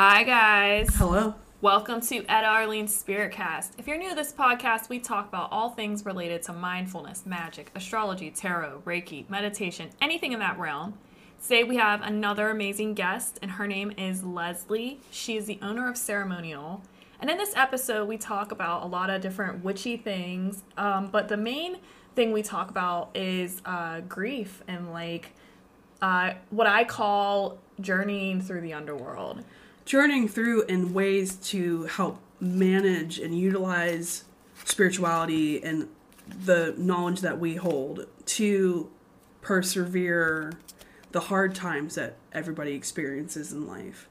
Hi, guys. Hello. Welcome to Etta Arlene's Spirit Cast. If you're new to this podcast, we talk about all things related to mindfulness, magic, astrology, tarot, Reiki, meditation, anything in that realm. Today we have another amazing guest, and her name is Leslie. She is the owner of Ceremonial. And in this episode, we talk about a lot of different witchy things, um, but the main thing we talk about is uh, grief and like uh, what I call journeying through the underworld. Journeying through in ways to help manage and utilize spirituality and the knowledge that we hold to persevere the hard times that everybody experiences in life.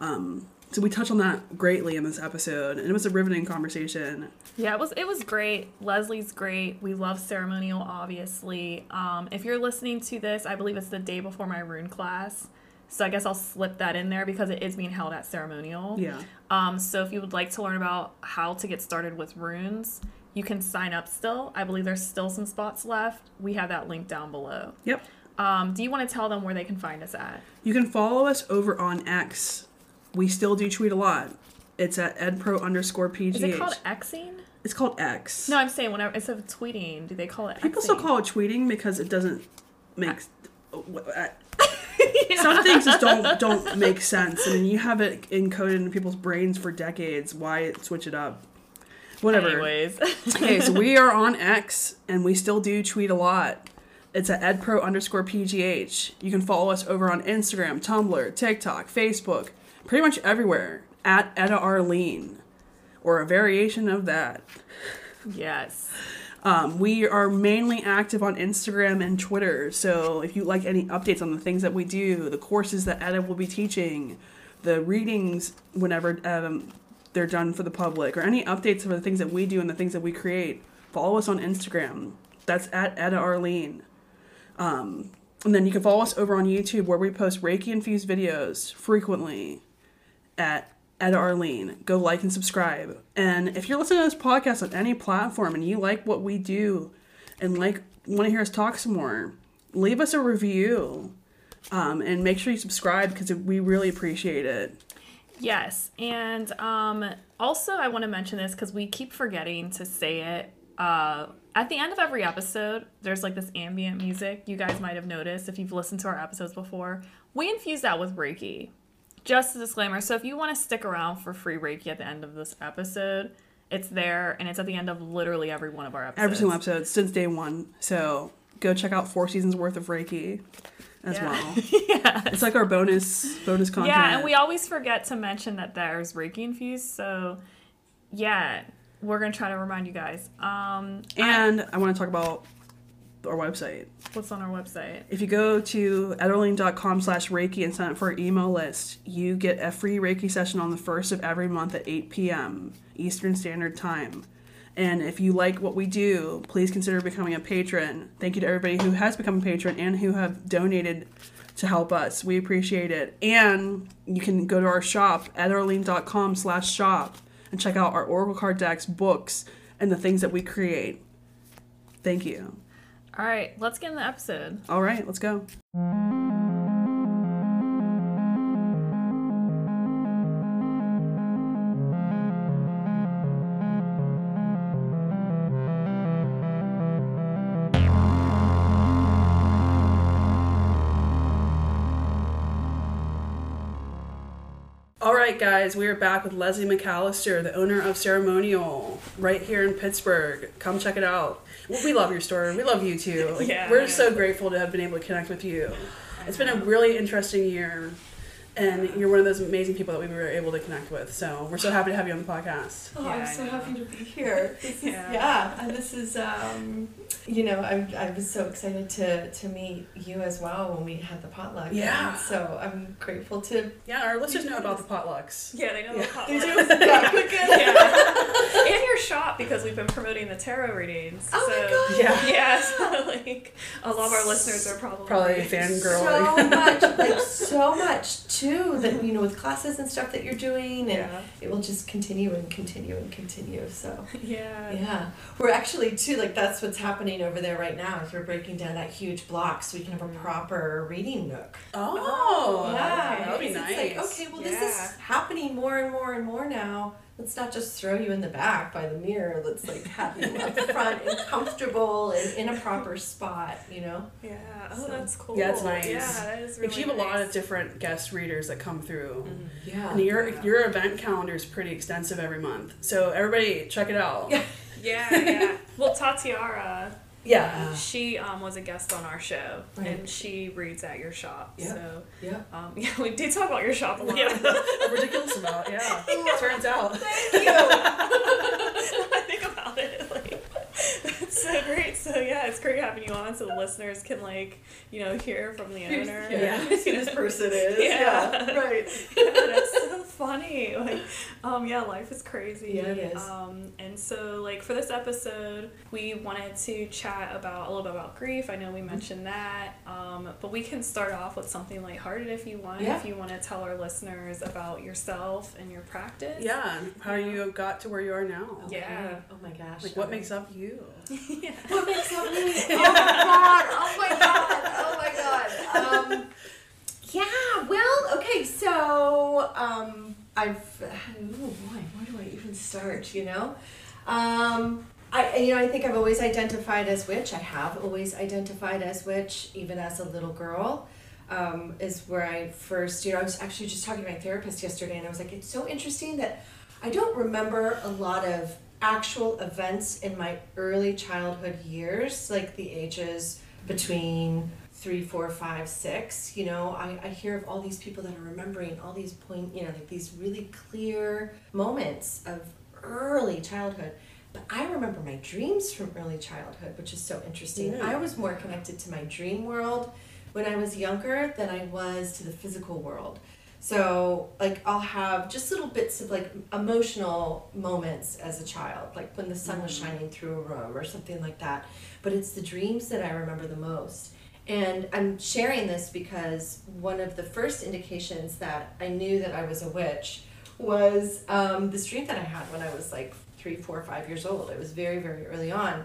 Um, so we touch on that greatly in this episode, and it was a riveting conversation. Yeah, it was it was great. Leslie's great. We love ceremonial, obviously. Um, if you're listening to this, I believe it's the day before my rune class. So I guess I'll slip that in there because it is being held at ceremonial. Yeah. Um, so if you would like to learn about how to get started with runes, you can sign up still. I believe there's still some spots left. We have that link down below. Yep. Um, do you want to tell them where they can find us at? You can follow us over on X. We still do tweet a lot. It's at edpro underscore pgh. Is it called Xing? It's called X. No, I'm saying whenever instead of tweeting, do they call it? People Xing? still call it tweeting because it doesn't make. Some things just don't don't make sense, I mean, you have it encoded in people's brains for decades. Why switch it up? Whatever. Anyways. okay, so we are on X, and we still do tweet a lot. It's at edpro underscore pgh. You can follow us over on Instagram, Tumblr, TikTok, Facebook, pretty much everywhere at Etta Arlene, or a variation of that. yes. Um, we are mainly active on Instagram and Twitter. So if you like any updates on the things that we do, the courses that Etta will be teaching, the readings whenever um, they're done for the public, or any updates of the things that we do and the things that we create, follow us on Instagram. That's at Etta Arlene. Um, and then you can follow us over on YouTube where we post Reiki infused videos frequently at Etta Arlene. Go like and subscribe. And if you're listening to this podcast on any platform and you like what we do and like want to hear us talk some more, leave us a review. Um, and make sure you subscribe because we really appreciate it. Yes, and um, also I want to mention this because we keep forgetting to say it. Uh, at the end of every episode, there's like this ambient music. You guys might have noticed if you've listened to our episodes before. We infuse that with Reiki. Just a disclaimer. So if you want to stick around for free Reiki at the end of this episode, it's there and it's at the end of literally every one of our episodes. Every single episode since day one. So go check out four seasons worth of Reiki as Yeah. well. yeah. It's like our bonus bonus content. Yeah, and we always forget to mention that there's Reiki infused. So, yeah, we're gonna try to remind you guys. Um, I- and I want to talk about our website. what's on our website? If you go to ettaarlene.com slash Reiki and sign up for our email list, you get a free Reiki session on the first of every month at 8 p.m. Eastern Standard Time. And if you like what we do, please consider becoming a patron. Thank you to everybody who has become a patron and who have donated to help us. We appreciate it. And you can go to our shop, ettaarlene.com slash shop, and check out our Oracle card decks, books, and the things that we create. Thank you. All right, let's get in the episode. All right, let's go. Right, guys, we are back with Leslie McAllister, the owner of Ceremonial, right here in Pittsburgh. Come check it out. We love your store. We love you too. Like, Yeah. We're so grateful to have been able to connect with you. It's been a really interesting year, and you're one of those amazing people that we were able to connect with. So we're so happy to have you on the podcast. Oh, Yeah, I I'm so happy to be here. This is, Yeah. yeah. and this is, um, you know, I'm, I was so excited to, to meet you as well when we had the potluck. Yeah. And so I'm grateful to. Yeah, our listeners know about the potlucks. Yeah, they know Yeah. the pot. You do? Yeah, good, good. yeah. and your shop because we've been promoting the tarot readings. Oh my so, God. Yeah. Yeah, so like a lot of our listeners are probably Probably fangirls. So much, like so much too that you know with classes and stuff that you're doing, and Yeah. it will just continue and continue and continue. So. Yeah. Yeah, we're actually too like that's what's happening over there right now. Is we're breaking down that huge block so we can have a mm-hmm. proper reading nook. Oh, oh, yeah, that would be nice. it's like okay, well this is happening more and more and more now. Let's not just throw you in the back by the mirror. Let's like have you up front and comfortable and in a proper spot. You know. Yeah. Oh, So- that's cool. Yeah, it's nice. Yeah, that is really Because you have a lot of different guest readers that come through. Mm-hmm. Yeah. And your your event calendar is pretty extensive every month. So everybody check it out. Yeah. Yeah, yeah. Well, Tatiara, Yeah. she um, was a guest on our show, Right. and she reads at your shop. Yeah. So, Yeah. um, yeah, we did talk about your shop a lot. Yeah. Ridiculous amount, yeah. Turns out. Thank you. I think about it. Like, it's so great. So yeah, it's great having you on, so the listeners can like you know hear from the owner. Yeah. Who this person is? Yeah. Right. yeah, that's so funny. Like, um, yeah, life is crazy. Yeah, it is. Um, and so like for this episode, we wanted to chat about a little bit about grief. I know Mm-hmm. we mentioned that, um, but we can start off with something lighthearted if you want. Yeah. If you want to tell our listeners about yourself and your practice. Yeah. and How you got to where you are now. Yeah. Oh my gosh. Like what makes up you? yeah. What makes up me? Oh my god! Oh my god! Oh my god! Um, yeah. Well, okay. So um, I've. Oh boy, where do I even start? You know, um, I you know I think I've always identified as witch. I have always identified as witch, even as a little girl. Um, is where I first, you know, I was actually just talking to my therapist yesterday, and I was like, it's so interesting that I don't remember a lot of actual events in my early childhood years, like the ages between three, four, five, six. You know, I, I hear of all these people that are remembering all these point, you know, like these really clear moments of early childhood. But I remember my dreams from early childhood, which is so interesting. Yeah. I was more connected to my dream world when I was younger than I was to the physical world. So, like, I'll have just little bits of like emotional moments as a child, like when the sun was shining through a room or something like that. But it's the dreams that I remember the most. And I'm sharing this because one of the first indications that I knew that I was a witch was um, this dream that I had when I was like three, four, five years old. It was very, very early on.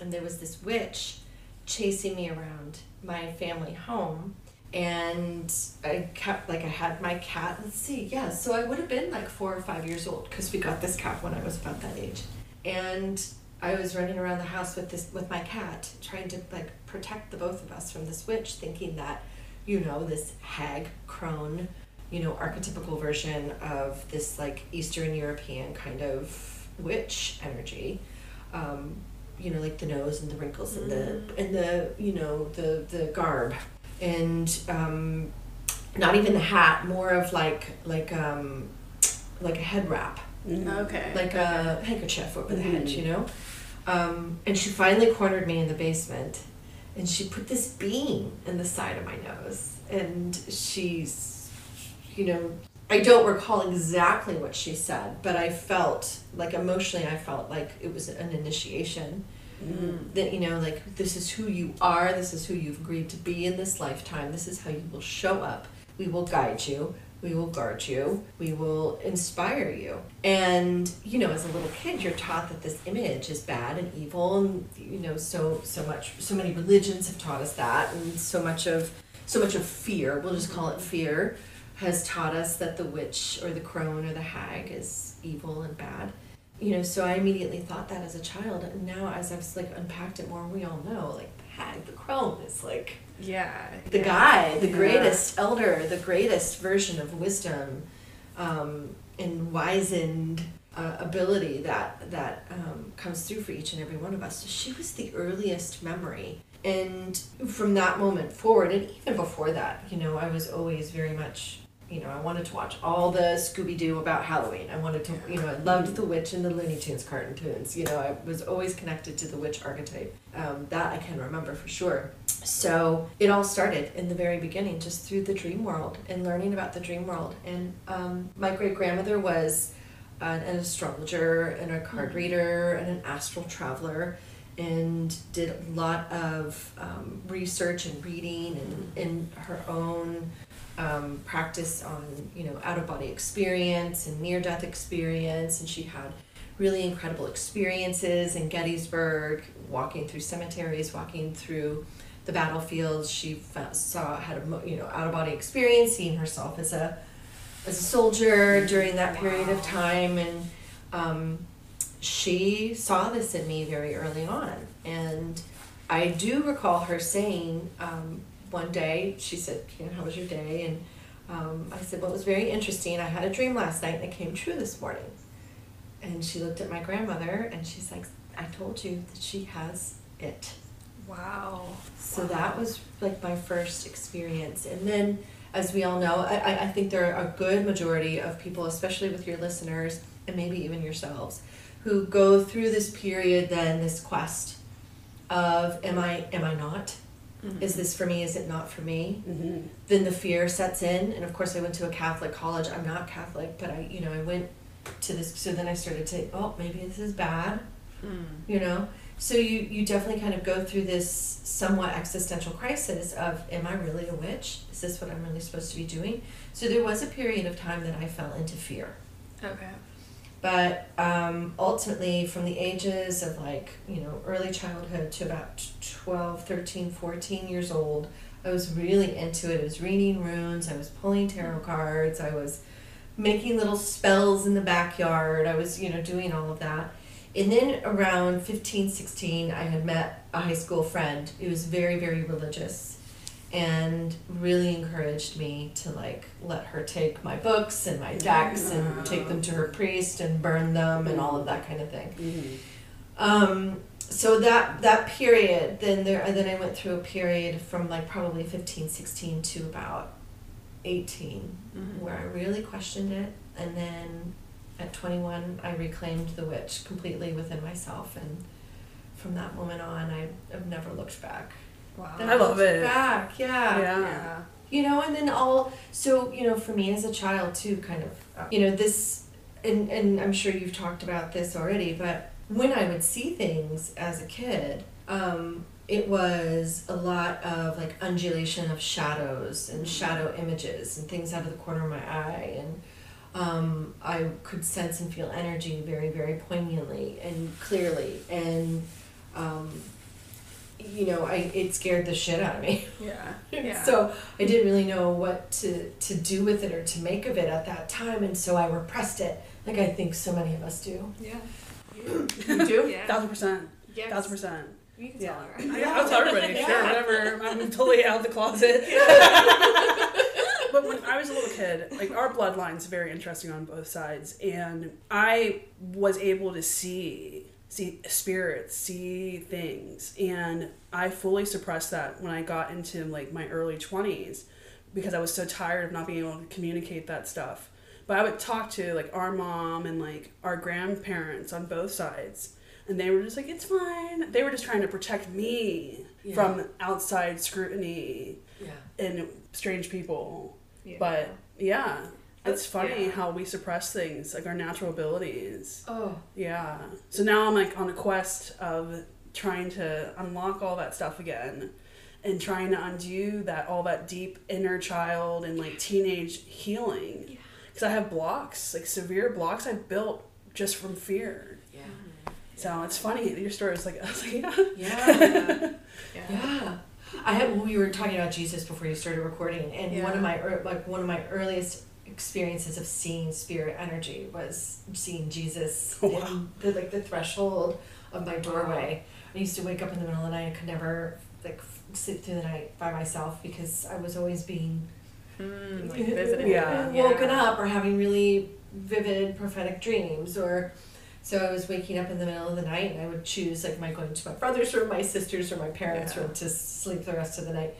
And there was this witch chasing me around my family home and I kept like I had my cat. Let's see, yeah. So I would have been like four or five years old because we got this cat when I was about that age, and I was running around the house with this with my cat, trying to like protect the both of us from this witch, thinking that, you know, this hag crone, you know, archetypical version of this like Eastern European kind of witch energy. Um, you know, like the nose and the wrinkles and the and the you know the the garb and um, not even the hat, more of like like um, like a head wrap, Okay. like a handkerchief over the head, Mhm. you know. Um, and she finally cornered me in the basement, and she put this bean in the side of my nose, and she's, you know. I don't recall exactly what she said, but I felt like emotionally, I felt like it was an initiation Mm. that you know like this is who you are this is who you've agreed to be in this lifetime this is how you will show up. We will guide you we will guard you we will inspire you. And you know as a little kid you're taught that this image is bad and evil and you know so so much so many religions have taught us that and so much of so much of fear we'll just call it fear has taught us that the witch or the crone or the hag is evil and bad you know, so I immediately thought that as a child, and now as I've like unpacked it more, we all know like the hag, the crone is like yeah. the yeah. guy, the Yeah. greatest elder, the greatest version of wisdom, um, and wizened uh, ability that that um, comes through for each and every one of us. So she was the earliest memory, and from that moment forward, and even before that, you know, I was always very much. You know, I wanted to watch all the Scooby Doo about Halloween. I wanted to, you know, I loved the witch and the Looney Tunes cartoons. You know, I was always connected to the witch archetype. Um, that I can remember for sure. So it all started in the very beginning, just through the dream world and learning about the dream world. And um, my great grandmother was an, an astrologer and a card reader and an astral traveler and did a lot of um, research and reading and in her own um, practice on you know out of body experience and near death experience, and she had really incredible experiences in Gettysburg, walking through cemeteries, walking through the battlefields. She saw had a you know out of body experience, seeing herself as a as a soldier during that period of time, and um, she saw this in me very early on. And I do recall her saying um, one day, she said, you know, how was your day? And um, I said, well, it was very interesting. I had a dream last night and it came true this morning. And she looked at my grandmother and she's like, I told you that she has it. Wow. So that was like my first experience. And then, as we all know, I- I think there are a good majority of people, especially with your listeners and maybe even yourselves, who go through this period, then this quest of am I, am I not? Is this for me? Is it not for me? Mm-hmm. Then the fear sets in. And of course, I went to a Catholic college. I'm not Catholic, but I, you know, I went to this. So then I started to, oh, maybe this is bad you know so you you definitely kind of go through this somewhat existential crisis of am i really a witch is this what i'm really supposed to be doing so there was a period of time that i fell into fear Okay. But um, ultimately from the ages of like you know early childhood to about 12 13 14 years old i was really into it. I was reading runes. I was pulling tarot cards. I was making little spells in the backyard. I was you know doing all of that. And then around 15 16 i had met a high school friend. Who was very very religious and really encouraged me to like let her take my books and my decks and take them to her priest and burn them and all of that kind of thing. Mm-hmm. um, so that that period then there then i went through a period from like probably 15 16 to about 18 Mm-hmm. where i really questioned it. And then at 21 i reclaimed the witch completely within myself. And from that moment on i have never looked back Wow. Never I love it. back yeah Yeah. Yeah. you know and then all so you know for me as a child too kind of uh, you know this and and i'm sure you've talked about this already but when i would see things as a kid um it was a lot of like undulation of shadows and shadow images and things out of the corner of my eye and um, I could sense and feel energy very, very poignantly and clearly, and um, you know, I it scared the shit out of me. Yeah. Yeah. So I didn't really know what to, to do with it or to make of it at that time, and so I repressed it, like I think so many of us do. yeah. You do? Yeah. Thousand percent. Yeah. Thousand percent. You can Yeah. tell her. I, I'll tell everybody. Sure, Yeah. whatever. I'm totally out of the closet. but when I was a little kid, like our bloodline's very interesting on both sides, and I was able to see see spirits, see things, and I fully suppressed that when I got into like my early twenties because I was so tired of not being able to communicate that stuff. But I would talk to like our mom and like our grandparents on both sides, and they were just like, "It's fine." They were just trying to protect me Yeah. from outside scrutiny Yeah. and strange people. Yeah. But yeah, it's oh, funny yeah. how we suppress things, like our natural abilities. Oh. Yeah. So now I'm like on a quest of trying to unlock all that stuff again and trying to undo that all that deep inner child and like teenage healing. Cuz I have blocks, like severe blocks I've built just from fear. Yeah. So it's funny your story is like I was like yeah. Yeah. Yeah. Yeah. I had we were talking about Jesus before you started recording, and one of my like one of my earliest experiences of seeing spirit energy was seeing Jesus Oh, wow. in the like the threshold of my doorway. I used to wake up in the middle of the night. I could never like f- sit through the night by myself because I was always being Mm, like visited. Yeah. woken up or having really vivid prophetic dreams or so I was waking up in the middle of the night and I would choose like am I going to my brother's room, my sister's or my parents' Yeah. room to sleep the rest of the night.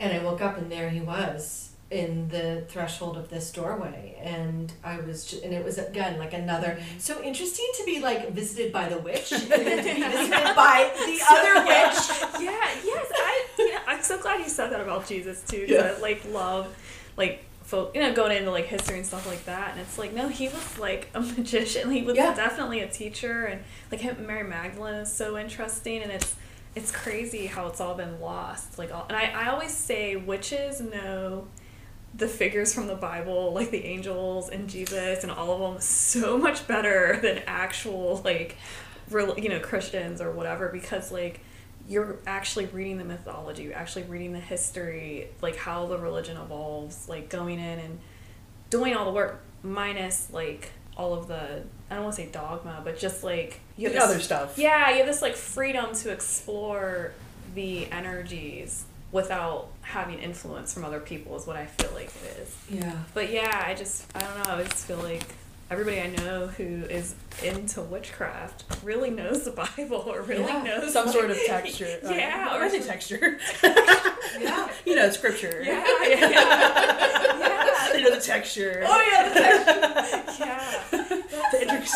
And I woke up and there he was in the threshold of this doorway and I was ju- and it was again like another so interesting to be like visited by the witch and then to be visited by the other witch. Yeah, yes, I. Yeah, I'm so glad you said that about Jesus too. 'cause Yeah. I like love, like, folk, you know, going into like history and stuff like that. And it's like, no, he was like a magician. He was Yeah. definitely a teacher, and like him, Mary Magdalene is so interesting, and it's it's crazy how it's all been lost. Like, all, and I I always say witches know the figures from the Bible, like the angels and Jesus and all of them, so much better than actual like, you know, Christians or whatever because like you're actually reading the mythology, you're actually reading the history, like how the religion evolves, like going in and doing all the work minus like all of the I don't want to say dogma, but just like you have the this- other stuff. yeah, you have this like freedom to explore the energies without having influence from other people is what I feel like it is. Yeah. But yeah, I just I don't know, I just feel like everybody I know who is into witchcraft really knows the Bible or really Yeah. knows Some like- sort of texture. Yeah, well, or I say texture. Yeah. you know, scripture. Yeah, yeah, yeah. you know, the texture. Oh yeah, the text- yeah.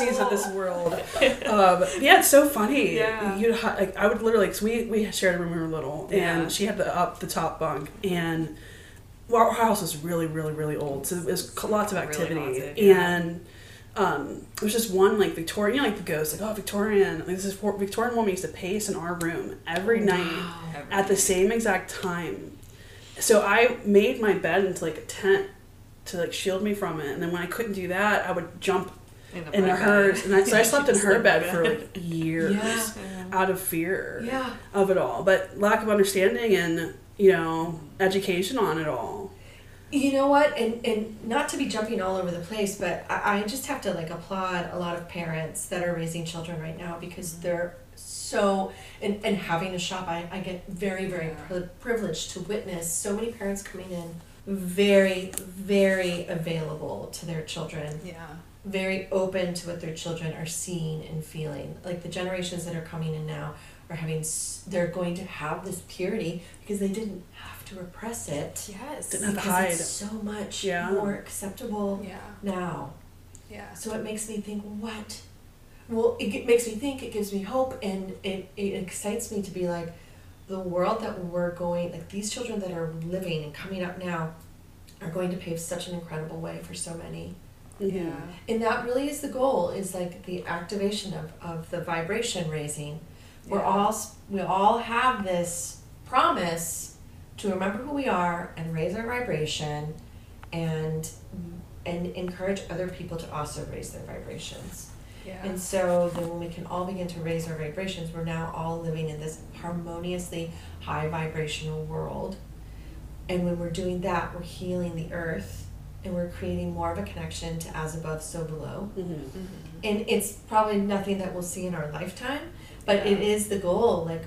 Intricacies of this world. Um, yeah, it's so funny. Yeah. You'd like I would literally because we we shared a room when we were little, and she had the up the top bunk, and well, our house was really really really old, so there's lots of Really activity, haunted, yeah. and. Um, it was just one like Victorian, you know, like the ghost, like oh Victorian, like this is for- Victorian woman used to pace in our room every night at the same exact time. So I made my bed into like a tent to like shield me from it, and then when I couldn't do that, I would jump bed. hers, and I, so I slept in her bed for like years Yeah. out of fear Yeah. of it all, but lack of understanding and you know education on it all. You know what? And and not to be jumping all over the place, but I, I just have to like applaud a lot of parents that are raising children right now because mm-hmm. they're so and, and having a shop I, I get very very pri- privileged to witness so many parents coming in very very available to their children Yeah. Very open to what their children are seeing and feeling. Like the generations that are coming in now are having, they're going to have this purity because they didn't have to repress it. Yes. Didn't have to because hide. it's so much Yeah. more acceptable Yeah. now. Yeah. So it makes me think, what? Well, it makes me think, it gives me hope, and it, it excites me to be like, the world that we're going, like these children that are living and coming up now, are going to pave such an incredible way for so many. Mm-hmm. Yeah. And that really is the goal, is like the activation of, of the vibration raising. We're Yeah. all, we all have this promise to remember who we are and raise our vibration and, mm-hmm. and encourage other people to also raise their vibrations. Yeah. And so then when we can all begin to raise our vibrations, we're now all living in this harmoniously high vibrational world. And when we're doing that, we're healing the earth and we're creating more of a connection to as above, so below. Mm-hmm. Mhm. And it's probably nothing that we'll see in our lifetime, but it Yeah. is the goal. Like,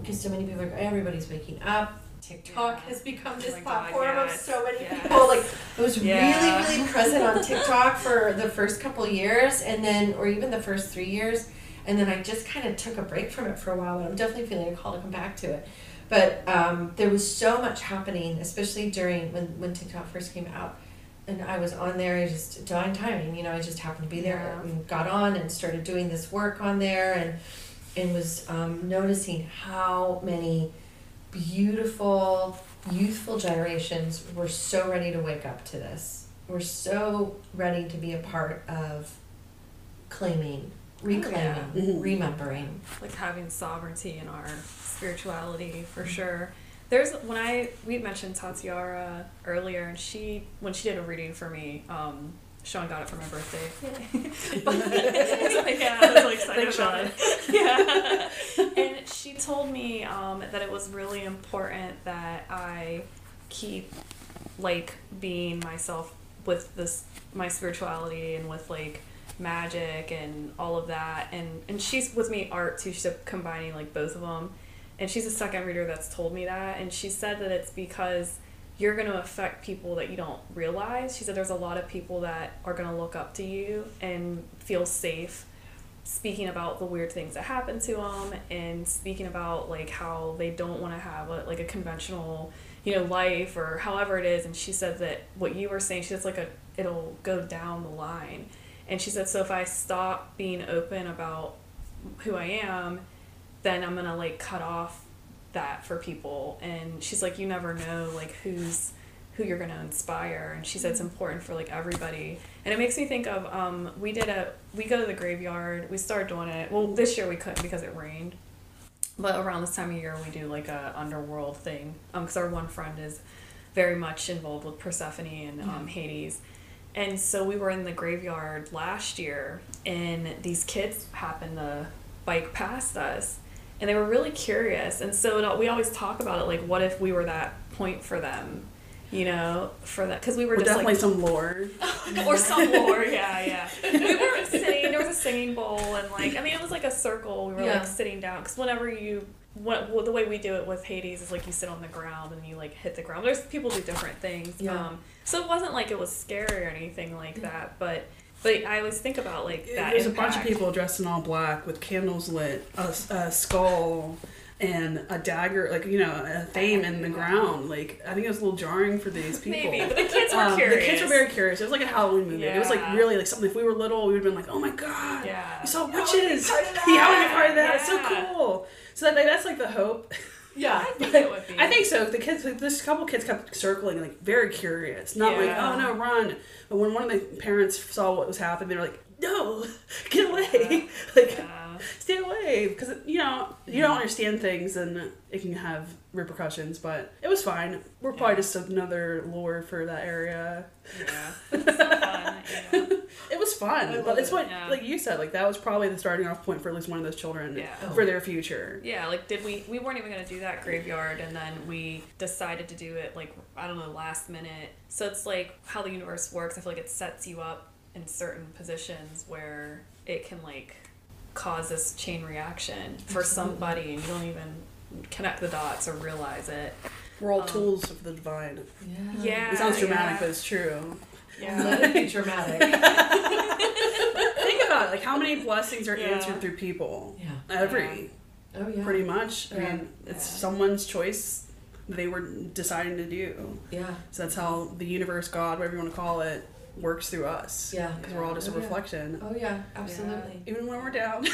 because so many people are, everybody's waking up. TikTok Yeah. has become Oh this God, platform of so many yes. people. Like, I was Yeah. really, really present on TikTok for the first couple years, and then, or even the first three years, and then I just kind of took a break from it for a while. And I'm definitely feeling a call to come back to it. But um, there was so much happening, especially during when when TikTok first came out, and I was on there. I just divine timing, you know. I just happened to be there. Yeah. and got on and started doing this work on there, and and was um, noticing how many beautiful youthful generations were so ready to wake up to this. We're so ready to be a part of claiming, reclaiming, yeah. Mhm. remembering. like having sovereignty in our spirituality for sure. There's when I we mentioned Tatiara earlier, and she when she did a reading for me, um, Sean got it for my birthday. But- yeah, I was really excited it. Yeah, and she told me um, that it was really important that I keep like being myself with this my spirituality and with like magic and all of that. And and she's with me art too. She's combining like both of them and she's a second reader that's told me that. And she said that it's because you're going to affect people that you don't realize. She said there's a lot of people that are going to look up to you and feel safe speaking about the weird things that happen to them and speaking about like how they don't want to have a, like a conventional you know life or however it is. And she said that what you were saying she says like a it'll go down the line. And she said so if i stop being open about who i am then i'm gonna like cut off that for people. And she's like you never know like who's who you're gonna inspire. And she said it's important for like everybody. And it makes me think of um we did a we go to the graveyard we started doing it. Well this year we couldn't because it rained. But around this time of year we do like a underworld thing um because our one friend is very much involved with Persephone and um, Hades. And so we were in the graveyard last year, and these kids happened to bike past us, and they were really curious. And so it, we always talk about it, like, what if we were that point for them, you know, for that? Because we were just definitely like, some lore. or some lore, yeah, yeah. We were sitting. There was a singing bowl, and like, I mean, it was like a circle. We were Yeah. like sitting down because whenever you, what well, the way we do it with Hades is like you sit on the ground and you like hit the ground. There's people do different things. Yeah. Um, so it wasn't like it was scary or anything like that, but. But I always think about like that. There's a bunch of people dressed in all black with candles lit, a, a skull, and a dagger, like you know, a theme in the ground. Like I think it was a little jarring for these people. Maybe, but the kids were Um, curious. The kids were very curious. It was like a Halloween movie. It was like really like something. If we were little, we would have been like, "Oh my god, Yeah. you saw I wanna be witches! part of that." Yeah, to be part of that. It's so cool." So that, that's like the hope. Yeah. I think it would be. I think so. The kids, like, this couple kids kept circling, like very curious, not like, "Oh no, run!" But when one of the parents saw what was happening, they were like, "No, get away!" like, Yeah. stay away because you know you don't understand things and it can have repercussions but it was fine we're probably Yeah. just another lure for that area Yeah. It's so fun. You know? it was fun but it's it. what Yeah. like you said like that was probably the starting off point for at least one of those children Yeah. for their future Yeah, like did we we weren't even gonna do that graveyard and then we decided to do it like I don't know, last minute. So it's like how the universe works, I feel like it sets you up in certain positions where it can like cause this chain reaction for somebody and you don't even connect the dots or realize it. we're all Um, tools of the divine Yeah. Yeah. it sounds dramatic yeah. but it's true Yeah. Let it be dramatic. think about it like how many blessings are Yeah. answered through people Yeah. every Oh yeah. pretty much i mean it's Yeah. someone's choice they were deciding to do Yeah. So that's how the universe, God, whatever you want to call it, works through us. Yeah. Because we're all just a Oh, yeah. reflection. Oh yeah. Absolutely. Even when we're down.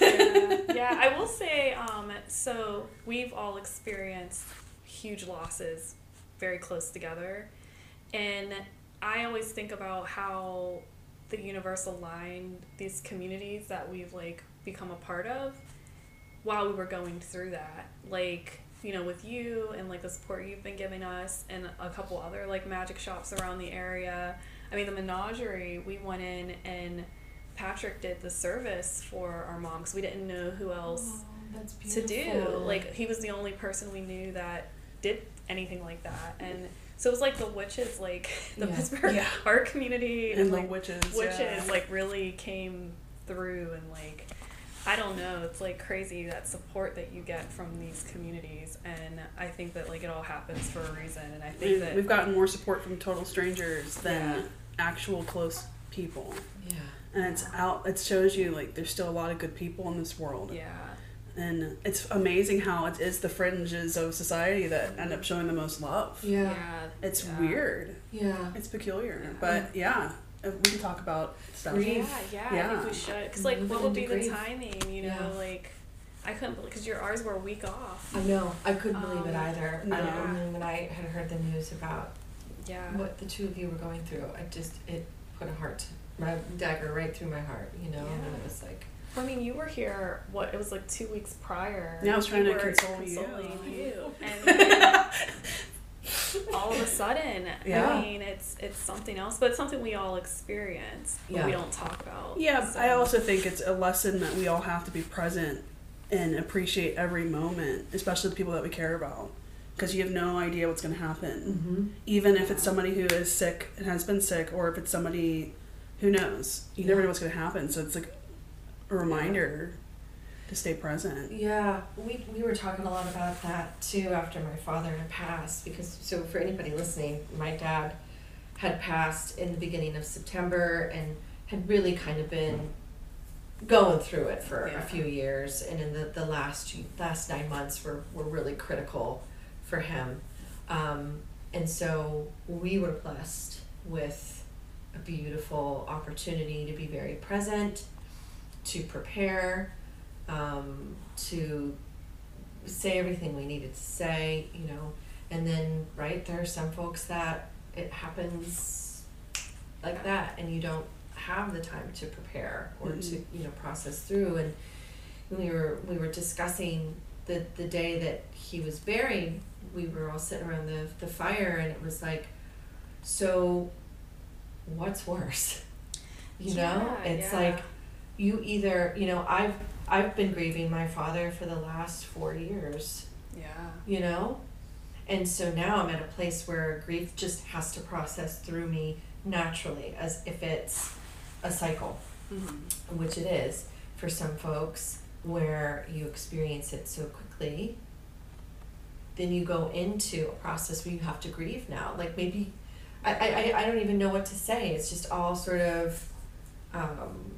yeah. yeah, I will say, um, so we've all experienced huge losses very close together. And I always think about how the universe aligned these communities that we've like become a part of while we were going through that. Like, you know, with you and like the support you've been giving us and a couple other like magic shops around the area. I mean, the menagerie, we went in and Patrick did the service for our mom because we didn't know who else Oh, to do. Like he was the only person we knew that did anything like that, and so it was like the witches, like the Yeah. Pittsburgh Yeah. art community, and, and the like witches. witches, yeah. like really came through, and like I don't know, it's like crazy that support that you get from these communities, and I think that like it all happens for a reason, and I think We- that We've gotten more support from total strangers than Yeah. actual close people. Yeah. And it's out, it shows you like there's still a lot of good people in this world. yeah, And it's amazing how it is the fringes of society that end up showing the most love. Yeah. yeah, It's Yeah. weird. Yeah. It's peculiar. Yeah. But yeah, we can talk about stuff. Grief. yeah, yeah, I Yeah. think we should, because like Moving what would be into the timing, you know, Yeah. like. I couldn't believe because your ours were a week off. I know. I couldn't believe it Um, either. no. I, I mean, when I had heard the news about Yeah. what the two of you were going through, I just it put a heart, my dagger right through my heart. You know, and it was like, I mean, you were here. What it was like two weeks prior. Yeah, I was trying to were console you. you, and then all of a sudden, Yeah. I mean, it's it's something else, but it's something we all experience, but we don't talk about. Yeah, so. I also think it's a lesson that we all have to be present and appreciate every moment, especially the people that we care about. Because you have no idea what's going to happen. mm-hmm. Even if it's somebody who is sick and has been sick, or if it's somebody who knows. You never know what's going to happen. So it's like a reminder to stay present. Yeah, we, we were talking a lot about that too after my father had passed because so for anybody listening, my dad had passed in the beginning of September and had really kind of been going through it for Yeah. a few years and in the, the last last nine months were, were really critical for him. Um, and so we were blessed with a beautiful opportunity to be very present, to prepare, um, to say everything we needed to say, you know. And then, right, there are some folks that it happens like that, and you don't have the time to prepare or to, Mhm. you know, process through. And we were we were discussing the the day that he was buried, we were all sitting around the the fire, and it was like, so, what's worse? You know, it's yeah. like you either you know I've I've been grieving my father for the last four years Yeah. you know? And so now I'm at a place where grief just has to process through me naturally as if it's a cycle, Mm-hmm. which it is for some folks where you experience it so quickly. Then you go into a process where you have to grieve now. Like maybe, I, I, I don't even know what to say. It's just all sort of um,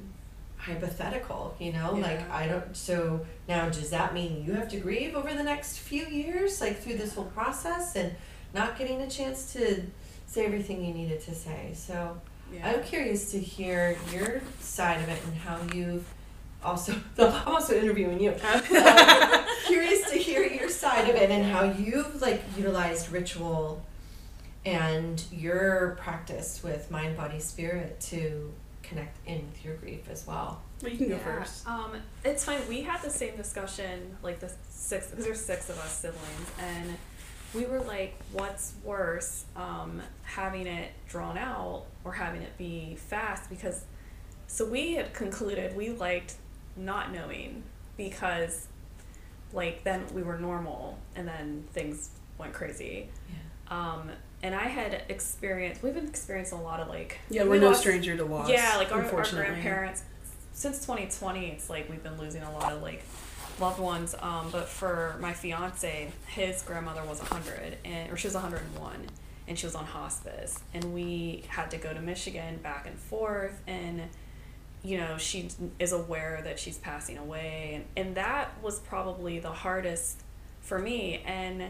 hypothetical, you know? Like, I don't, so now does that mean you have to grieve over the next few years, like through this whole process and not getting a chance to say everything you needed to say? So Yeah. I'm curious to hear your side of it and how you've also, I'm also interviewing you. Um, curious to hear your side of it and how you've like utilized ritual and your practice with mind, body, spirit to connect in with your grief as well. Well, you can go first. Um, it's fine. We had the same discussion, like the six, because there's six of us siblings, and we were like, "What's worse, um, having it drawn out or having it be fast?" Because, so we had concluded we liked not knowing because, like, then we were normal, and then things went crazy. Um, and I had experienced. We've been experiencing a lot of like. Yeah, we we're no lost- stranger to loss. yeah, like our, our grandparents since 2020, it's like we've been losing a lot of like loved ones. Um, but for my fiance, his grandmother was 100 and or she was 101 and she was on hospice and we had to go to Michigan back and forth and you know she is aware that she's passing away and, and that was probably the hardest for me and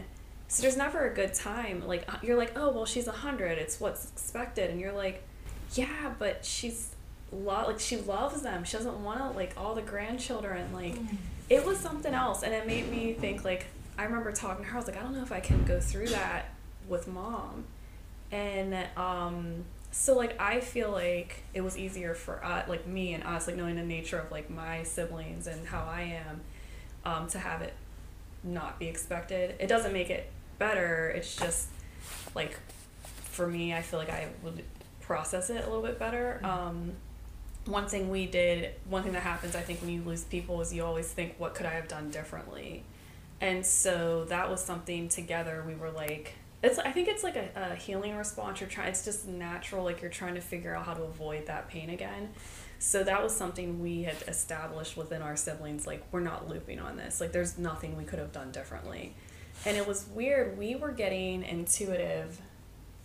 so there's never a good time like uh, you're like oh well she's a 100 it's what's expected and you're like yeah but she's lo- like she loves them she doesn't want to like all the grandchildren like it was something else and it made me think like i remember talking to her i was like i don't know if i can go through that with mom and um so like i feel like it was easier for us like me and us like knowing the nature of like my siblings and how i am um to have it not be expected. It doesn't make it better. It's just like for me i feel like i would process it a little bit better. Um one thing we did one thing that happens i think when you lose people is you always think what could i have done differently? And so that was something together we were like it's i think it's like a, a healing response. You're trying it's just natural like you're trying to figure out how to avoid that pain again. So that was something we had established within our siblings like we're not looping on this. Like there's nothing we could have done differently and it was weird we were getting intuitive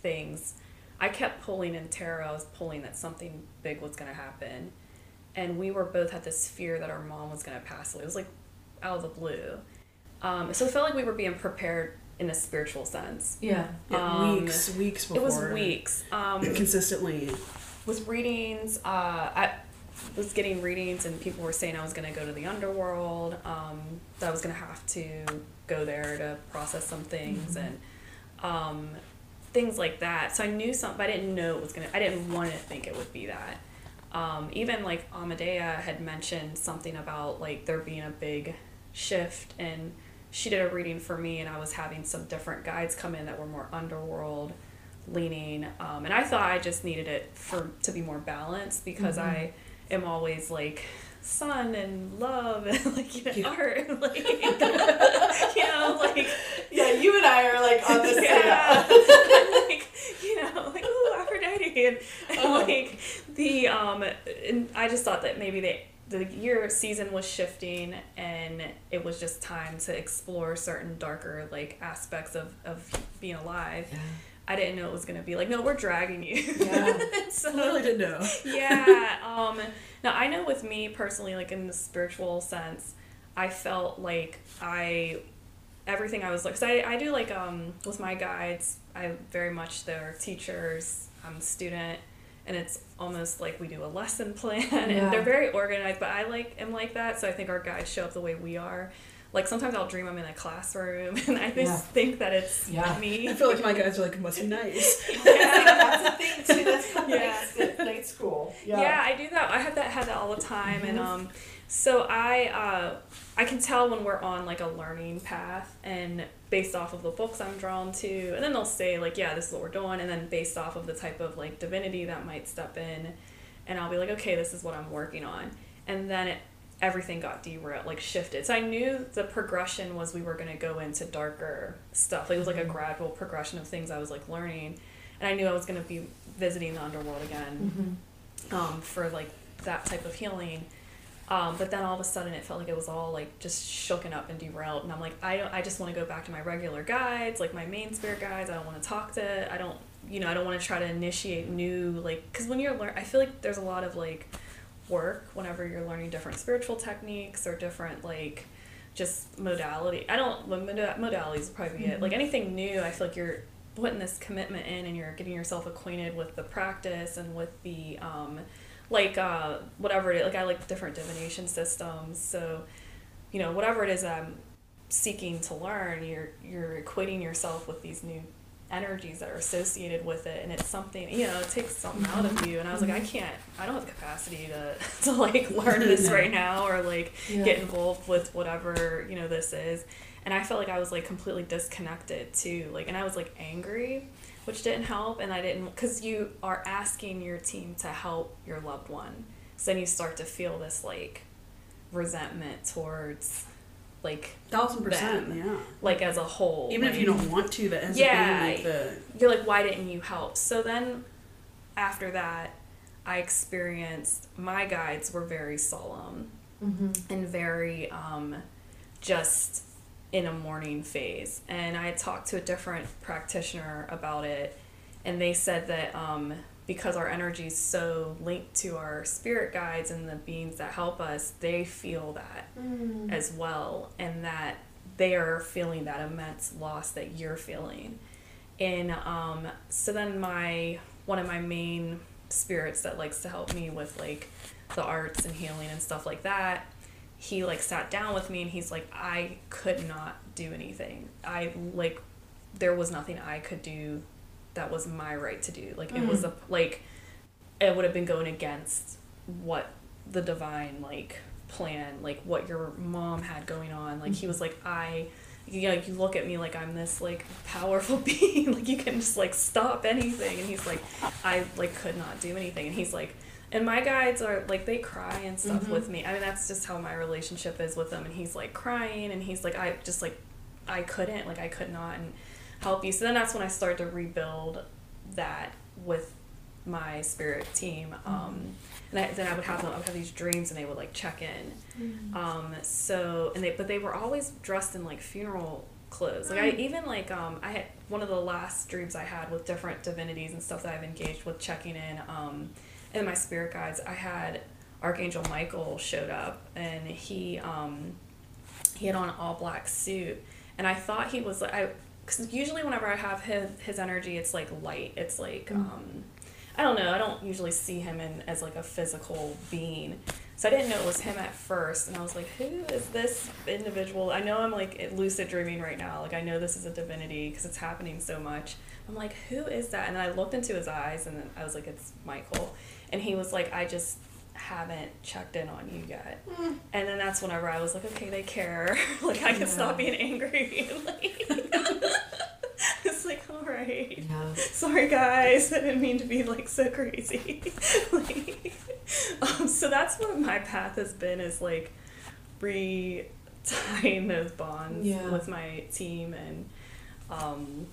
things. I kept pulling in tarot i was pulling that something big was going to happen. And we were both had this fear that our mom was going to pass away. It was like out of the blue. Um, so it felt like we were being prepared in a spiritual sense. Yeah. Um, weeks, weeks it was weeks. Um, Consistently. with readings uh, i was getting readings and people were saying i was going to go to the underworld um, that i was going to have to go there to process some things and um, things like that. So i knew something but i didn't know it was going to i didn't want to think it would be that. Um, even like amadea had mentioned something about like there being a big shift and she did a reading for me and i was having some different guides come in that were more underworld leaning um, and i thought i just needed it for to be more balanced because i am always like sun and love and like you know Yeah. art and like you know like Yeah, you and I are like on the yeah. like, you know, like, ooh, Aphrodite. And, and Oh. like, the, um, and I just thought that maybe they, the year season was shifting and it was just time to explore certain darker, like, aspects of, of being alive. I didn't know it was to be like, no, we're dragging you. Yeah. so, I literally didn't know. yeah. Um, now I know with me personally, like in the spiritual sense, I felt like I everything I was like, cause I, I do like um with my guides, I very much they're teachers. I'm a student, and it's almost like we do a lesson plan, Yeah. and they're very organized. But I like am like that, so I think our guides show up the way we are. Like sometimes I'll dream I'm in a classroom and I just Yeah. think that it's Yeah. me. I feel like my guys are like must be nice. yeah. That's a thing too. That's called Yeah. night, night school. Yeah. I do that. I have that had that all the time, and Mhm. um, so I uh, I can tell when we're on like a learning path, and based off of the books I'm drawn to, and then they'll say like, yeah, this is what we're doing, and then based off of the type of like divinity that might step in, and I'll be like, okay, this is what I'm working on, and then it everything got derailed like shifted so i knew the progression was we were going to go into darker stuff like, it was like a gradual progression of things i was like learning and i knew i was going to be visiting the underworld again Mm-hmm. um, for like that type of healing. Um, but then all of a sudden it felt like it was all like just shooken up and derailed. And I'm like, I don't, I just want to go back to my regular guides, like my main spirit guides. I don't want to talk to, it. I don't, you know, I don't want to try to initiate new, like, cause when you're learn, I feel like there's a lot of like work whenever you're learning different spiritual techniques or different like just modality. I don't, well, moda- modalities would probably be it. Like anything new, I feel like you're putting this commitment in and you're getting yourself acquainted with the practice and with the um, like uh, whatever it is like i like different divination systems so you know whatever it is i'm seeking to learn you're you're equating yourself with these new energies that are associated with it and it's something you know it takes something out of you. And i was like i mm-hmm. can't i don't have the capacity to to like learn this right now or like Yeah. get involved with whatever you know this is. And i felt like i was like completely disconnected too. Like and i was like angry which didn't help. And i didn't because you are asking your team to help your loved one. So then you start to feel this like resentment towards like Thousand percent, Them. yeah. like as a whole Even if you don't want to, that ends Yeah. up being like the you're like why didn't you help so then after that i experienced my guides were very solemn Mm-hmm. and very um, just in a mourning phase. And I talked to a different practitioner about it, and they said that um, because our energy is so linked to our spirit guides and the beings that help us, they feel that Mm. as well, and that they are feeling that immense loss that you're feeling. And um, so then my one of my main spirits that likes to help me with like the arts and healing and stuff like that, he like sat down with me and he's like, I could not do anything. I like there was nothing I could do that was my right to do. Like it was a like it would have been going against what the divine like plan, like what your mom had going on. Like he was like, I you know, you look at me like I'm this like powerful being, like you can just like stop anything. And he's like, I like could not do anything. And he's like and my guides are like they cry and stuff Mhm. with me. I mean that's just how my relationship is with them. And he's like crying. And he's like I just like I couldn't, like I could not. And help you. So then that's when I started to rebuild that with my spirit team. Um, and I, then I would have them, I would have these dreams, and they would like check in. Um, so and they, but they were always dressed in like funeral clothes. Like I even like um, I had one of the last dreams I had with different divinities and stuff that I've engaged with checking in. Um, and my spirit guides, I had Archangel Michael showed up, and he um, he had on an all black suit, and I thought he was like I. Cause usually whenever I have his his energy, it's like light. It's like um, I don't know. I don't usually see him in as like a physical being. So I didn't know it was him at first, and I was like, "Who is this individual?" I know I'm like lucid dreaming right now. Like I know this is a divinity because it's happening so much. I'm like, "Who is that?" And then I looked into his eyes, and then I was like, "It's Michael." And he was like, "I just haven't checked in on you yet." And then that's whenever I was like, "Okay, they care. like I can stop being angry." like, it's like, all right Yeah. sorry guys i didn't mean to be like so crazy like, um, so that's what my path has been is like re-tying those bonds Yeah. with my team and um,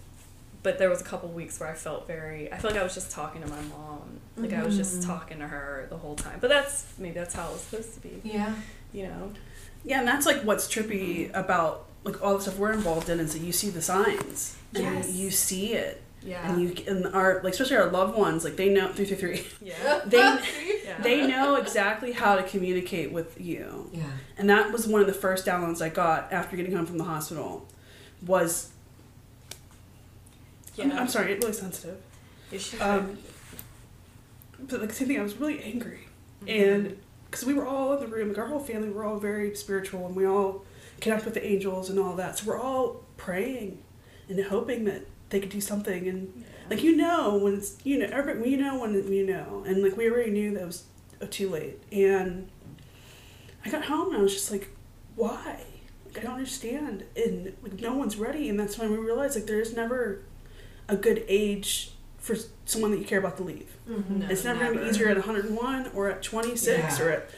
but there was a couple weeks where i felt very i feel like i was just talking to my mom. Like i was just Mhm. talking to her the whole time. But that's maybe that's how it was supposed to be Yeah. you know? Yeah, and that's like what's trippy about like all the stuff we're involved in is that you see the signs. And Yes. you see it. Yeah. And you and our like especially our loved ones like they know three three three. Yeah. They yeah. they know exactly how to communicate with you. Yeah. and that was one of the first downloads I got after getting home from the hospital was I'm, yeah I'm sorry it's really sensitive um, but like same thing I was really angry Mm-hmm. and because we were all in the room like our whole family, we're all very spiritual and we all connect with the angels and all that. So we're all praying and hoping that they could do something. And like you know when it's you know every you know when you know, and like we already knew that it was uh, too late. And I got home and I was just like, why? Like I don't understand. And like no one's ready. And that's when we realized like there is never a good age for someone that you care about to leave. Mhm. No. it's never, gonna be easier at 101 or at 26 Yeah. or at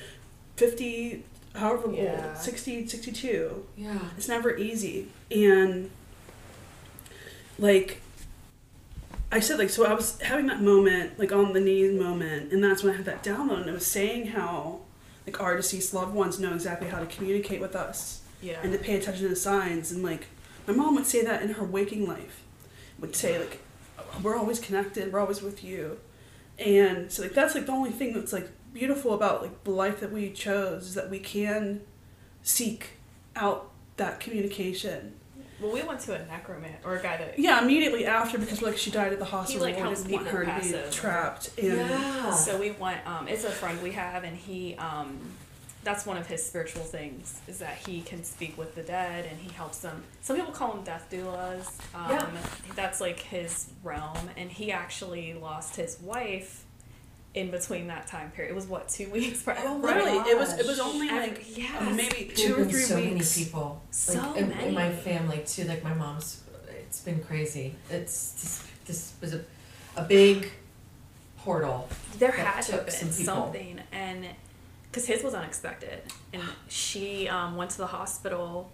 50, however Yeah. old, 60, 62. Yeah. It's never easy. And like I said, like so I was having that moment, like on the knees moment, and that's when I had that download and it was saying how like our deceased loved ones know exactly how to communicate with us Yeah. and to pay attention to the signs and like my mom would say that in her waking life would say like we're always connected we're always with you and so like that's like the only thing that's like beautiful about like the life that we chose is that we can seek out that communication well, we went to a necromancer or a guy that yeah immediately after because like she died at the hospital He like, we helps didn't want people her to be trapped and Yeah. So we went. Um, it's a friend we have, and he. Um, that's one of his spiritual things is that he can speak with the dead, and he helps them. Some people call him death doulas. Um, Yeah. That's like his realm, and he actually lost his wife in between that time period. It was what two weeks. Right? Oh my really it was it was only Every- like yes. uh, maybe There've two or been three so weeks many people. So like, in, in my family too. Like my mom's, it's been crazy. It's this, this was a, a big portal. there that had to have been something and because his was unexpected. And she um, went to the hospital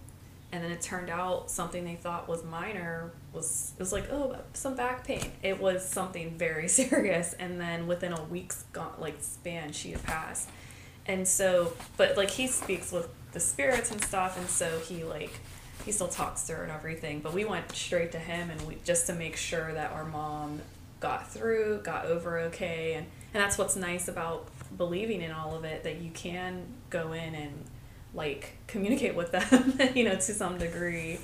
and then it turned out something they thought was minor was it was like oh some back pain. It was something very serious. And then within a week's gone, like span she had passed. And so but like he speaks with the spirits and stuff and so he like he still talks to her and everything. But we went straight to him and we just to make sure that our mom got through got over okay. And and that's what's nice about believing in all of it that you can go in and like communicate with them you know to some degree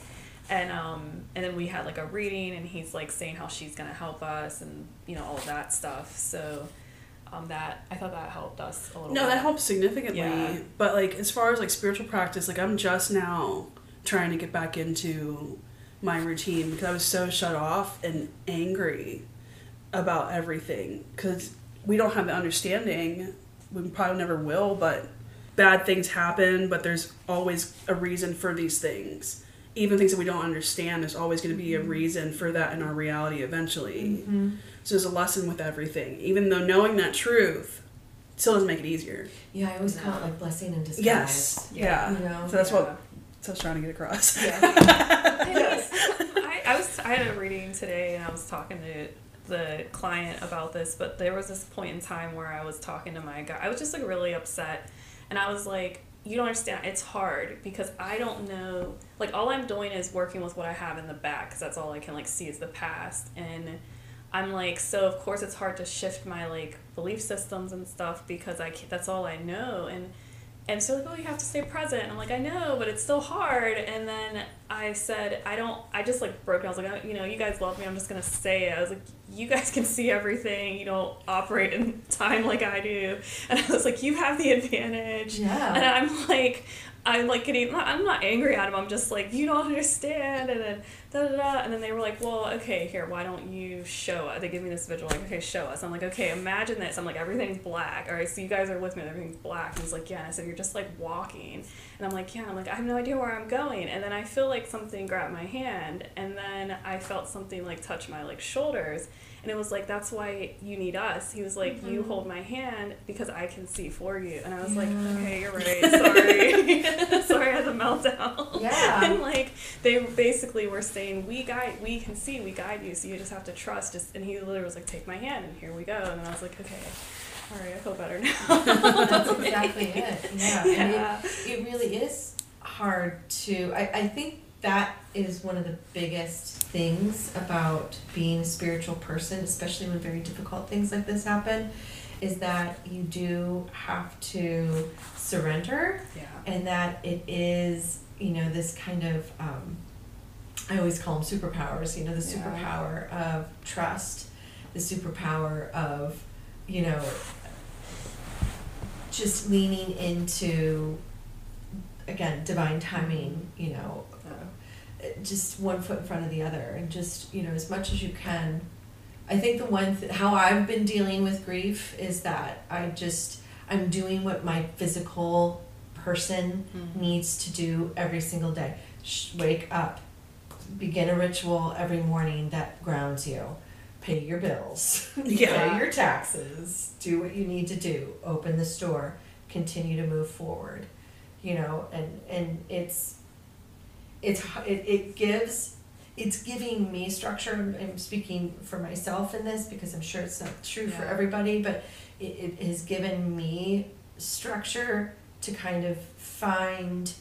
and um and then we had like a reading and he's like saying how she's gonna help us and you know all of that stuff so um that i thought that helped us a little bit. No, bit. that helped significantly. Yeah. But like as far as like spiritual practice, like I'm just now trying to get back into my routine because I was so shut off and angry about everything because we don't have the understanding. We probably never will, but bad things happen, but there's always a reason for these things. Even things that we don't understand, there's always going to be a mm-hmm. reason for that in our reality eventually. Mm-hmm. So there's a lesson with everything. Even though knowing that truth still doesn't make it easier. Yeah, I always call it like blessing and disguise. Yes. Yeah. You know? So that's Yeah. what so I was trying to get across. Yes. I, I was I had a reading today and I was talking to the client about this, but there was this point in time where I was talking to my guy. I was just like really upset and I was like, you don't understand. It's hard because I don't know. Like all I'm doing is working with what I have in the back because that's all I can like see is the past and I'm like, so of course it's hard to shift my like belief systems and stuff because I that's all I know and and so like, oh, you have to stay present. I'm like, I know, but it's still hard. And then I said, I don't. I just like broke. down. I was like, you know, you guys love me. I'm just gonna say it. I was like, you guys can see everything. You don't operate in time like I do. And I was like, you have the advantage. Yeah. And I'm like, I'm like getting. I'm not angry at him. I'm just like, you don't understand. And then da da da. And then they were like, well, okay, here, why don't you show us? They give me this visual, like, okay, show us. I'm like, okay, imagine this. I'm like, everything's black. All right, so you guys are with me. Everything's black. And he's like, yeah. And I said, you're just like walking. And I'm like, yeah. I'm like, I have no idea where I'm going. And then I feel like something grabbed my hand, and then I felt something like touch my like shoulders. And it was like, that's why you need us. He was like, you hold mm-hmm. my hand because I can see for you. And I was like, okay, you're right. Sorry. Sorry, I had a meltdown. Yeah. and like, they basically were saying, we guide, we can see, we guide you. So you just have to trust. And he literally was like, take my hand and here we go. And then I was like, okay, all right, I feel better now. That's exactly it. Yeah. Yeah. And it, it really is hard to. I, I think that is one of the biggest things about being a spiritual person, especially when very difficult things like this happen, is that you do have to surrender yeah. and that it is, you know, this kind of. Um, I always call them superpowers, you know, the Yeah. superpower of trust, the superpower of, you know, just leaning into again divine timing you know just one foot in front of the other and just you know as much as you can. I think the one th- how i've been dealing with grief is that i just i'm doing what my physical person mm-hmm. needs to do every single day. Sh- wake up begin a ritual every morning that grounds you. Pay your bills Yeah. pay your taxes do what you need to do open the store continue to move forward you know and and it's it's it, it gives it's giving me structure I'm, speaking for myself in this because i'm sure it's not true for everybody but it, it has given me structure to kind of find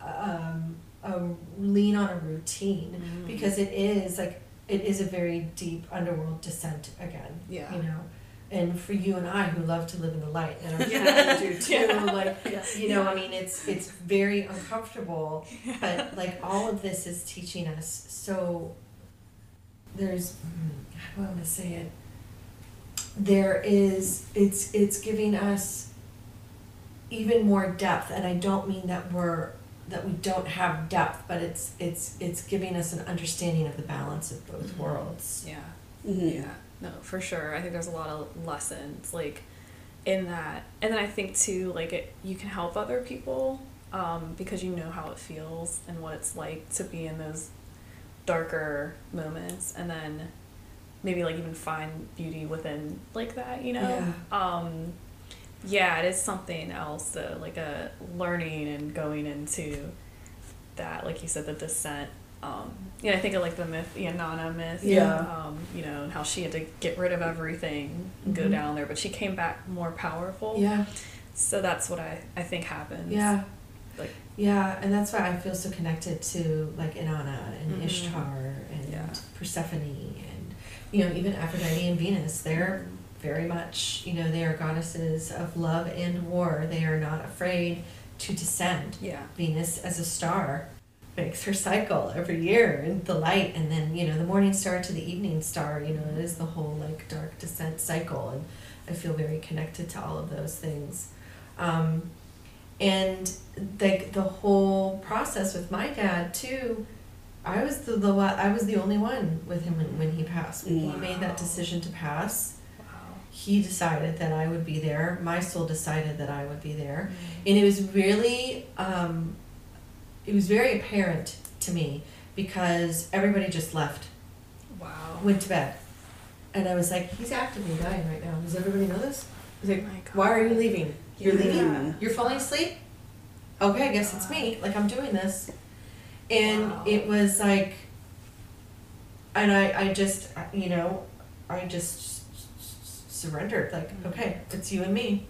um, a lean on a routine Mm-hmm. because it is like it is a very deep underworld descent again Yeah. you know and for you and I who love to live in the light and I'm sure Yeah. do too Yeah. like Yeah. you know I mean it's it's very uncomfortable but like all of this is teaching us so there's hmm, how do I want to say it there is it's it's giving us even more depth and I don't mean that we're that we don't have depth but it's it's it's giving us an understanding of the balance of both Mhm. worlds Yeah. Mhm. Yeah, no, for sure. I think there's a lot of lessons like in that, and then I think too, like it, you can help other people um, because you know how it feels and what it's like to be in those darker moments, and then maybe like even find beauty within like that, you know. Um, yeah, it is something else though, like a learning and going into that, like you said, the descent. Um, you know, I think of like the myth, the Inanna myth. Yeah. Um, you know, and how she had to get rid of everything and go Mhm. down there, but she came back more powerful. yeah So that's what I, I think happens. yeah Like- yeah and that's why I feel so connected to like Inanna and Mhm. Ishtar and Yeah. Persephone and you know even Aphrodite and Venus they're very much you know they are goddesses of love and war they are not afraid to descend Yeah. Venus as a star makes her cycle every year in the light and then you know the morning star to the evening star you know it is the whole like dark descent cycle and I feel very connected to all of those things. Um, and like the whole process with my dad too I was the, the I was the only one with him when, when he passed. When he made that decision to pass Wow. he decided that I would be there. My soul decided that I would be there. And it was really um, it was very apparent to me because everybody just left. Wow. went to bed. And i was like he's actively dying right now. Does everybody know this? I was like, my God. why are you leaving? You're Yeah. leaving? You're falling asleep? Okay i guess it's me. Like i'm doing this. And Wow. it was like and i i just you know i just surrendered. Like Mhm. okay it's you and me.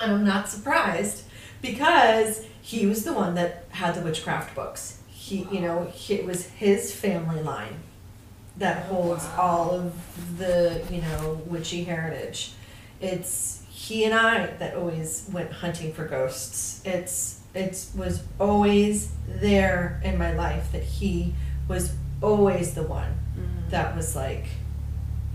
And i'm not surprised because he was the one that had the witchcraft books he you know he, it was his family line that holds wow. all of the you know witchy heritage it's he and i that always went hunting for ghosts it's it was always there in my life that he was always the one Mhm. that was like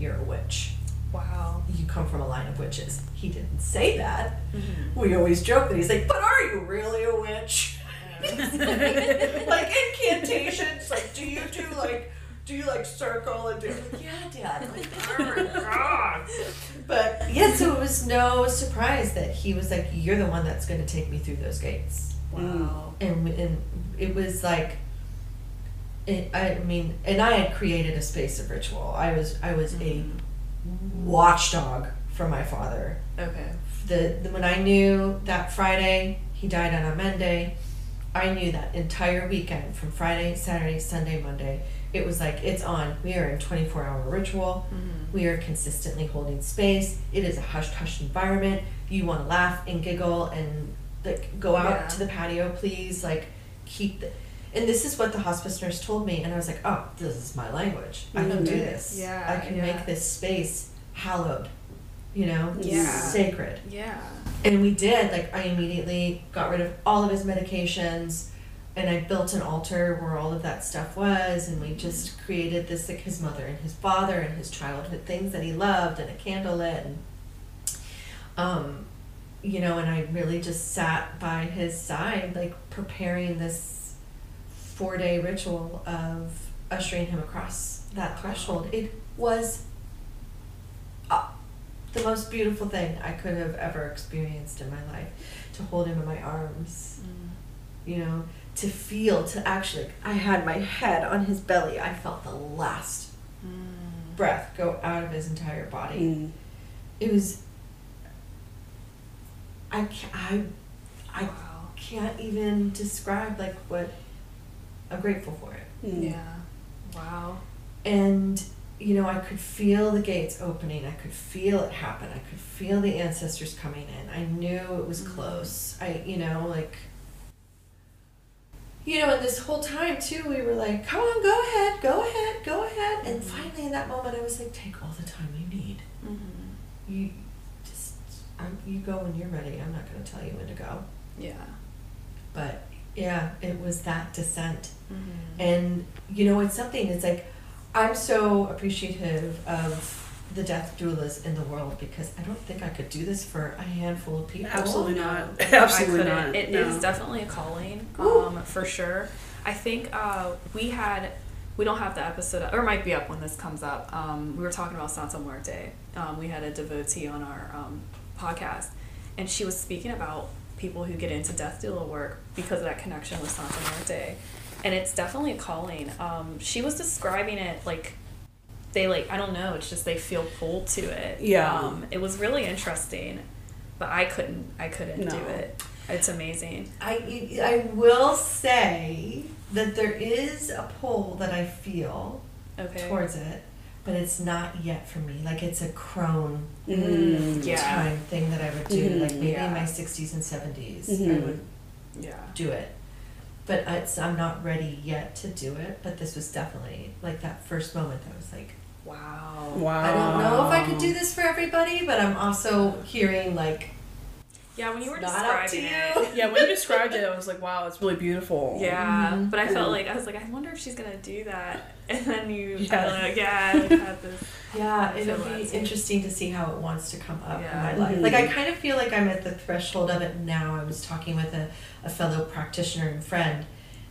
you're a witch Wow. you come from a line of witches. He didn't say that. Mhm. we always joke that he's like but are you really a witch? Like incantations like do you do like do you like circle and do like, yeah dad. Like oh but yeah so it was no surprise that he was like you're the one that's going to take me through those gates. Wow. and and it was like it, I mean and I had created a space of ritual. I was I was a watchdog for my father Okay. the, the when I knew that Friday he died on a Monday, I knew that entire weekend from Friday, Saturday, Sunday, Monday, it was like it's on. We are in twenty four hour ritual. Mhm. We are consistently holding space. It is a hushed hushed environment. You want to laugh and giggle and like go out Yeah. to the patio, please. Like keep the. And this is what the hospice nurse told me, and I was like, "Oh, this is my language. I can do Mhm. this. Yeah, I can yeah. make this space hallowed, you know, Yeah. sacred." Yeah. And we did. Like I immediately got rid of all of his medications and I built an altar where all of that stuff was and we just created this like his mother and his father and his childhood things that he loved and a candle lit and um you know, and I really just sat by his side, like preparing this four day ritual of ushering him across that threshold. It was uh, the most beautiful thing I could have ever experienced in my life to hold him in my arms, you know, to feel, to actually, I had my head on his belly. I felt the last breath go out of his entire body. Mm. It was, I can't, I, I Wow. can't even describe like what I'm grateful for it. Mm. Yeah. Wow. And you know, I could feel the gates opening. I could feel it happen. I could feel the ancestors coming in. I knew it was close. I, you know, like, you know, and this whole time too, we were like, "Come on, go ahead, go ahead, go ahead." And finally, in that moment, I was like, "Take all the time you need. Mm-hmm. You just, I'm, you go when you're ready. I'm not going to tell you when to go." Yeah. But yeah, it was that descent. Mm-hmm. And you know, it's something. It's like I'm so appreciative of the death doulas in the world because I don't think I could do this for a handful of people. Absolutely No, not. I Absolutely couldn't. not. It is No. definitely a calling, um, for sure. I think uh, we had, we don't have the episode, or it might be up when this comes up. Um, we were talking about Santa Muerte. Um, we had a devotee on our um, podcast, and she was speaking about people who get into death doula work because of that connection with Santa Muerte. And it's definitely a calling. Um, she was describing it like they like I don't know. It's just they feel pulled to it. Yeah. Um, it was really interesting, but I couldn't. I couldn't do it. It's amazing. I I will say that there is a pull that I feel Okay. towards it, but it's not yet for me. Like it's a crone Mm. Yeah. time thing that I would do. Mhm. Like maybe in my sixties and 70s I Mhm. would Yeah. do it. But it's, I'm not ready yet to do it. But this was definitely like that first moment. I was like, Wow. Wow. I don't know if I could do this for everybody, but I'm also hearing like, Yeah. When you were It's not up describing to it. you. Yeah, when you described it, I was like, wow, it's really beautiful. Yeah, Mhm. but I felt Mhm. like I was like, I wonder if she's gonna do that, and then you, Yeah. I don't yeah, like, had this. yeah, it'll be that interesting to see how it wants to come up Yeah. in my life. Mhm. Like I kind of feel like I'm at the threshold of it now. I was talking with a, a fellow practitioner and friend,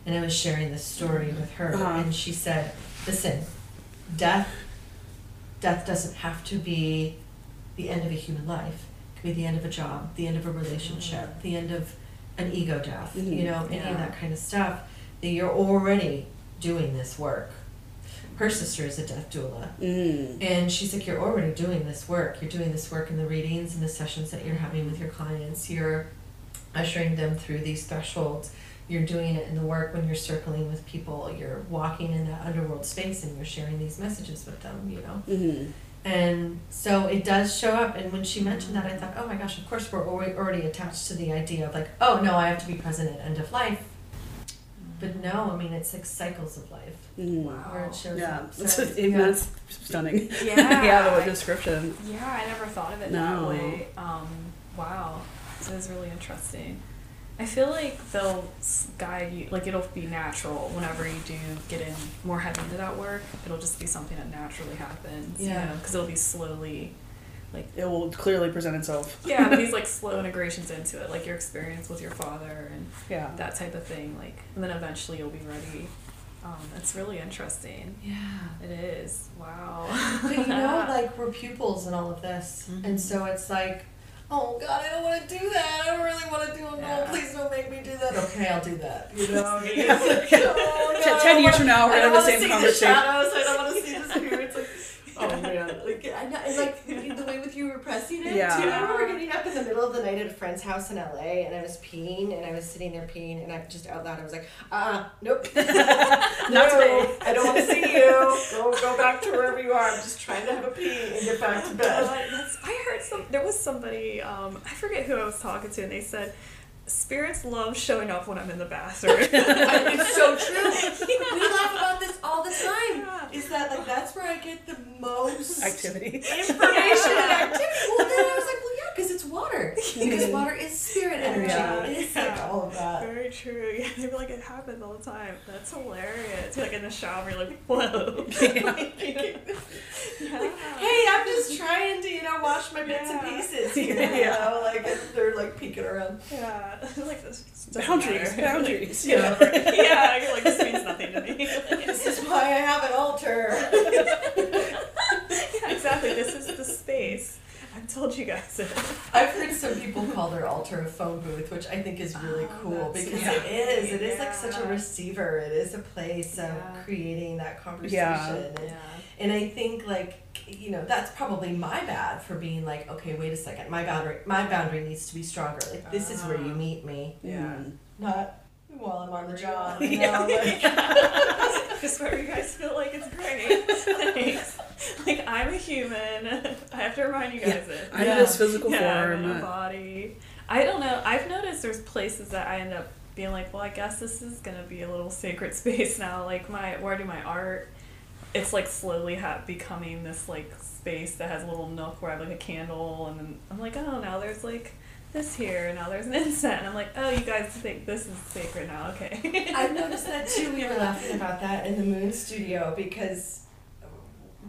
and I was sharing this story with her, Uh-huh. and she said, "Listen, death, death doesn't have to be the end of a human life. Could be the end of a job, the end of a relationship, the end of an ego death. Mhm. You know, any Yeah. of that kind of stuff. That you're already doing this work." Her sister is a death doula. Mm. And she's like, You're already doing this work. You're doing this work in the readings and the sessions that you're having with your clients. You're ushering them through these thresholds. You're doing it in the work when you're circling with people. You're walking in that underworld space and you're sharing these messages with them, you know? Mm. And so it does show up. And when she mentioned that, I thought, Oh my gosh, of course, we're already attached to the idea of like, Oh no, I have to be present at end of life. But no, I mean, it's like cycles of life Mm. Wow. where it shows Yeah, up. that's, So, yeah. that's stunning. Yeah. yeah, the description. Yeah, I never thought of it No. that way. Um, wow, this is really interesting. I feel like they'll guide you, like it'll be natural whenever you do get in more heavy into that work. It'll just be something that naturally happens. Yeah. Because it'll be slowly, like It will clearly present itself. yeah, these like slow integrations into it, like your experience with your father and Yeah. that type of thing. Like, and then eventually you'll be ready. Um, it's really interesting. Yeah. It is. Wow. But you know, like we're pupils in all of this, Mhm. and so it's like, oh God, I don't want to do that. I don't really want to do it. Yeah. No, please don't make me do that. Okay, I'll do that. You know, I mean, Yeah. like, oh, Ten- God, ten I years don't from now, we're wanna- gonna have the I don't same wanna see conversation. shadows. I don't want to see the spirits. Like, oh man, like I know, and like the way with you were pressing it. Yeah. Do you remember we were getting up in the middle of the night at a friend's house in LA, and I was peeing, and I was sitting there peeing, and I just out loud I was like, uh, nope. Not no, today. I don't want to see you. Go, go back to wherever you are. I'm just trying to have a pee and get back to Uh, bed. that's- I heard some. There was somebody. Um, I forget who I was talking to, and they said, "Spirits love showing up when I'm in the bathroom." It's so true. We laugh about this all the time. Yeah. Is that like that's where I get the most Activity. information and activity? Well, then I was like, well, yeah, because it's water. Because water is spirit energy. Yeah. It is like all of that. Very true. Yeah, they were like, it happens all the time. That's hilarious. You're like in the shower, you're like, whoa. yeah. Hey, I'm just trying to, you know, wash my bits and pieces here, you Yeah. know, like they're like peeking around. Yeah, like this. Boundaries, matter. boundaries. Like, yeah, right. yeah. You're like this means nothing to me. This is why I have an altar. yeah, exactly. This is the space. I've told you guys it. I've heard some people call their altar a phone booth, which I think is really Oh, cool because yeah. it is. It is like such a receiver. It is a place of Yeah. creating that conversation. Yeah. And, Yeah. And I think like you know that's probably my bad for being like okay wait a second my boundary my boundary needs to be stronger like this is where you Ah. meet me Yeah. Mm. not while I'm on the job. Yeah. You know, like, Just where you guys feel like it's great. Thanks. Like I'm a human. I have to remind you guys it. I'm in Yeah. this physical yeah, form. I'm in a body. I don't know. I've noticed there's places that I end up being like, well, I guess this is gonna be a little sacred space now. Like my where I do my art, it's like slowly ha- becoming this like space that has a little nook where I have like a candle, and then I'm like, oh, now there's like this here. And now there's an incense, and I'm like, oh, you guys think this is sacred now? Okay. I've noticed that too. We were laughing about that in the Moon Studio because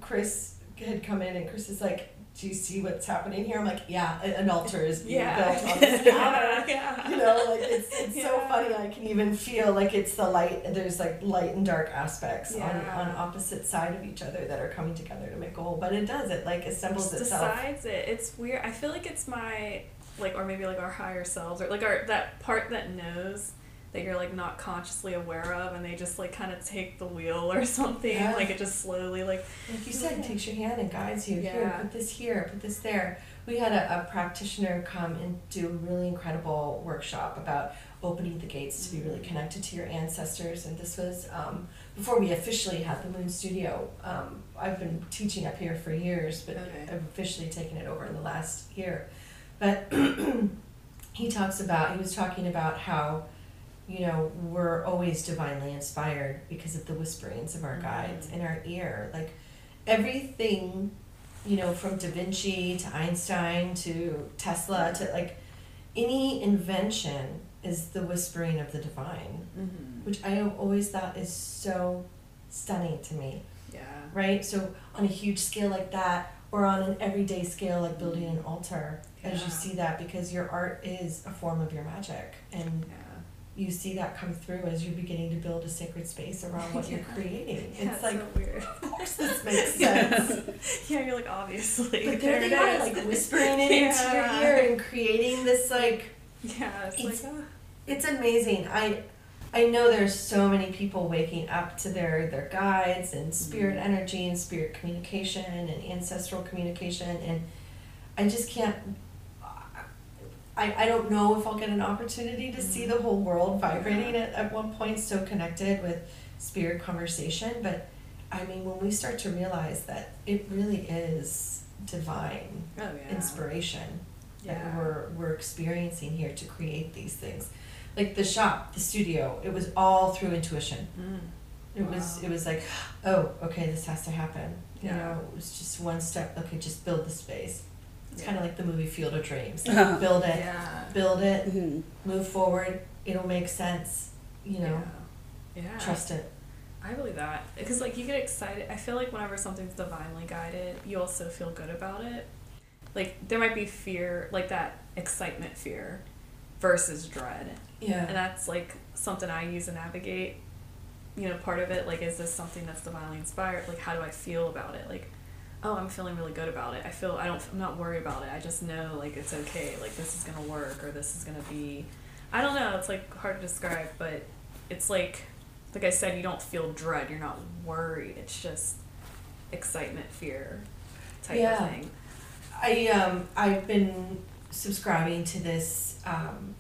Chris had come in and Chris is like, "Do you see what's happening here?" I'm like, "Yeah, an altar is being yeah. built on this counter." yeah. You know, like it's it's so funny. I can even feel like it's the light. There's like light and dark aspects Yeah. on on opposite side of each other that are coming together to make a whole. But it does. It like assembles just itself. decides it. It's weird. I feel like it's my like, or maybe like our higher selves, or like our that part that knows that you're like not consciously aware of, and they just like kind of take the wheel or something. Yeah. Like it just slowly like Like you said, takes your hand and guides you. Here, Yeah. put this here, put this there. We had a, a practitioner come and do a really incredible workshop about opening the gates to be really connected to your ancestors. And this was um, before we officially had the Moon Studio. Um, I've been teaching up here for years, but Okay. I've officially taken it over in the last year. But he talks about, he was talking about how, you know, we're always divinely inspired because of the whisperings of our mm-hmm. guides in our ear. Like everything, you know, from Da Vinci to Einstein to Tesla to like any invention is the whispering of the divine, mm-hmm. which I have always thought is so stunning to me yeah. right? So on a huge scale like that, or on an everyday scale like building an mm-hmm. altar, as you see that, because your art is a form of your magic, and Yeah. You see that come through as you're beginning to build a sacred space around what you're creating. Yeah, it's like, so weird. of course, this makes sense. yeah, you're like obviously. but there it they are, like whispering it into your ear and creating this like yeah, it's, It's- like ah. it's amazing. I I know there's so many people waking up to their their guides and spirit energy and spirit communication and ancestral communication and I just can't I, I don't know if I'll get an opportunity to see the whole world vibrating at, at one point so connected with spirit conversation but I mean when we start to realize that it really is divine oh yeah. inspiration that we're we're experiencing here to create these things. Like the shop, the studio, it was all through intuition. Mm. It was it was like, oh, okay, this has to happen. You Yeah. know, it was just one step. Okay, just build the space. It's Yeah. kind of like the movie Field of Dreams. Uh-huh. build it, Yeah. build it, Mhm. move forward. It'll make sense. You know, Yeah. yeah. trust it. I believe that because like you get excited. I feel like whenever something's divinely guided, you also feel good about it. Like there might be fear, like that excitement fear, versus dread, Yeah. and that's like something I use to navigate. You know, part of it like is this something that's divinely inspired? Like how do I feel about it? Like, oh, I'm feeling really good about it. I feel I don't. I'm not worried about it. I just know like it's okay. Like this is gonna work or this is gonna be. I don't know. It's like hard to describe, but it's like like I said, you don't feel dread. You're not worried. It's just excitement, fear, type Yeah. of thing. I um I've been subscribing to this um,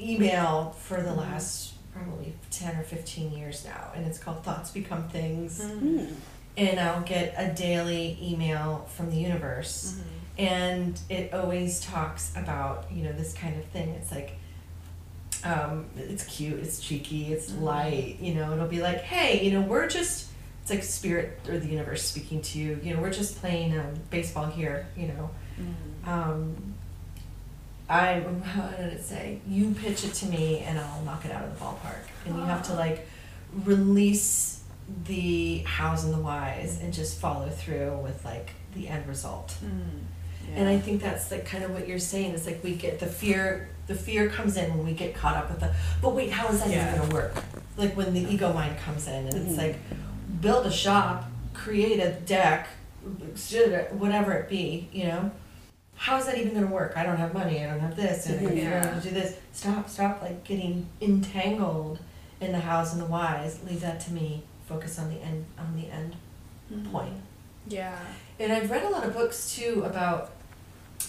email for the Mhm. last probably ten or fifteen years now, and it's called Thoughts Become Things. Mm. And I'll get a daily email from the universe, Mm-hmm. and it always talks about you know this kind of thing. It's like. Um, it's cute, it's cheeky, it's Mhm. light, you know, it'll be like, hey, you know, we're just, it's like spirit or the universe speaking to you, you know, we're just playing um, baseball here, you know, Mm-hmm. um, I how did it say? You pitch it to me and I'll knock it out of the ballpark. And you have to Ah. like release the hows and the whys and just follow through with like the end result. Mm. And I think that's like kind of what you're saying is like we get the fear. The fear comes in when we get caught up with the. But wait, how is that Yeah. even gonna work? Like when the ego mind comes in and it's Mhm. like, build a shop, create a deck, whatever it be, you know. How is that even gonna work? I don't have money. I don't have this. And I Mhm. don't have to do this. Stop. Stop. Like getting entangled in the hows and the whys. Leave that to me. Focus on the end. On the end point. Yeah. And I've read a lot of books too about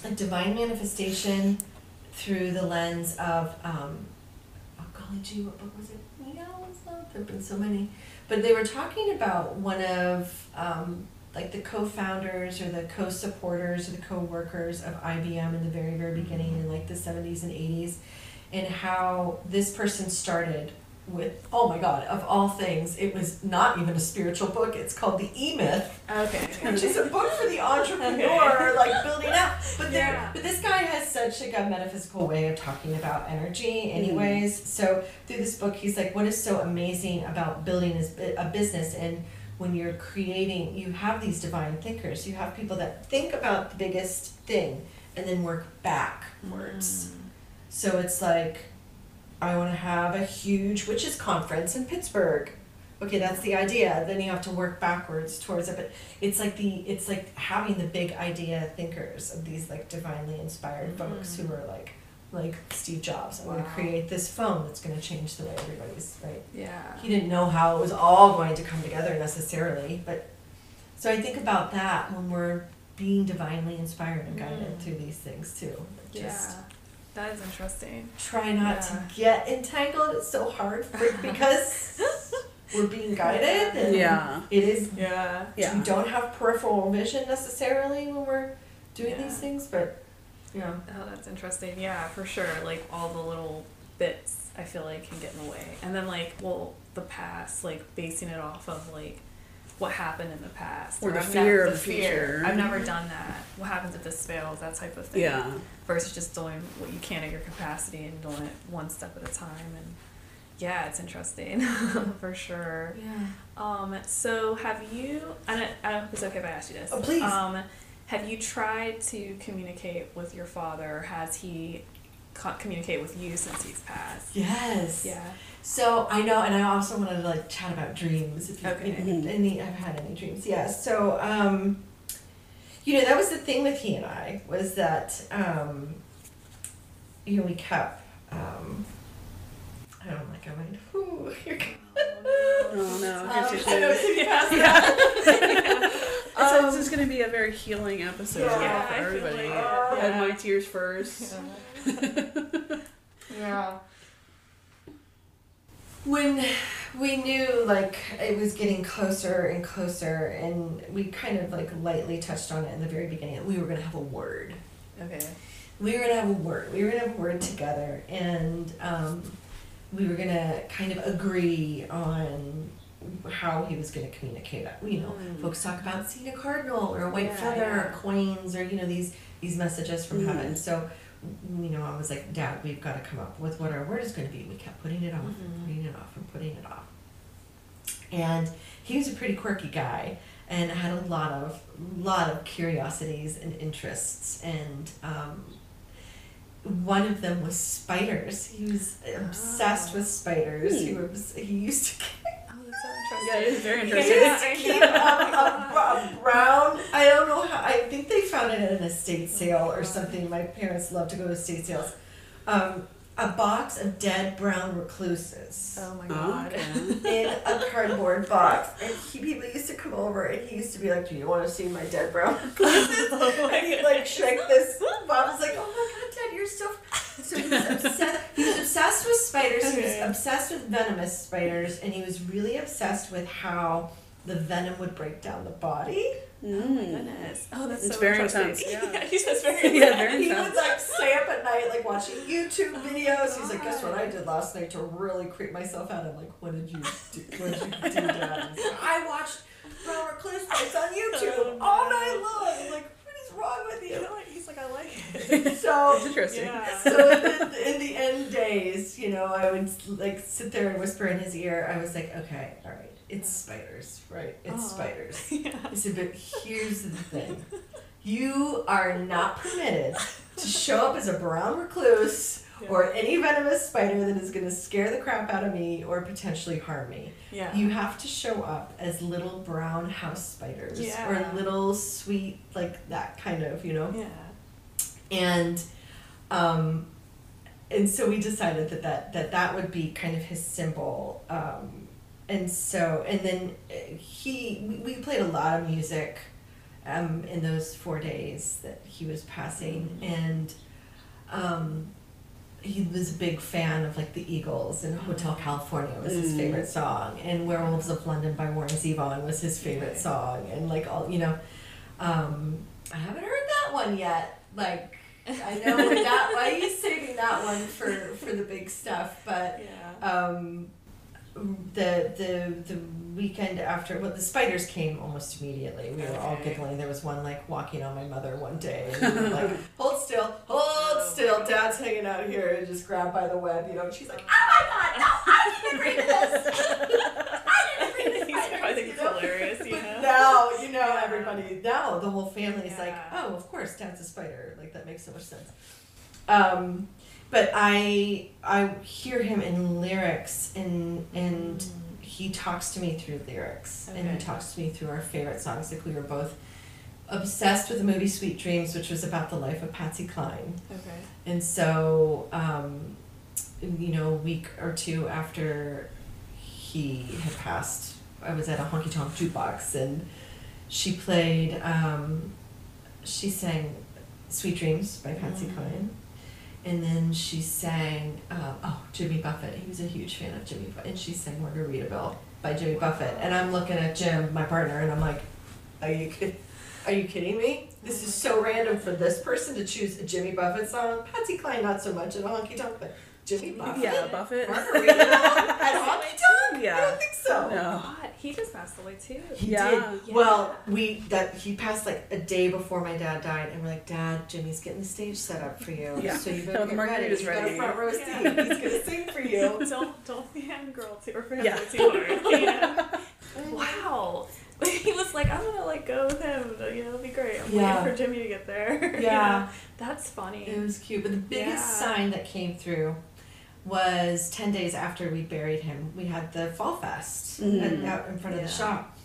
like divine manifestation through the lens of um, oh golly gee, what book was it? Yeah, that? There've been so many, but they were talking about one of um, like the co-founders or the co-supporters or the co-workers of IBM in the very very beginning in like the seventies and eighties, and how this person started with oh my god of all things it was not even a spiritual book it's called the E Myth Okay. which is a book for the entrepreneur, like building up. But there, Yeah. but this guy has such like a metaphysical way of talking about energy, anyways. Mm-hmm. So through this book, he's like, what is so amazing about building a business and when you're creating, you have these divine thinkers. You have people that think about the biggest thing and then work backwards. Mm. So it's like, I want to have a huge witches conference in Pittsburgh. Okay, that's the idea. Then you have to work backwards towards it. But it's like the it's like having the big idea thinkers of these like divinely inspired folks who are like like Steve Jobs. I'm going to create this phone that's going to change the way everybody's right. Yeah. He didn't know how it was all going to come together necessarily, but so I think about that when we're being divinely inspired and guided Mm. through these things too. Yeah. Just That is interesting. try not Yeah. to get entangled. It's so hard for, because we're being guided and Yeah. it is Yeah. Yeah. we don't have peripheral vision necessarily when we're doing Yeah. these things, but yeah. Oh, that's interesting. Yeah, for sure. Like all the little bits I feel like can get in the way. And then like, well, the past, like basing it off of like what happened in the past. Or the I've fear of the the fear. future. I've never done that. What happens if this fails? That type of thing. Yeah. Versus just doing what you can at your capacity and doing it one step at a time. And yeah, it's interesting for sure. Yeah. Um, so have you, I don't, I don't it's okay if I ask you this. Oh, please. Um, have you tried to communicate with your father? Has he co- communicate with you since he's passed? Yes. Yeah. So I know, and I also wanted to like chat about dreams. If you, Okay. if any, I've had any dreams. Yeah. So, um, you know, that was the thing with he and I was that, um, you know, we kept. Um, I don't like. I went. Whew, here comes- Oh no. Um, here's I know, your- can you pass that? So Um, this is going to be a very healing episode Yeah, for everybody. like it. I had my tears first. Yeah. When we knew like it was getting closer and closer, and we kind of like lightly touched on it in the very beginning, we were gonna have a word. Okay. We were gonna have a word. We were gonna have a word together, and um, we were gonna kind of agree on how he was gonna communicate it. You know, Mm. folks talk about seeing a cardinal or a white Yeah, feather yeah. or coins or you know these these messages from Mm. heaven. So you know, I was like, Dad, we've got to come up with what our word is going to be. We kept putting it off, Mhm. and putting it off, and putting it off. And he was a pretty quirky guy and had a lot of lot of curiosities and interests and um, one of them was spiders. He was obsessed Ah. with spiders. He Hmm. was he used to Oh, so interesting. Yeah, it is very interesting. used to keep a, a, a brown. I don't know how. I think they found it at an estate sale or something. My parents love to go to estate sales. Um, a box of dead brown recluses Oh my Oh, god. okay. in a cardboard box, and he, people used to come over, and he used to be like, "Do you want to see my dead brown recluses?" Oh and he'd like shake this. Bob was like, "Oh my god, Dad, you're so." So he was obsessed. He was obsessed with spiders. He Okay. was obsessed with venomous spiders, and he was really obsessed with how the venom would break down the body. Oh my Mm. goodness. Oh, that's It's so very interesting. intense, yeah. yeah, he's just very Yeah, very he would like stay up at night, like watching YouTube videos. He's like, "Guess what I did last night to really creep myself out?" I'm like, "What did you do? What did you do, Dad?" Like, I watched Recluse Fights on YouTube Oh, all night long. I'm like, "What is wrong with You you?" know what? He's like, I like it. So It's interesting. Yeah. so in the, in the end days, you know, I would like sit there and whisper in his ear. I was like, okay, all right, it's spiders, right? It's Oh. spiders. yeah. I said, but here's the thing. You are not permitted to show up as a brown recluse or any venomous spider that is going to scare the crap out of me or potentially harm me. Yeah. You have to show up as little brown house spiders Yeah. or little sweet, like that kind of, you know? yeah. and um, and so we decided that that that that would be kind of his symbol um, and so and then uh, he we played a lot of music um, in those four days that he was passing. And um, he was a big fan of like the Eagles and Hotel California was his Mm. favorite song. And Werewolves of London by Warren Zevon was his favorite song. And like all you know um, I haven't heard that one yet. Like I know that why he's saving that one for for the big stuff? But Yeah. um, the the the weekend after well the spiders came almost immediately. We were all giggling. There was one like walking on my mother one day. And we were like hold still hold still dad's hanging out here and just grabbed by the web you know and she's like oh my god no I didn't bring this. I didn't bring this He's spiders," probably you it's hilarious, you know? now you know Yeah. everybody now the whole family's like Yeah. oh of course dad's a spider. Like that makes so much sense. Um but I I hear him in lyrics and and he talks to me through lyrics. And he talks to me through our favorite songs. Like we were both obsessed with the movie Sweet Dreams which was about the life of Patsy Cline. Okay. and so um you know a week or two after he had passed I was at a honky tonk jukebox and she played um she sang Sweet Dreams by Patsy Mm. Cline and then she sang, uh, oh, Jimmy Buffett. He was a huge fan of Jimmy Buffett. And she sang Margaritaville by Jimmy Buffett. And I'm looking at Jim, my partner, and I'm like, are you kid- Are you kidding me? This is so random for this person to choose a Jimmy Buffett song. Patsy Cline, not so much in a honky tonk, but Jimmy Buffett? Yeah, Buffett. Margaritaville at honky tonk? I don't think so. No. God, he just passed away too. He Yeah. did. Yeah. Well, we that he passed like a day before my dad died, and we're like, Dad, Jimmy's getting the stage set up for you. Yeah. So you The better get ready. margarita's You got a front row seat. Yeah. He's gonna sing for you. don't don't fangirl too or Yeah. fangirl too hard. You know? wow. He was like, I'm gonna like go with him. You know, it'll be great. I'm Yeah. waiting for Jimmy to get there. You Yeah. That's funny. It was cute, but the biggest Yeah. sign that came through was ten days after we buried him. We had the fall fest Mhm. at- out in front of the shop,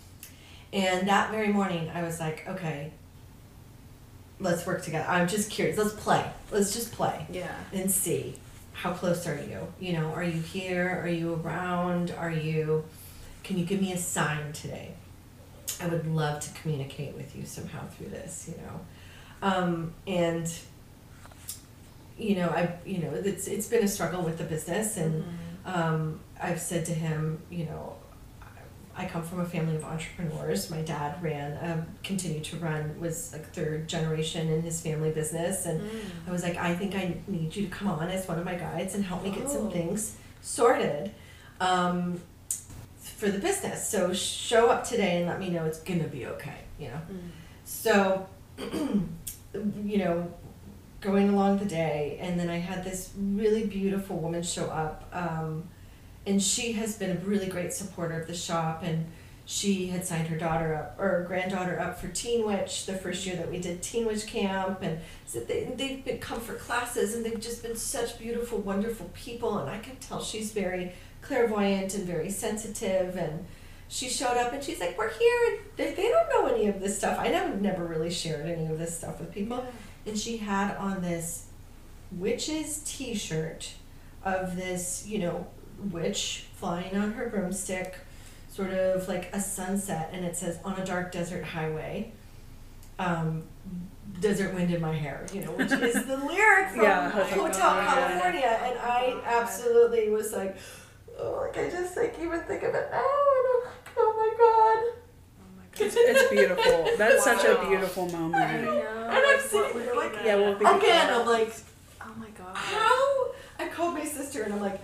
and that very morning I was like, okay, let's work together. I'm just curious. Let's play. Let's just play. yeah. and see how close are you you know are you here are you around are you can you give me a sign today i would love to communicate with you somehow through this you know um, and you know i you know it's it's been a struggle with the business and Mhm. um, I've said to him, you know, I come from a family of entrepreneurs. My dad ran, um, continued to run, was like third generation in his family business, and Mm. I was like, I think I need you to come on as one of my guides and help me get some Oh. things sorted um, for the business. So show up today and let me know it's gonna be okay. You know. Mm. So, you know, going along the day, and then I had this really beautiful woman show up, um, and she has been a really great supporter of the shop, and she had signed her daughter up or granddaughter up for Teen Witch the first year that we did Teen Witch camp, and so they they've been come for classes, and they've just been such beautiful, wonderful people, and I can tell she's very clairvoyant and very sensitive, and she showed up and she's like, "We're here." They, they don't know any of this stuff. I never never really shared any of this stuff with people. And she had on this witch's T-shirt of this, you know, witch flying on her broomstick, sort of like a sunset, and it says, "On a dark desert highway." Um, desert wind in my hair, you know, which is the lyric from Yeah. Hotel Oh God. California, and I absolutely was like, oh, like I just like even think of it now, and I'm like, oh my god. My It's, it's beautiful. That's such a Wow. beautiful I moment. know. And I'm like, sitting what would there be like- Yeah, what would be Again, I'm like, Oh my god. how? I called my sister and I'm like,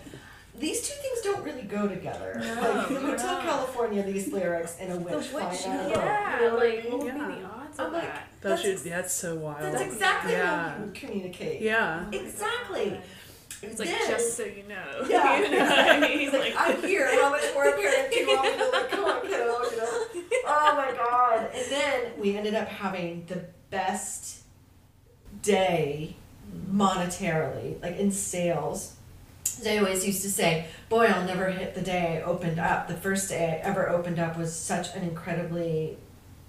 these two things don't really go together. No, like the Hotel no. California, these lyrics, and a The witch witch, flying out of yeah, You know like what would Yeah. be the odds I'm of like, that? That That's should, that's so wild. That's exactly Yeah. how you communicate. Yeah. Oh my Exactly. It's like Then- just so you know. Yeah, you know what I mean? He's like, I'm here. How much more apparent do you want me to like? Come on, kiddo. You know? Oh my god! And then we ended up having the best day monetarily, like in sales. I always used to say, "Boy, I'll never hit the day I opened up." The first day I ever opened up was such an incredibly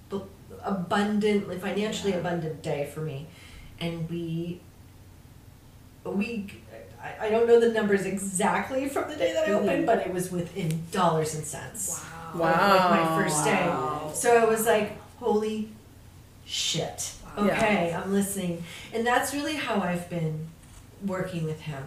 bu- abundantly financially abundant day for me, and we we I, I don't know the numbers exactly from the day that I opened, Mhm. but it was within dollars and cents. Wow. Wow. Like my first day. Wow. So I was like, holy shit. Wow. Okay, I'm listening. And that's really how I've been working with him.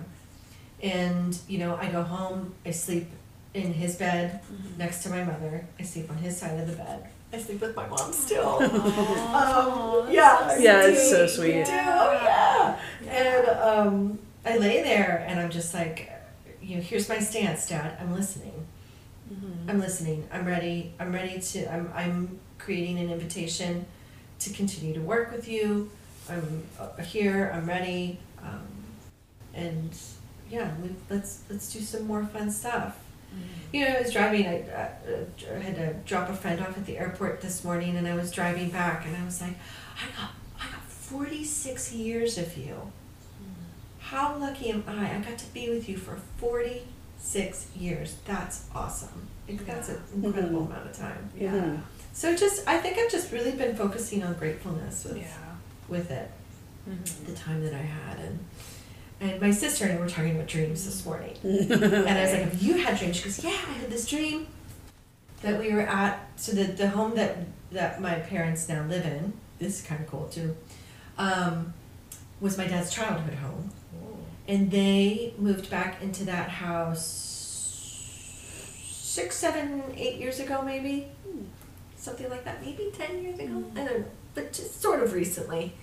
And, you know, I go home, I sleep in his bed next to my mother, I sleep on his side of the bed. I sleep with my mom still. Aw, Um, yeah, Yeah, it's so we sweet. do, yeah. Yeah. And um, I lay there and I'm just like, you know, here's my stance, Dad. I'm listening. Mhm. I'm listening. I'm ready. I'm ready to. I'm. I'm creating an invitation to continue to work with you. I'm uh, here. I'm ready. Um, and yeah, we, let's let's do some more fun stuff. You know, I was driving. I, uh, I had to drop a friend off at the airport this morning, and I was driving back, and I was like, I got I got forty six years of you. How lucky am I? I got to be with you for forty six years. That's awesome. That's an incredible Mhm. amount of time. Yeah. Mhm. So just, I think I've just really been focusing on gratefulness with, Yeah. with it, Mhm. the time that I had, and and my sister and I were talking about dreams this morning, and I was like, "Have you had dreams?" She goes, "Yeah, I had this dream that we were at so the the home that that my parents now live in. This is kind of cool too. Um, was my dad's childhood home, and they moved back into that house six, seven, eight years ago, maybe something like that. Maybe ten years ago. I don't know, but just sort of recently.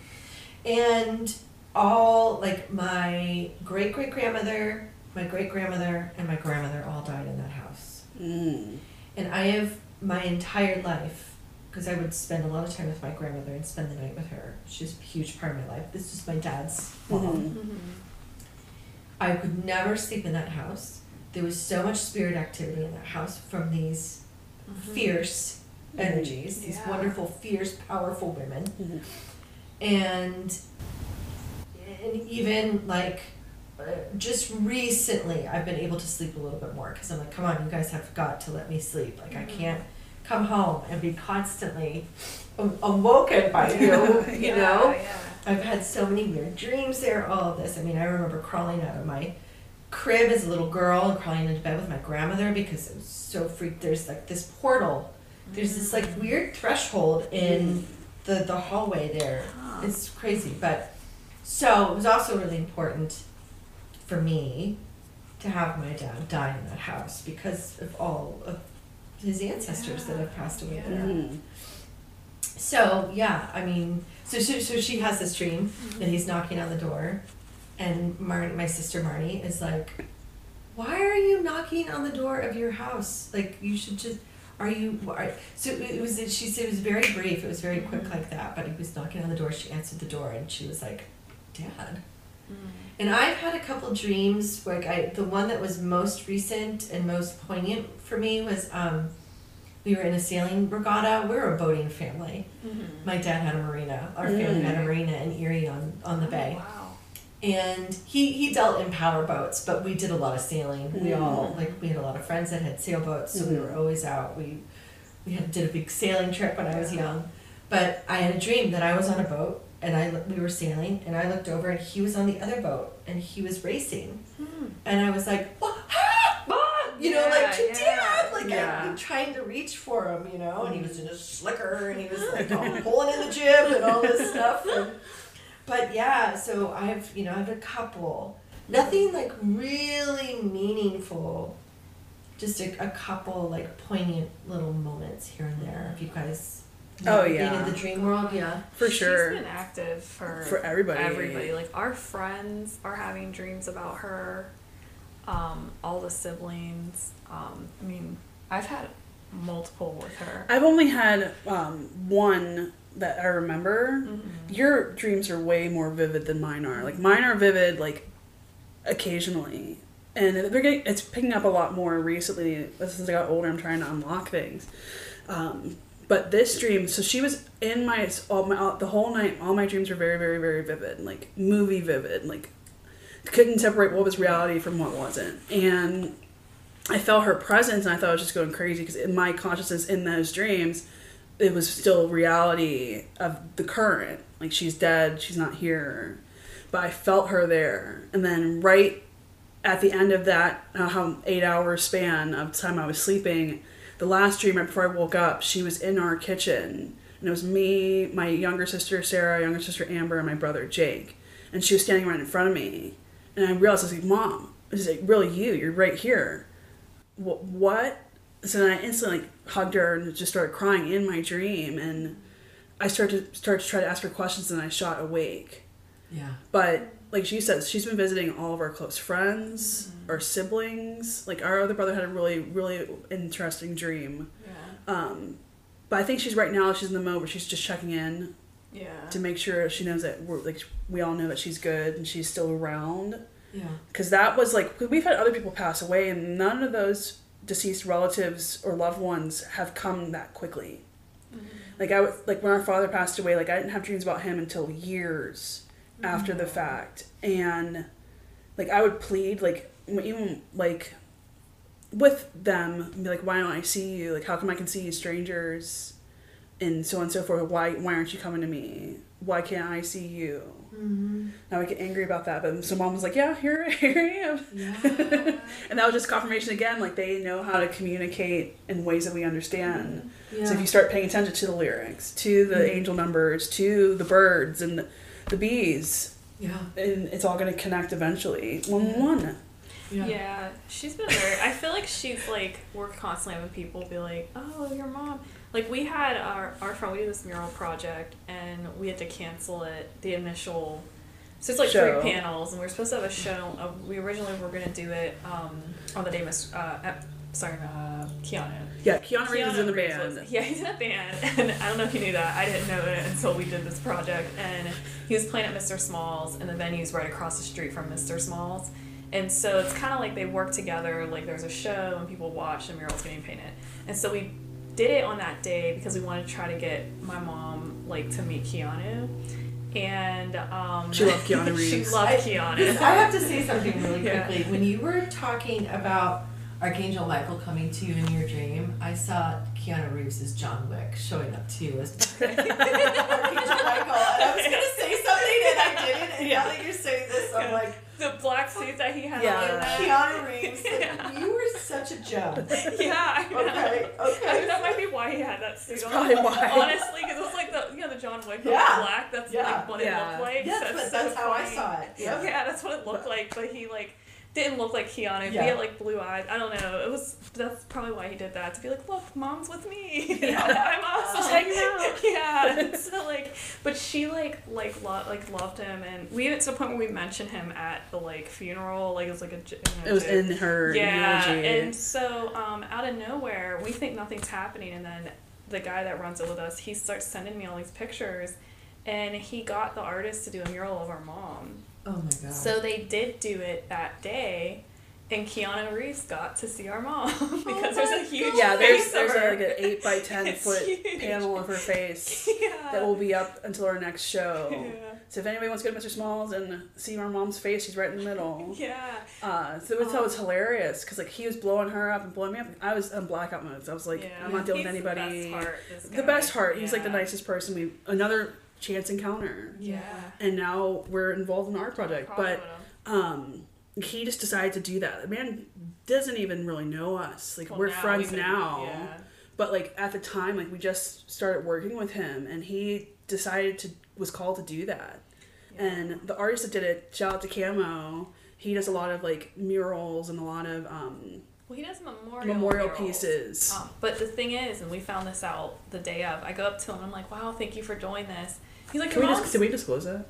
And all like my great great grandmother, my great grandmother, and my grandmother all died in that house. Mm. And I have my entire life, because I would spend a lot of time with my grandmother and spend the night with her. She's a huge part of my life. This is my dad's mom. Mhm. Mhm. I could never sleep in that house. There was so much spirit activity in that house from these Mhm. fierce Mhm. energies, these wonderful, fierce, powerful women. Mhm. And and even like uh, just recently, I've been able to sleep a little bit more because I'm like, come on, you guys have got to let me sleep. Like I Mhm. can't come home and be constantly awoken by you. You Yeah, know. Yeah. I've had so many weird dreams there, all of this. I mean, I remember crawling out of my crib as a little girl and crawling into bed with my grandmother because it was so freaked. There's like this portal. There's this like weird threshold in the, the hallway there. It's crazy. But so it was also really important for me to have my dad die in that house because of all of his ancestors that have passed away Yeah. there. Mhm. So yeah, I mean, so so, so she has this dream that he's knocking on the door, and Marnie, my sister Marnie, is like, "Why are you knocking on the door of your house? Like you should just." Are you? Are, so it was. She said it was very brief. It was very quick like that. But he was knocking on the door. She answered the door, and she was like, "Dad." Mm. And I've had a couple dreams. Like I, the one that was most recent and most poignant for me was um, we were in a sailing regatta. We're a boating family. Mhm. My dad had a marina. Our family Mm. had a marina in Erie on, on the bay. Oh, Wow. And he, he dealt in power boats, but we did a lot of sailing. We all Mm. like we had a lot of friends that had sailboats, so we Mhm. were always out. We we had did a big sailing trip when I was young. But I had a dream that I was on a boat and I we were sailing and I looked over and he was on the other boat and he was racing Hmm. and I was like, "Ah, ah," you know, like to Yeah, yeah, dad, like yeah. I'd be trying to reach for him, you know, and he was in a slicker and he was like all pulling in the jib and all this stuff. And, but yeah, so I've you know I have a couple, nothing like really meaningful, just a, a couple like poignant little moments here and there. If you guys, Oh, been yeah. in the dream world, yeah. For sure. She's been active for For everybody. Everybody. Like our friends are having dreams about her. Um, all the siblings. Um, I mean, I've had multiple with her. I've only had um, one that I remember. Mhm. Your dreams are way more vivid than mine are. Like mine are vivid, like occasionally, and they're getting, it's picking up a lot more recently. As I got older, I'm trying to unlock things. Um, But this dream, so she was in my all my all, the whole night. All my dreams were very, very, very vivid, like movie vivid. Like couldn't separate what was reality from what wasn't. And I felt her presence, and I thought I was just going crazy because in my consciousness in those dreams, it was still reality of the current. Like she's dead, she's not here, but I felt her there. And then right at the end of that, uh, eight hour span of time I was sleeping, the last dream right before I woke up, she was in our kitchen. And it was me, my younger sister Sarah, younger sister Amber, and my brother Jake. And she was standing right in front of me. And I realized, I was like, Mom, this is like, really you. You're right here. What? what? So then I instantly hugged her and just started crying in my dream. And I started to, start to try to ask her questions and I shot awake. Yeah. But like she says, she's been visiting all of our close friends, Mm-hmm. our siblings. Like our other brother had a really, really interesting dream. Yeah. Um, but I think she's right now. She's in the mode where she's just checking in Yeah. to make sure she knows that we're like we all know that she's good and she's still around. Yeah. Because that was like, we've had other people pass away and none of those deceased relatives or loved ones have come that quickly. Mm-hmm. Like I was like when our father passed away, like I didn't have dreams about him until years after the mm-hmm. fact, and like I would plead like even like with them, be like, why don't I see you? Like how come I can see you strangers, and so on and so forth. Why why aren't you coming to me? Why can't I see you? Mm-hmm. Now I get angry about that, but so mom was like, yeah, here here I am. Yeah. And that was just confirmation again, like they know how to communicate in ways that we understand. yeah. So if you start paying attention to the lyrics, to the Mhm. angel numbers, to the birds and the, the bees, yeah. and it's all going to connect eventually. One Yeah. one. Yeah. Yeah, she's been very. I feel like she's like we're constantly having people be like, "Oh, your mom." Like we had our our friend. We did this mural project, and we had to cancel it. The initial. So it's like Show. three panels, and we were supposed to have a show. Uh, we originally were gonna do it um, on the day Miss. Uh, ep- sorry, uh, Keanu. Yeah, Keanu Reeves is in the Reeves band. was- yeah, he's in a band, and I don't know if you knew that. I didn't know it until we did this project, and he was playing at Mr. Smalls, and the venue's right across the street from Mr. Smalls, and so it's kind of like they work together. Like there's a show, and people watch the murals getting painted, and so we did it on that day because we wanted to try to get my mom like to meet Keanu. And um, She loved Keanu Reeves. she loved I- Keanu. I have to say something really Yeah. quickly. When you were talking about Archangel Michael coming to you in your dream, I saw Keanu Reeves as John Wick showing up to you as Archangel Michael. And I was going to say something and I didn't. And now that you're saying this, I'm like, the black suit that he had Yeah. on. and that- Keanu Reeves, Yeah. you were such a gem. Yeah, I know. Okay, I okay. that might be why he had that suit That's on. probably why. Honestly, because it was like the you know the John Wick but Yeah. black. That's Yeah. like what it looked like. Yes, so but it's that's so how I funny. saw it. Yeah. Yeah. that's what it looked like. But he like didn't look like Keanu. He had like blue eyes. I don't know. It was that's probably why he did that to be like, look, mom's with me. Yeah. I'm awesome. Out. yeah. So like, but she like like lo- like loved him, and we to the point where we mentioned him at the like funeral. Like it was like a. you know, It was joke. in her Yeah, eulogy. and so um, out of nowhere, we think nothing's happening, and then the guy that runs it with us, he starts sending me all these pictures, and he got the artist to do a mural of our mom. Oh my god. So they did do it that day, and Keanu Reeves got to see our mom because there's a huge yeah, there's face there's of a, her. like an eight by ten foot huge. panel of her face yeah. that will be up until our next show. yeah. So if anybody wants to go to Mr. Smalls and see our mom's face, she's right in the middle. Yeah. Uh, so it was, that was hilarious because like he was blowing her up and blowing me up. I was in blackout modes. I was like, yeah. I'm not dealing with anybody. The best heart. The best heart. He's like the nicest person. We another chance encounter, Yeah. and now we're involved in our project. But um, he just decided to do that. The man doesn't even really know us. Like Well, we're now friends now. Yeah. But like at the time, like we just started working with him, and he decided to was called to do that. Yeah. And the artist that did it, shout out to Camo. He does a lot of like murals and a lot of um, Well, he does memorial memorial murals. pieces. Um, but the thing is, and we found this out the day of. I go up to him. I'm like, "Wow, thank you for doing this." He's like, Can we "Your just did we disclose that?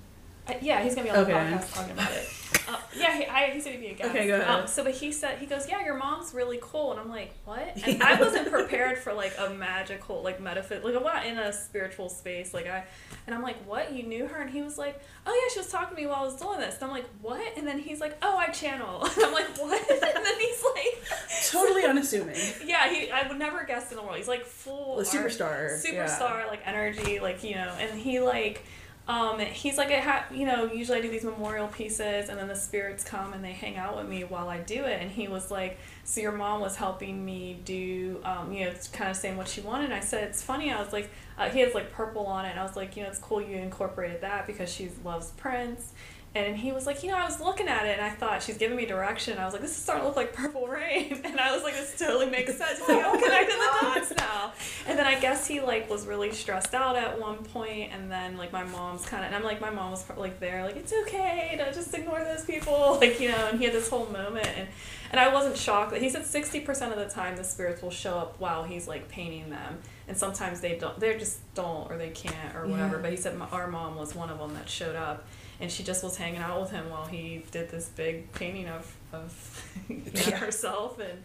Uh, yeah, he's gonna be on the Okay. podcast talking about it. Uh, yeah, he, I, he's gonna be a guest. Okay, go ahead. Um, so, but he said he goes, yeah, your mom's really cool, and I'm like, what? And I wasn't prepared for like a magical, like metaphysical, like I'm not in a spiritual space, like I, and I'm like, what? You knew her? And he was like, oh yeah, she was talking to me while I was doing this. And I'm like, what? And then he's like, oh, I channel. And I'm like, what? And then he's like, Totally unassuming. yeah, he, I would never guess in the world. He's like full A art- superstar. superstar like energy like you know and he like um he's like I ha- you know usually I do these memorial pieces and then the spirits come and they hang out with me while I do it. And he was like so your mom was helping me do um you know kind of saying what she wanted. And I said it's funny I was like uh, he has like purple on it. And I was like you know it's cool you incorporated that because she loves Prince and he was like, you know, I was looking at it and I thought she's giving me direction. I was like, this is starting to look like Purple Rain. And I was like, this totally makes sense. Like, I'm oh connecting the dots now. And then I guess he like was really stressed out at one point, and then like my mom's kind of, and I'm like, my mom was like there, like it's okay to just ignore those people, like you know. And he had this whole moment, and and I wasn't shocked that he said sixty percent of the time the spirits will show up while he's like painting them, and sometimes they don't, they just don't or they can't or whatever. Yeah. But he said my, our mom was one of them that showed up and she just was hanging out with him while he did this big painting of of Yeah. herself and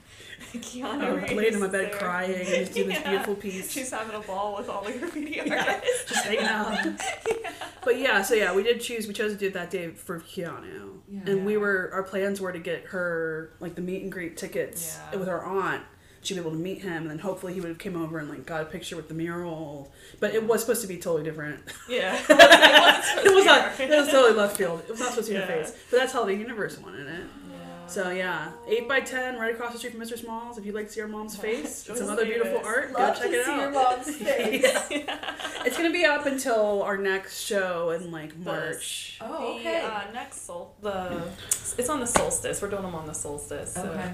Keanu Reeves. laid in my bed there. crying and just do this beautiful piece. She's having a ball with all the graffiti Yeah. artists. just hanging out. But yeah, so yeah, we did choose. We chose to do it that day for Keanu, Yeah. and we were our plans were to get her like the meet and greet tickets Yeah. with our aunt. She'd be able to meet him, and then hopefully he would have came over and like got a picture with the mural. But it was supposed to be totally different. Yeah. It wasn't, it wasn't it was be not. her. It was totally left field. It was not supposed to be Yeah. her face. But that's how the universe wanted it. Yeah. So yeah, eight by ten, right across the street from Mr. Smalls. If you'd like to see your mom's face, it's Joyce another beautiful Davis. art. Love Go check to it see out. your mom's face. Yeah. It's gonna be up until our next show in like March. Oh, The, okay. uh, next sol the it's on the solstice. We're doing them on the solstice. So, okay.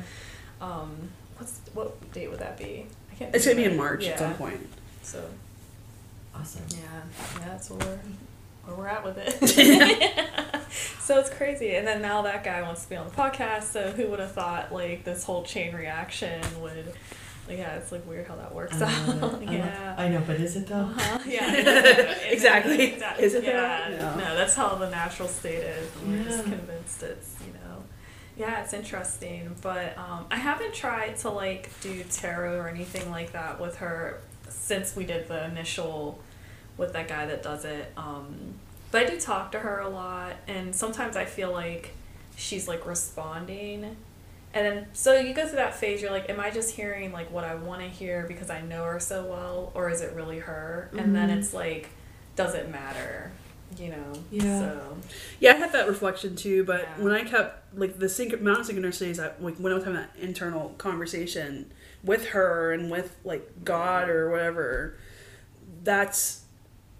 um, what's what date would that be? I can't. It's gonna be in. March yeah. at some point. So Awesome. Yeah, yeah, that's where we're, where we're at with it. so it's crazy. And then now that guy wants to be on the podcast, so who would have thought like this whole chain reaction would like yeah, it's like weird how that works I out. love. I yeah. I know, but is it though? Uh-huh. Yeah. Exactly. Exactly. Is it yeah. that? No. No, that's how the natural state is. And we're just convinced it's, you know. Yeah, it's interesting. But um, I haven't tried to like do tarot or anything like that with her since we did the initial with that guy that does it. Um, but I do talk to her a lot, and sometimes I feel like she's like responding. And then, so you go through that phase. You're like, am I just hearing like what I want to hear because I know her so well, or is it really her? And then Mhm. it's like, does it matter? You know. Yeah. So Yeah, I had that reflection too, but Yeah. when I kept like the synch- amount of synchronicities, I, like when I was having that internal conversation with her and with like God or whatever, that's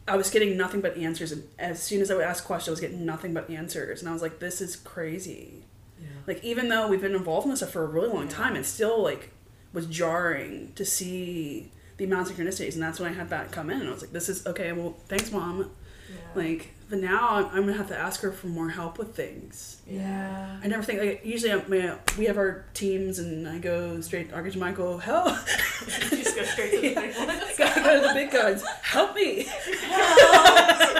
I was getting nothing but answers, and as soon as I would ask questions, I was getting nothing but answers, and I was like, "This is crazy." Yeah. Like even though we've been involved in this stuff for a really long Yeah. time, it still like was jarring to see the amount of synchronicities, and that's when I had that come in, and I was like, "This is okay." Well, thanks, mom. Yeah. Like, but now I'm, I'm gonna have to ask her for more help with things. yeah. I never think like usually um, I'm, you know, we have our teams and I go straight to Archangel Michael. Help! you just go straight to the big ones. Gotta go to the big guns. Help me!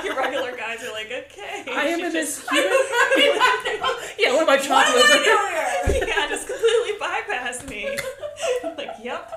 Your regular guys are like, okay. I am in this human. yeah, what am I trying to? yeah, just completely bypass me. I'm like, yep.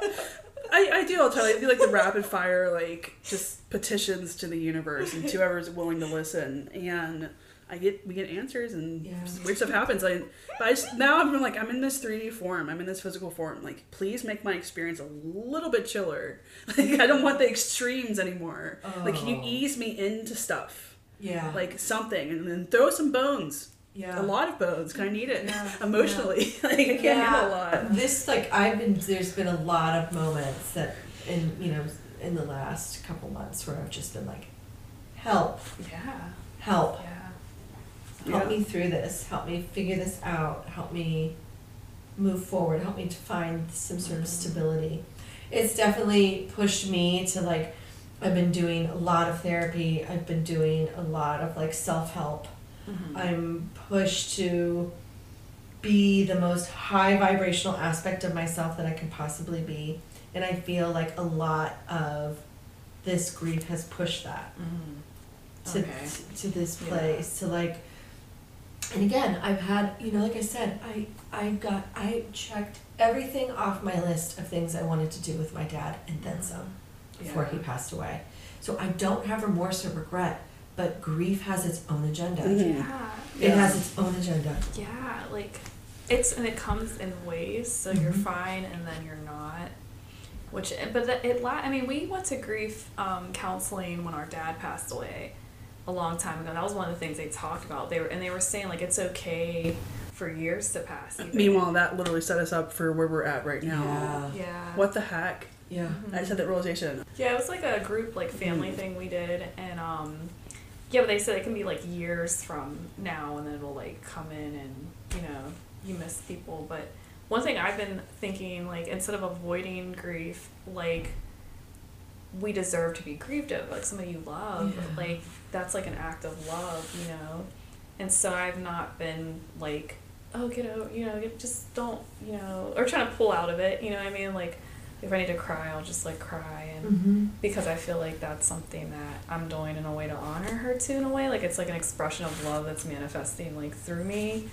I, I do. I'll tell you. I do like the rapid fire, like just petitions to the universe and whoever's willing to listen, and I get we get answers and Yeah. weird stuff happens. I, but I just, now I'm like I'm in this 3D form. I'm in this physical form. Like please make my experience a little bit chiller. Like I don't want the extremes anymore. Like can you Oh. ease me into stuff Yeah. like something and then throw some bones. Yeah. A lot of bones. Cause I need it Yeah. emotionally. like I can't Yeah. handle a lot. This like I've been there's been a lot of moments that in you know in the last couple months where I've just been like, help, Yeah. help, Yeah. help Yeah. me through this, help me figure this out, help me move forward, help me to find some sort of mm-hmm. stability. It's definitely pushed me to like I've been doing a lot of therapy, I've been doing a lot of like self-help. Mhm. I'm pushed to be the most high vibrational aspect of myself that I can possibly be. And I feel like a lot of this grief has pushed that. Mhm. to Okay. to, to this Yeah. place to like and again i've had you know like i said i i got i checked everything off my list of things i wanted to do with my dad and then some before he passed away so i don't have remorse or regret but grief has its own agenda Mhm. Yeah. it Yeah. has its own agenda Yeah, like it's and it comes in waves. So you're Mhm. fine and then you're not. Which, but that it. I mean, we went to grief um, counseling when our dad passed away a long time ago. That was one of the things they talked about. They were and they were saying like it's okay for years to pass. even. Meanwhile, that literally set us up for where we're at right now. Yeah. What the heck? yeah I just had that realization. Yeah, it was like a group like family Mhm. thing we did, and um, yeah, but they said it can be like years from now, and then it'll like come in, and you know, you miss people. But one thing I've been thinking, like instead of avoiding grief, like we deserve to be grieved of, like somebody you love, Yeah. like that's like an act of love, you know. And so I've not been like, oh, get out, you know, just don't, you know, or trying to pull out of it, you know what I mean? Like, if I need to cry, I'll just like cry and mm-hmm. because I feel like that's something that I'm doing in a way to honor her too in a way like it's like an expression of love that's manifesting like through me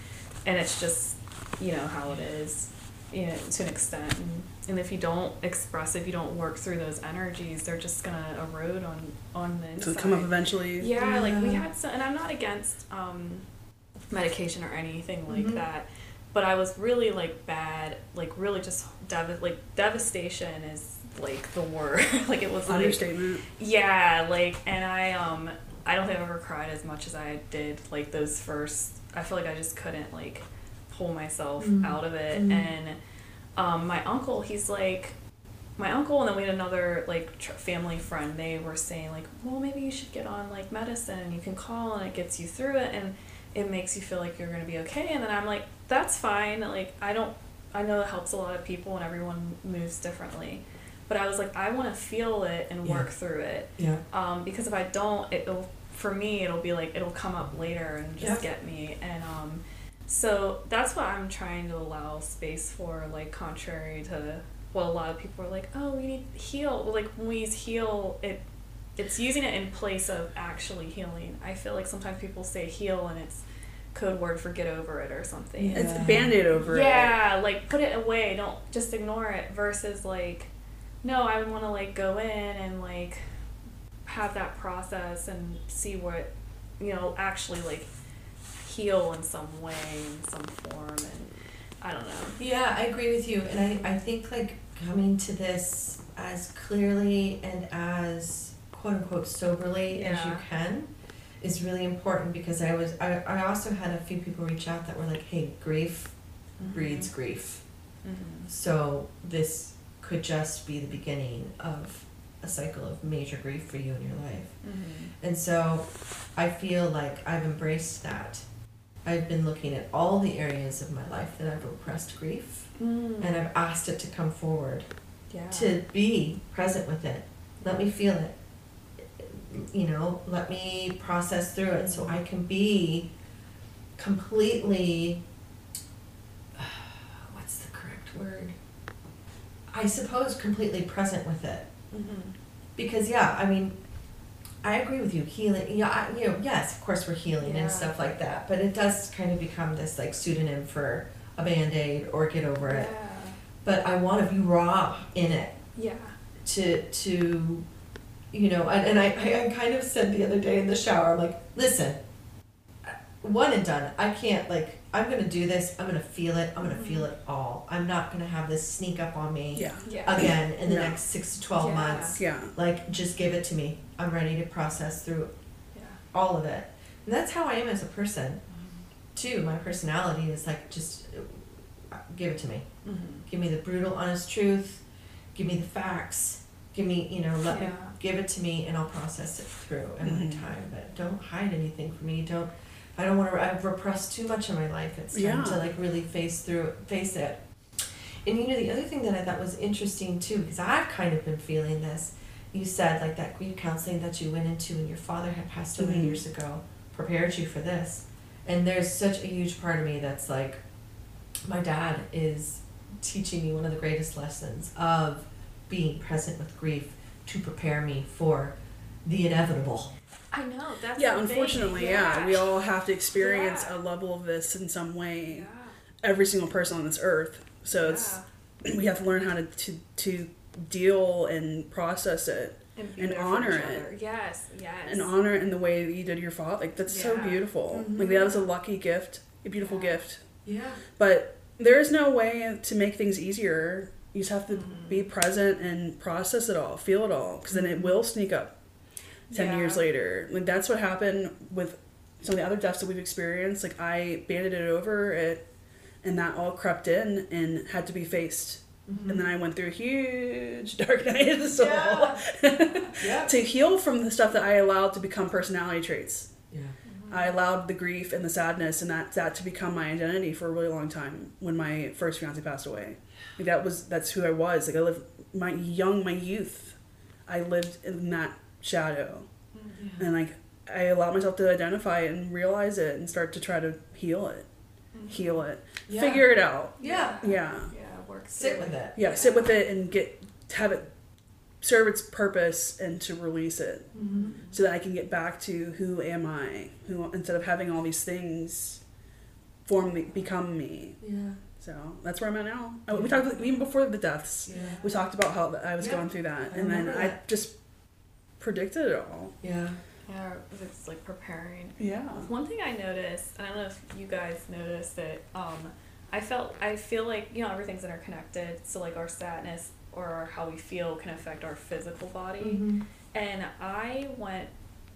and it's just you know how it is you know to an extent and, and if you don't express if you don't work through those energies they're just gonna erode on on the To inside come up eventually. yeah, like we had some, and I'm not against um, medication or anything like Mhm. that, but I was really like bad, like really just dev- like devastation is like the word. like it was like Understatement. yeah, like and I um I don't think I've ever cried as much as I did like those first. I feel like I just couldn't like pull myself Mm. out of it, Mm. and um my uncle he's like my uncle and then we had another like tr- family friend they were saying like well maybe you should get on like medicine and you can call and it gets you through it and it makes you feel like you're to be okay and then i'm like that's fine like i don't i know it helps a lot of people and everyone moves differently but i was like i want to feel it and Yeah. work through it yeah um, because if I don't, it'll for me it'll be like it'll come up later and just Yeah. get me. And um, so that's what I'm trying to allow space for. Like contrary to what a lot of people are like, oh, we need heal. Like when we use heal, it it's using it in place of actually healing. I feel like sometimes people say heal and it's code word for get over it or something. It's Yeah. a band-aid over it. Yeah, like put it away. Don't just ignore it. Versus like, no, I want to like go in and like have that process and see what you know actually like heal in some way in some form and I don't know. Yeah, I agree with you, and I, I think like coming to this as clearly and as quote unquote soberly as you can is really important because I was I, I also had a few people reach out that were like, hey, grief breeds grief, Mm-hmm. so this could just be the beginning of a cycle of major grief for you in your life. Mm-hmm. And so I feel like I've embraced that. I've been looking at all the areas of my life that I've repressed grief Mm-hmm. and I've asked it to come forward, yeah. to be present with it. Let me feel it. You know, let me process through it so I can be completely what's the correct word? I suppose completely present with it mm-hmm. because yeah i mean i agree with you healing yeah I, you know yes of course we're healing Yeah. and stuff like that but it does kind of become this like pseudonym for a band-aid or get over it Yeah. but i want to be raw in it Yeah. to to you know and, and I, I I kind of said the other day in the shower i'm like listen one and done i can't like i'm gonna do this i'm gonna feel it i'm gonna feel it all i'm not gonna have this sneak up on me Yeah. Yeah. again in the No. next six to 12 Yeah. months Yeah. like just give it to me i'm ready to process through Yeah. all of it and that's how i am as a person too my personality is like just uh, give it to me Mm-hmm. give me the brutal honest truth give me the facts give me you know let me Yeah. Give it to me and i'll process it through in Mhm. my time but don't hide anything from me don't i don't want to i've repressed too much in my life it's time Yeah. to like really face through face it and you know the other thing that i thought was interesting too because i've kind of been feeling this you said like that grief counseling that you went into when your father had passed away Mhm. years ago prepared you for this and there's such a huge part of me that's like my dad is teaching me one of the greatest lessons of being present with grief to prepare me for the inevitable. I know that's Yeah, unfortunately, yeah. we all have to experience a level of this in some way. yeah. Every single person on this earth. So it's we have to learn how to to, to deal and process it and, and honor it. Yes, yes. and honor it in the way that you did your father. Like that's so Yeah. beautiful. Mhm. Like that was a lucky gift, a beautiful Yeah. gift. Yeah. But there is no way to make things easier. You just have to Mhm. be present and process it all, feel it all, because then it will sneak up 10 Yeah. years later. Like that's what happened with some of the other deaths that we've experienced. Like I banded it over it and that all crept in and had to be faced. Mhm. And then I went through a huge dark night of the soul Yeah. yeah. to heal from the stuff that I allowed to become personality traits. Yeah. I allowed the grief and the sadness and that that to become my identity for a really long time when my first fiance passed away. Like that was that's who I was. Like I lived my young my youth. I lived in that shadow. Yeah. And like I allowed myself to identify it and realize it and start to try to heal it. Mm-hmm. Heal it. Yeah. Figure it out. Yeah. Yeah. Yeah, work Sit with it. Yeah, sit with it and get have it serve its purpose and to release it Mm-hmm. so that I can get back to who am I? Who instead of having all these things form me, become me. Yeah. So that's where I'm at now. Oh, we talked even before the deaths. Yeah. We talked about how I was Yeah, going through that, I and then remember I just predicted it all. Yeah. Yeah, it's like preparing. Yeah. One thing I noticed, and I don't know if you guys noticed it, um, I felt I feel like you know everything's interconnected. So like our sadness or how we feel can affect our physical body. Mm-hmm. And I went.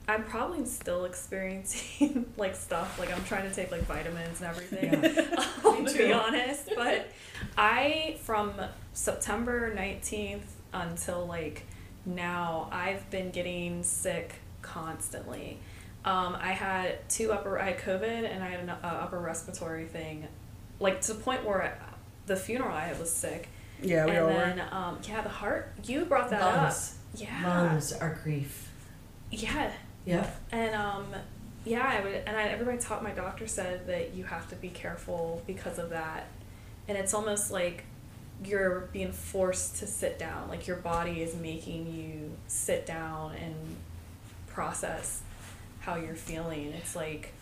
I'm probably still experiencing like stuff. Like I'm trying to take like vitamins and everything. um, Me to be honest. But I, from September 19th until like now, I've been getting sick constantly. Um, I had two upper, I had COVID and I had an uh, upper respiratory thing, like to the point where I, the funeral I had was sick. Yeah, we and all then, were. um, yeah, the heart, you brought that Lungs. up. Yeah. Lungs are grief. Yeah. Yeah. And um, yeah, I would, and I, everybody taught my doctor said that you have to be careful because of that, and it's almost like you're being forced to sit down, like your body is making you sit down and process how you're feeling. It's like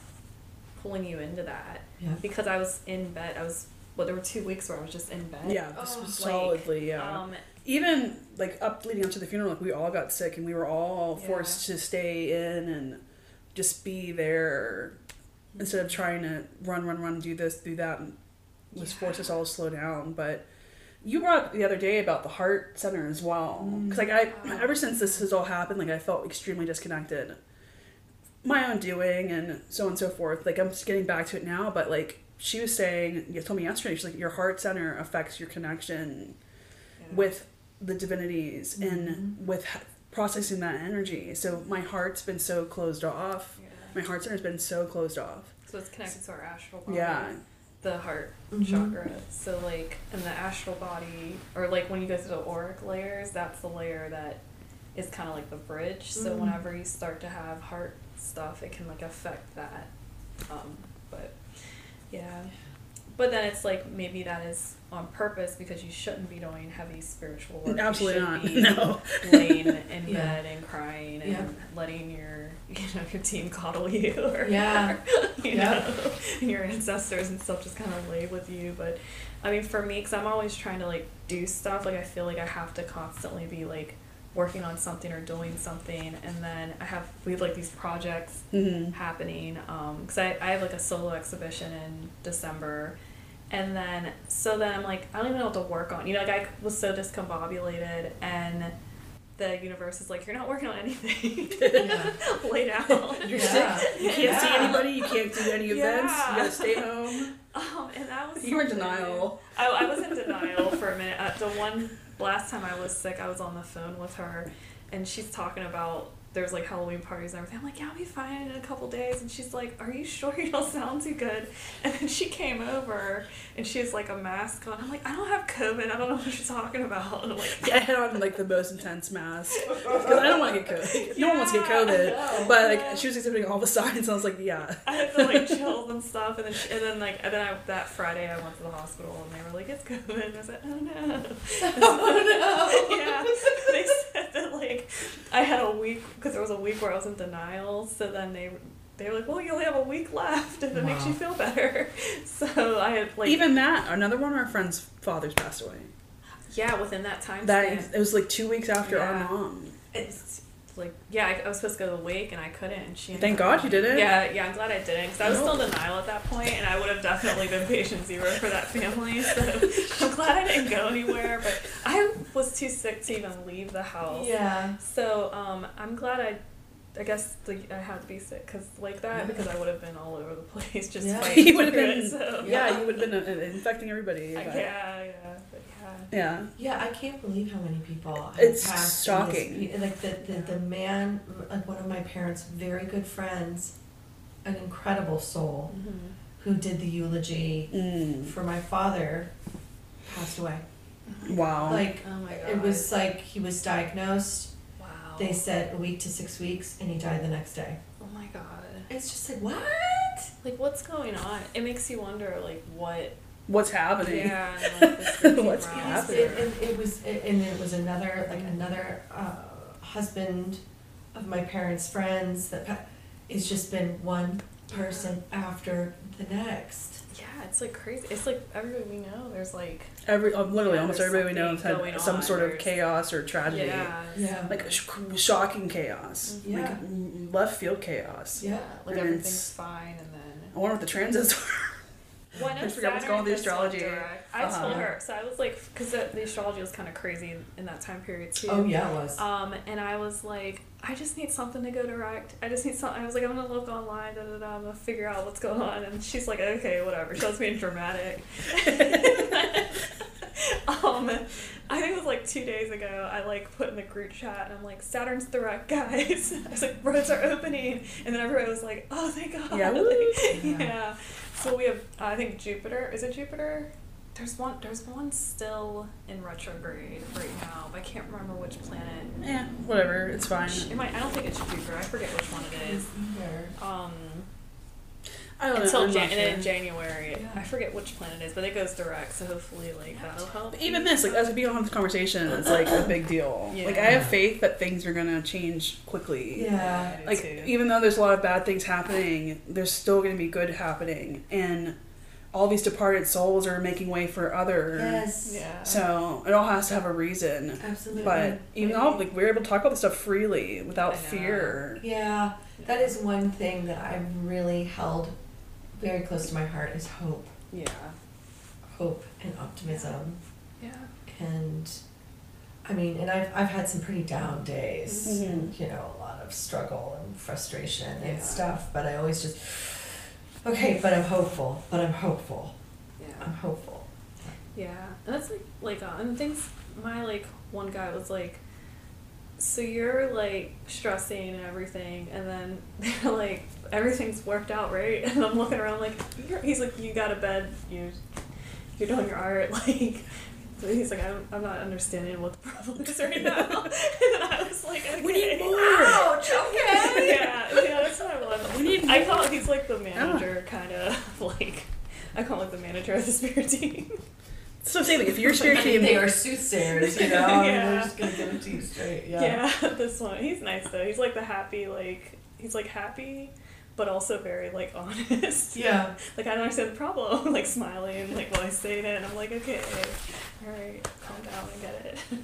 pulling you into that Yeah. because I was in bed. I was well, there were two weeks where I was just in bed. Yeah, this Oh, was like, solidly. Yeah. Um, Even like up leading up to the funeral, like we all got sick and we were all forced to stay in and just be there instead of trying to run, run, run, do this, do that, and was forced us all to slow down. But you brought up the other day about the heart center as well, because like I, ever since this has all happened, like I felt extremely disconnected. My own doing and so on and so forth. Like I'm just getting back to it now, but like she was saying, you told me yesterday, she's like your heart center affects your connection yeah. with the divinities and Mhm. with processing that energy. So my heart's been so closed off. Yeah. My heart center's been so closed off. So it's connected to our astral body. Yeah. the heart Mhm. chakra. So like in the astral body, or like when you go through the auric layers, that's the layer that is kind of like the bridge. So Mhm. whenever you start to have heart stuff, it can like affect that. Um, but yeah. But then it's like maybe that is on purpose because you shouldn't be doing heavy spiritual work. Absolutely not. be No. laying in Yeah. bed and crying and Yeah. letting your you know your team coddle you or Yeah. you Yeah. know your ancestors and stuff just kind of lay with you but i mean for me because i'm always trying to like do stuff like i feel like i have to constantly be like working on something or doing something and then i have we have like these projects hmm happening because I, I have like a solo exhibition in december and then so then i'm like i don't even know what to work on you know like i was so discombobulated and the universe is like you're not working on anything Yeah. lay down You're Yeah. sick. You can't see anybody. You can't do any events. Yeah. You gotta stay home. um, and that was You were in denial. I, I was in denial for a minute. Uh, the one last time I was sick, I was on the phone with her, and she's talking about there's like Halloween parties and everything. I'm like, yeah, I'll be fine in a couple days. And she's like, are you sure you don't sound too good? And then she came over and she has like a mask on. I'm like, I don't have COVID. I don't know what you're talking about. And I'm like, Yeah, I had on like the most intense mask because I don't want to get COVID. No one wants to get COVID. But like Yeah. she was exhibiting all the signs, and I was like, yeah. I had the like chills and stuff, and then she, and then like and then I, that Friday I went to the hospital and they were like it's COVID. And I said oh no. oh yeah, they said that like I had a week because there was a week where I was in denial. So then they they were like, "Well, you only have a week left if it makes you feel better." So I had like Even that, another one of our friends' fathers passed away. yeah within that time That span. it was like two weeks after Yeah. our mom. It's like yeah, I, I was supposed to go to the wake and I couldn't. And she Thank God you did it. Yeah, yeah, I'm glad I didn't because I was Nope. still in denial at that point, and I would have definitely been patient zero for that family. So I'm glad I didn't go anywhere, but I was too sick to even leave the house. Yeah. So um, I'm glad I, I guess like, I had to be sick because like that because I would have been all over the place just Yeah. fighting You would have been, So. yeah, you would have been uh, infecting everybody. But- yeah, yeah, but yeah. yeah. Yeah, I can't believe how many people have It's passed. in this shocking. like the, the, the man, like one of my parents' very good friends, an incredible soul, who did the eulogy Mm. for my father, passed away. Wow. Like Oh my god. it was like he was diagnosed. Wow. They said a week to six weeks, and he died the next day. Oh my god. It's just like what? Like what's going on? It makes you wonder like what. What's happening? Yeah. And, like, What's realms happening? It, are- and it was, and it was another like another uh, husband of my parents' friends that it's just been one person after the next. Yeah, it's like crazy. It's like everybody we know. There's like Every uh, literally Yeah, almost everybody we know has had some on. sort of There's- chaos or tragedy. yeah, Yeah. Like sh- shocking chaos. Yeah. Like left field chaos. Yeah. like And everything's fine, and then I wonder what the transits were. Well, I I forgot what's going on with the astrology. direct. I Uh-huh. told her, so I was like, because the, the astrology was kind of crazy in, in that time period too. Oh yeah, it was. Um, and I was like, I just need something to go direct. I just need something. I was like, I'm gonna look online, da da da. I'm gonna figure out what's going on. And she's like, okay, whatever. She was being dramatic. um, I think it was like two days ago. I like put in the group chat, and I'm like, Saturn's direct, guys. I was like, roads are opening, and then everybody was like, oh, thank God. Yeah, Like, woo. yeah. So we have, uh, I think Jupiter. Is it Jupiter? There's one. There's one still in retrograde right now, but I can't remember which planet. Yeah, whatever. It's fine. It might. I don't think it's Jupiter. I forget which one it is. Um, I don't until know. I'm Jan- not and then in. January, Yeah. I forget which planet it is, but it goes direct. So hopefully, like that'll help. But even this, like as we begin on this conversation, it's like a big deal. Yeah. Like I have faith that things are gonna change quickly. Yeah. I Like even though there's a lot of bad things happening, there's still gonna be good happening, and all these departed souls are making way for other. Yes. yeah. So it all has to have a reason. Absolutely. But even though like we're able to talk about this stuff freely without fear. Yeah, that is one thing that I've really held very close to my heart is hope, yeah. hope and optimism, Yeah. and I mean, and I've I've had some pretty down days, Mhm. and you know, a lot of struggle and frustration Yeah. and stuff. But I always just okay, but I'm hopeful. But I'm hopeful. Yeah. I'm hopeful. Yeah, and that's like like uh, and things. My like one guy was like, so you're like stressing and everything, and then they're like everything's worked out, right? And I'm looking around like he's like you got a bed, you you're doing your art, like. So he's like, I'm, I'm not understanding what the problem is right now. and then I was like, okay. We need more. Ouch! Okay. yeah, yeah, that's what I want. We need I call he's like the ah. manager, kind of like. I call him like the manager of the spirit team. So I'm saying like if you're spirit I mean, team, they are soothsayers, you know. Yeah. We're just gonna give it to you straight. Yeah. this one. He's nice though. He's like the happy, like he's like happy, but also very like honest. Yeah. Like I don't understand the problem. like smiling, like while I say it, and I'm like, okay, all right, calm down, I get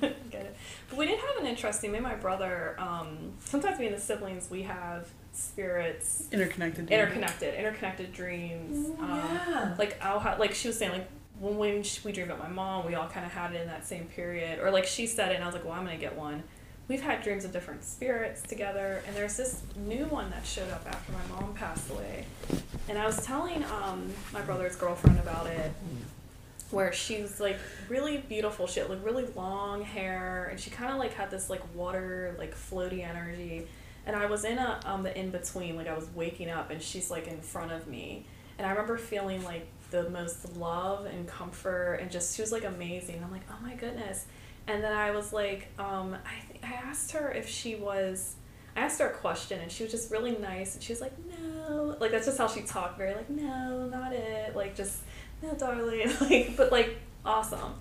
it, get it. But we did have an interesting. Me and my brother. Um, sometimes me and the siblings, we have spirits interconnected. interconnected, interconnected dreams. Ooh, um, yeah. like I'll have like she was saying like when we we dreamed about my mom, we all kind of had it in that same period. Or like she said it, and I was like, well, I'm gonna get one. We've had dreams of different spirits together, and there's this new one that showed up after my mom passed away. And I was telling um, my brother's girlfriend about it, where she was like really beautiful. She had like really long hair, and she kind of like had this like water like floaty energy. And I was in a um the in between, like I was waking up, and she's like in front of me, and I remember feeling like the most love and comfort, and just she was like amazing. I'm like, oh my goodness. And then I was like, um, I I asked her if she was. I asked her a question, and she was just really nice, and she was like, no, like that's just how she talked, very like, no, not it, like just no, darling, like, but like awesome.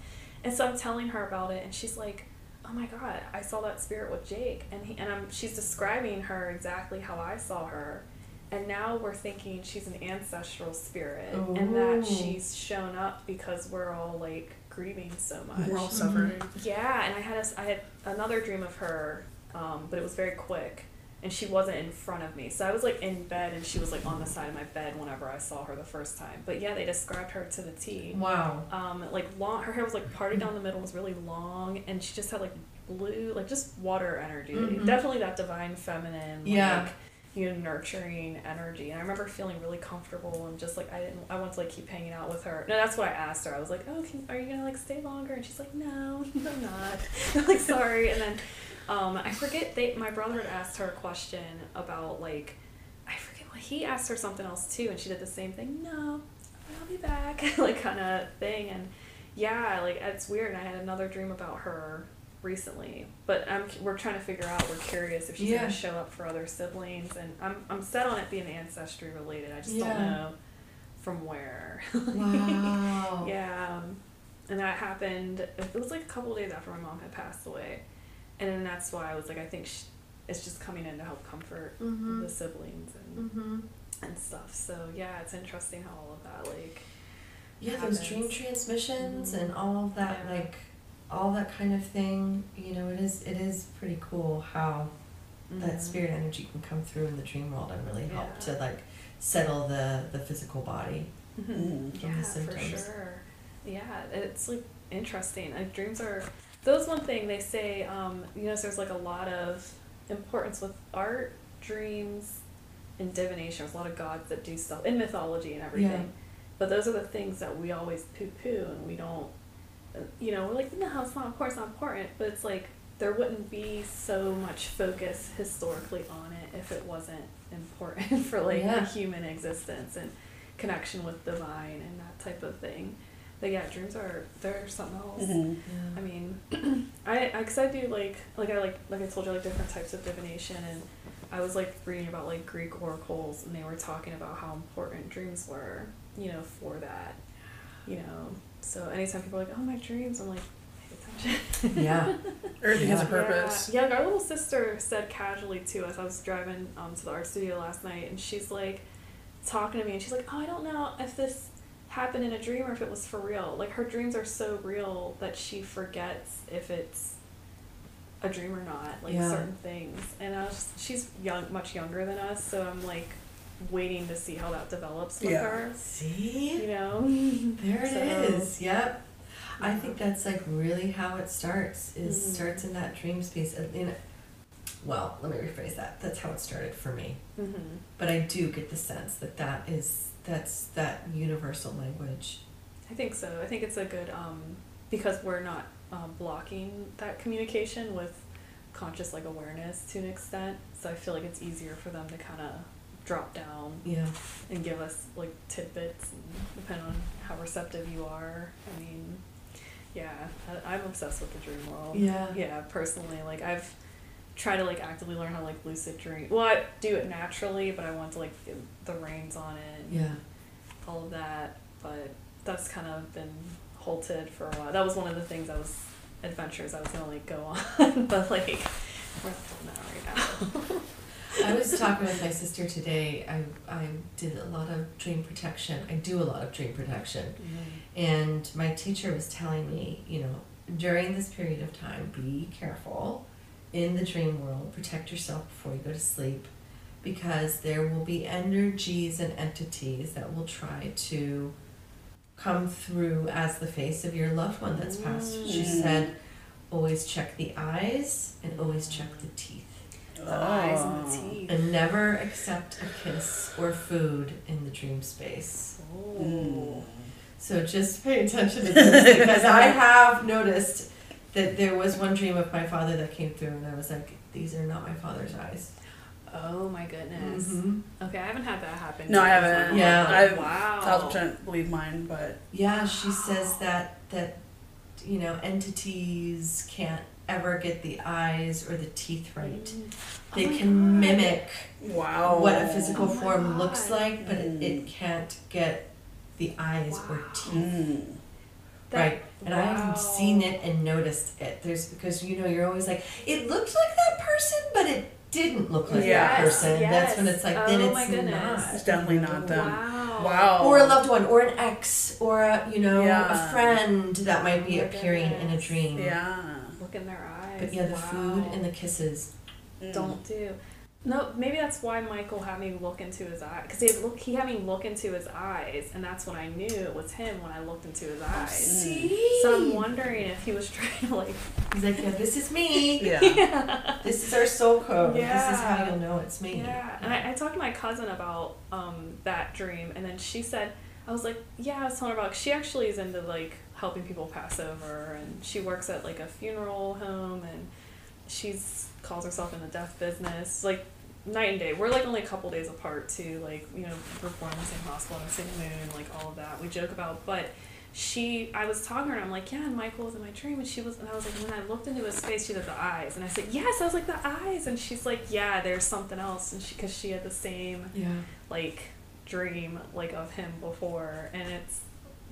And so I'm telling her about it, and she's like, oh my god, I saw that spirit with Jake, and he and I'm she's describing her exactly how I saw her, and now we're thinking she's an ancestral spirit, and that she's shown up because we're all like grieving so much. We're all suffering. Yeah, and I had a I had another dream of her, um, but it was very quick, and she wasn't in front of me. So I was like in bed, and she was like on the side of my bed whenever I saw her the first time. But yeah, they described her to the T. Wow. Um, like long, her hair was like parted down the middle, was really long, and she just had like blue, like just water energy. Mhm. Definitely that divine feminine, Yeah. You know, nurturing energy. And I remember feeling really comfortable and just like I didn't, I wanted to like keep hanging out with her. No, that's what I asked her. I was like, oh, can, are you gonna like stay longer? And she's like, no, I'm not. I'm like sorry. And then, um, I forget they, my brother had asked her a question about like, I forget what he asked her something else too, and she did the same thing. No, I'll be back, like kind of thing. And yeah, like it's weird. And I had another dream about her recently, but I'm we're trying to figure out. We're curious if she's Yeah. gonna show up for other siblings, and I'm I'm set on it being ancestry related. I just Yeah. don't know from where. Wow. Yeah, um, and that happened. It was like a couple days after my mom had passed away, and then that's why I was like, I think sh it's just coming in to help comfort Mhm. the siblings and Mhm. and stuff. So yeah, it's interesting how all of that like Yeah, those dream transmissions Mhm. and all of that, Yeah. like, all that kind of thing. You know, it is it is pretty cool how that Mhm. spirit energy can come through in the dream world and really help Yeah. to like settle the the physical body. Mhm. Mm. From Yeah, the for symptoms. sure. Yeah, it's like interesting. Like dreams are. Those one thing they say. Um, you know, there's like a lot of importance with art, dreams, and divination. There's a lot of gods that do stuff in mythology and everything. Yeah. But those are the things that we always poo poo and we don't. You know, we're like, no, it's not of course, not important. But it's like there wouldn't be so much focus historically on it if it wasn't important for like Yeah. the human existence and connection with divine and that type of thing. But yeah, dreams are they're something else. Mhm. I mean, I I cause I do like like I like like I told you like different types of divination and I was like reading about like Greek oracles and they were talking about how important dreams were, you know, for that, you know. So anytime people are like, oh my dreams, I'm like, pay attention. Yeah. Everything has a Yeah. purpose. Yeah, yeah, our little sister said casually too as I was driving um, to the art studio last night, and she's like talking to me, and she's like, "Oh, I don't know if this happened in a dream or if it was for real. Like her dreams are so real that she forgets if it's a dream or not, like Yeah. certain things." And I was, she's young, much younger than us, so I'm like waiting to see how that develops with Yeah. her. See? You know. There it So- is. Yep. I think that's like really how it starts. Is Mhm. starts in that dream space. And In, well, let me rephrase that. That's how it started for me. Mm-hmm. But I do get the sense that that is that's that universal language. I think so. I think it's a good um, because we're not um, blocking that communication with conscious like awareness to an extent. So I feel like it's easier for them to kind of drop down Yeah. and give us like tidbits, and depending on how receptive you are. I mean, yeah, I, I'm obsessed with the dream world. Yeah. Yeah, personally, like I've tried to like actively learn how to like lucid dream. Well, I do it naturally, but I want to like get the reins on it Yeah. all of that, but that's kind of been halted for a while. That was one of the things I was adventures I was gonna like go on, but like we're not right now. I was talking with my sister today. I I did a lot of dream protection. I do a lot of dream protection. And my teacher was telling me, you know, during this period of time, be careful in the dream world, protect yourself before you go to sleep, because there will be energies and entities that will try to come through as the face of your loved one that's passed. She Mm. said, always check the eyes and always check the teeth. The eyes and the Oh. teeth. And never accept a kiss or food in the dream space. Oh. So just pay attention to this because I have noticed that there was one dream of my father that came through, and I was like, "These are not my father's eyes." Oh my goodness. Mhm. Okay, I haven't had that happen. No, I haven't. Yeah. I wow. thousand percent believe mine, but Yeah, she says that that you know entities can't ever get the eyes or the teeth right. Mm. They Oh my can God. mimic wow. what a physical Oh my form looks like, but it, Mm. it can't get the eyes or Wow. teeth. Mm. That- right. And I wow. have seen it and noticed it. There's because you know you're always like it looked like that person, but it didn't look like Yes, that person. That's when yes. it's like then Oh it's my goodness. It's not. definitely not them. Wow. Wow. Or a loved one, or an ex, or a you know Yeah. a friend that might be Oh my appearing in a goodness. dream. Yeah. Look in their eyes. But yeah, the wow. food and the kisses. Mm. don't do. No, maybe that's why Michael had me look into his eyes because he had look he had me look into his eyes, and that's when I knew it was him when I looked into his eyes. See. So I'm wondering if he was trying to like, He's like, yeah, this is me. Yeah. This is our soul code. Yeah. This is how you'll know it's me. yeah. And I, I talked to my cousin about um that dream, and then she said, I was like, yeah, I was telling her about. She actually is into like helping people pass over, and she works at like a funeral home, and she's calls herself in the death business, like night and day. We're like only a couple days apart too. Like you know, we're born in the same hospital, in the same moon, like all of that. We joke about, but she, I was talking to her, and I'm like, yeah, Michael was in my dream, and she was, and I was like, when I looked into his face, she had the eyes, and I said, yes, I was like the eyes, and she's like, yeah, there's something else, and she, because she had the same Yeah. like dream like of him before, and it's,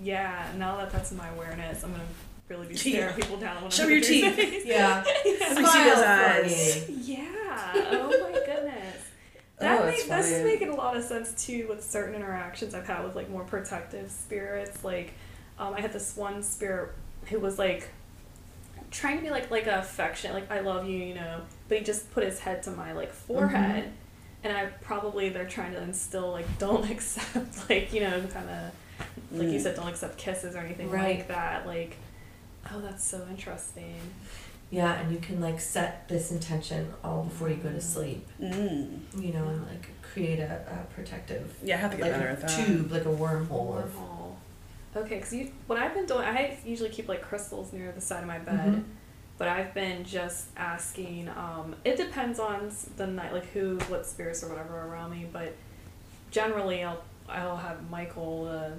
yeah, now that that's in my awareness, I'm gonna really be staring Yeah. people down when Show I'm your teeth. face. Yeah. Let me see those eyes. Yeah. Oh my goodness. That Oh, makes that's this is making a lot of sense too with certain interactions I've had with like more protective spirits. Like, um, I had this one spirit who was like trying to be like like a affection, like I love you, you know, but he just put his head to my like forehead, and I probably they're trying to instill like don't accept like you know kind of like you Mm. said don't accept kisses or anything Right. like that. Like, oh, that's so interesting. Yeah, and you can like set this intention all before you go to sleep. Mm. You know, and like create a, a protective Yeah, I have to get like better a at that. tube, like a wormhole of Wormhole. Okay, because you what I've been doing, I usually keep like crystals near the side of my bed, Mhm. but I've been just asking. Um, it depends on the night, like who, what spirits or whatever are around me, but generally I'll I'll have Michael uh,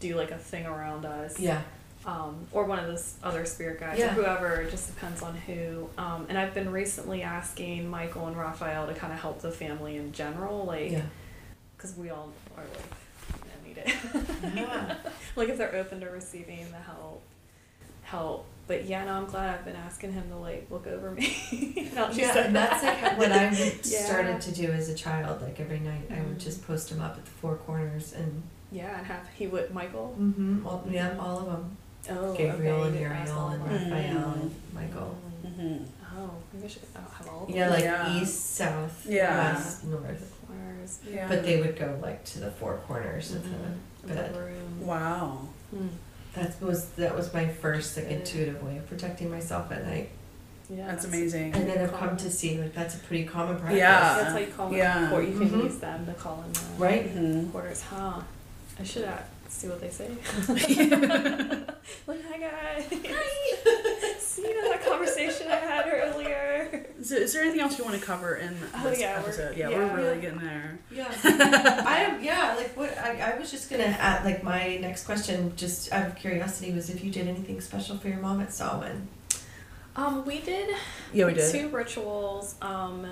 do like a thing around us, yeah. um, or one of those other spirit guides Yeah. or whoever. It just depends on who. Um, and I've been recently asking Michael and Raphael to kind of help the family in general, like Yeah. because we all are like I need it. Yeah. like if they're open to receiving the help help but yeah no i'm glad i've been asking him to like look over me Now that Yeah, said that's like what I Yeah. started to do as a child. Like every night, I would Mhm. just post him up at the four corners and yeah and have he would michael mm-hmm, all, yeah, all of them. oh Gabriel okay, and you did ask Uriel all and. Raphael Mm. and Michael. Mm-hmm. oh maybe i should oh, have all of them Yeah, like Yeah. east, south, Yeah. west, north. corners Yeah. But they would go like to the four corners of the the bed. room Wow. Hmm. That was that was my first like intuitive way of protecting myself at night. yeah That's amazing. And then I've come to see like that's a pretty common practice. Yeah. that's how you call Yeah. them or you can Mhm. use them to call in the Right? Mm-hmm. quarters huh i should uh, see what they say like hi guys Hi. see you know that conversation i had earlier So, is there anything else you want to cover in Oh, this yeah, we're- episode? Yeah, yeah. we're really getting there. Yeah. I am yeah, like what I, I was just gonna add like my next question, just out of curiosity, was if you did anything special for your mom at Samhain. Um, we did Yeah, we did. two rituals. Um,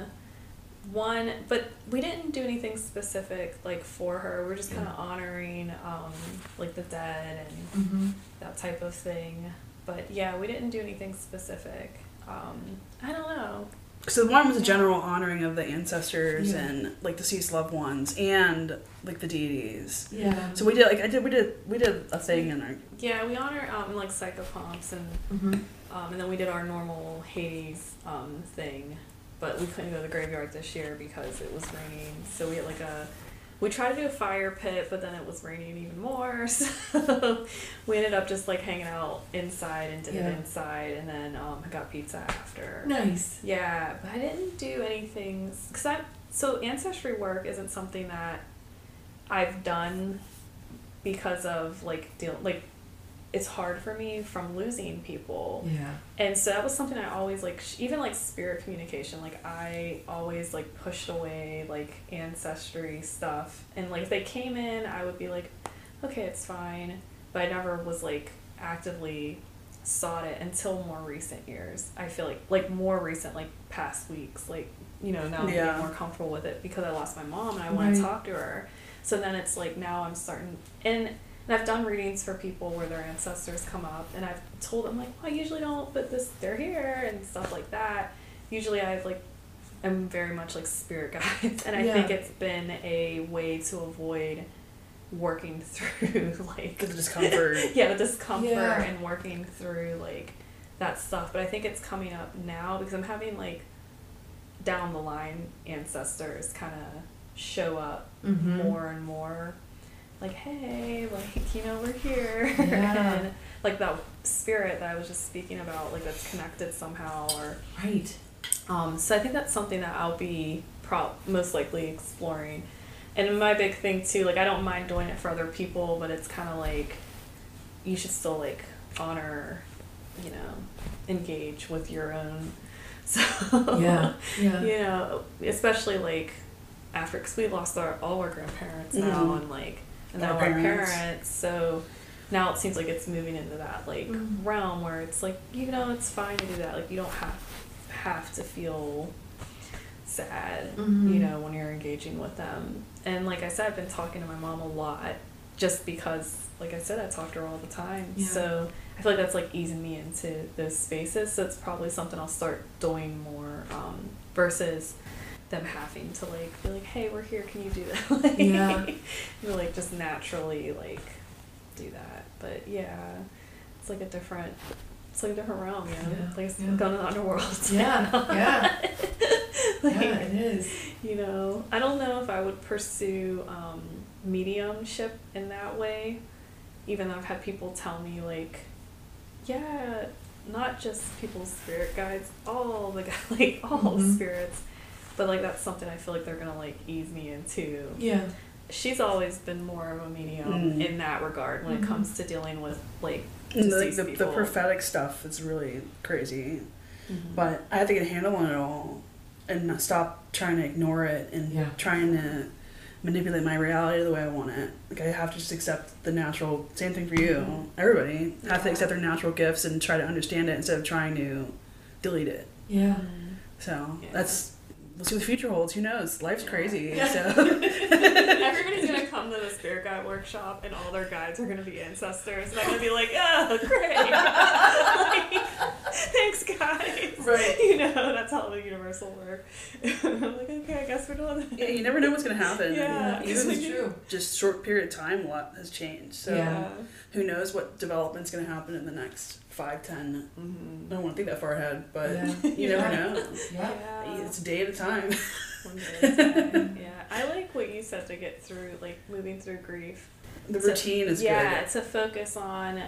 one, but we didn't do anything specific like for her. We're just kind of honoring um, like the dead and Mm-hmm. that type of thing. But yeah, we didn't do anything specific. Um, I don't know. So the one was a general honoring of the ancestors Yeah. and like deceased loved ones and like the deities. Yeah. So we did like I did we did we did a thing in our Yeah, we honor um, like psychopomps and Mm-hmm. Um, and then we did our normal Hades um, thing, but we couldn't go to the graveyard this year because it was raining. So we had like a, we tried to do a fire pit, but then it was raining even more. So we ended up just like hanging out inside and did Yeah. it inside, and then um, I got pizza after. Nice. Yeah, but I didn't do anything because I so ancestry work isn't something that I've done because of like deal like it's hard for me from losing people Yeah. and so that was something I always like even like spirit communication like I always like pushed away like ancestry stuff and like if they came in I would be like okay it's fine but I never was like actively sought it until more recent years I feel like like more recent like past weeks like you know now I'm Yeah. getting more comfortable with it because I lost my mom and I want Right. to talk to her so then it's like now I'm starting and And I've done readings for people where their ancestors come up, and I've told them like, well, I usually don't, but this they're here and stuff like that. Usually, I've like, I'm very much like spirit guides, and I Yeah. think it's been a way to avoid working through like The discomfort. yeah the discomfort Yeah. and working through like that stuff but i think it's coming up now because i'm having like down the line ancestors kind of show up Mm-hmm. more and more like hey like you know we're here Yeah. and like that spirit that i was just speaking about like that's connected somehow or Right. um, so I think that's something that I'll be pro- most likely exploring. And my big thing too, like I don't mind doing it for other people, but it's kind of like you should still like honor, you know, engage with your own. So Yeah. Yeah. you know, especially like after because we lost our all our grandparents now Mhm. and like and Our now our parents. parents. So now it seems like it's moving into that like Mhm. realm where it's like you know it's fine to do that. Like you don't have have to feel sad, Mhm. you know, when you're engaging with them. And like I said, I've been talking to my mom a lot just because, like I said, I talk to her all the time. Yeah. So I feel like that's like easing me into those spaces. So it's probably something I'll start doing more um, versus them having to like be like, hey, we're here, can you do that? like, Yeah. you know, like just naturally like do that. But yeah, it's like a different. It's like a different realm, you know. Yeah, Like it's yeah. going to the underworld. Yeah. Yeah. like, yeah. It is. you know, I don't know if I would pursue um, mediumship in that way, even though I've had people tell me, like, yeah, not just people's spirit guides, all the like all Mhm. spirits, but like that's something I feel like they're gonna like ease me into. Yeah. She's always been more of a medium Mm. in that regard when Mhm. it comes to dealing with like And the, the, the prophetic stuff is really crazy. Mhm. But I have to get a handle on it all and not stop trying to ignore it and Yeah. trying to manipulate my reality the way I want it. Like I have to just accept the natural. Same thing for you. Mhm. Everybody have to accept their natural gifts and try to understand it instead of trying to delete it. Yeah. Mhm. So Yeah. that's we'll see what the future holds. Who knows? Life's Yeah. crazy. Yeah. So Everybody's gonna come to the spirit guide workshop, and all their guides are gonna be ancestors, and I'm gonna be like, "Oh, great! like, thanks, guys." Right. You know, that's how the universal work. I'm like, okay, I guess we're doing yeah, you never know what's gonna happen. Yeah. Even This is true. just short period of time, a lot has changed. So Yeah. who knows what development's gonna happen in the next five, ten. Mm-hmm. I don't want to think that far ahead, but Yeah. you never Yeah. know. Yeah. It's a day at a time. At a time. yeah, I like what you said to get through, like moving through grief. The So- routine is yeah, good. to focus on,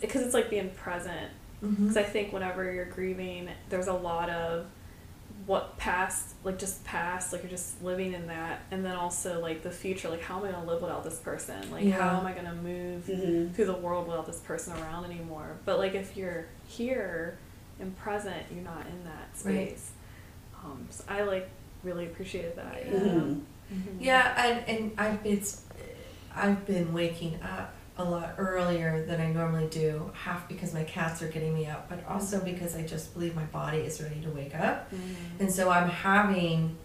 because it's like being present Mm-hmm. Because I think whenever you're grieving, there's a lot of what past, like just past, like you're just living in that, and then also like the future, like how am I gonna live without this person? Like Yeah. how am I gonna move hmm through the world without this person around anymore? But like if you're here and present, you're not in that Right. Space. Um, so I like really appreciated that. Yeah. you know? hmm Mhm. Yeah, and and I've it's I've been waking up a lot earlier than I normally do, half because my cats are getting me up, but also because I just believe my body is ready to wake up. Mhm. And so I'm having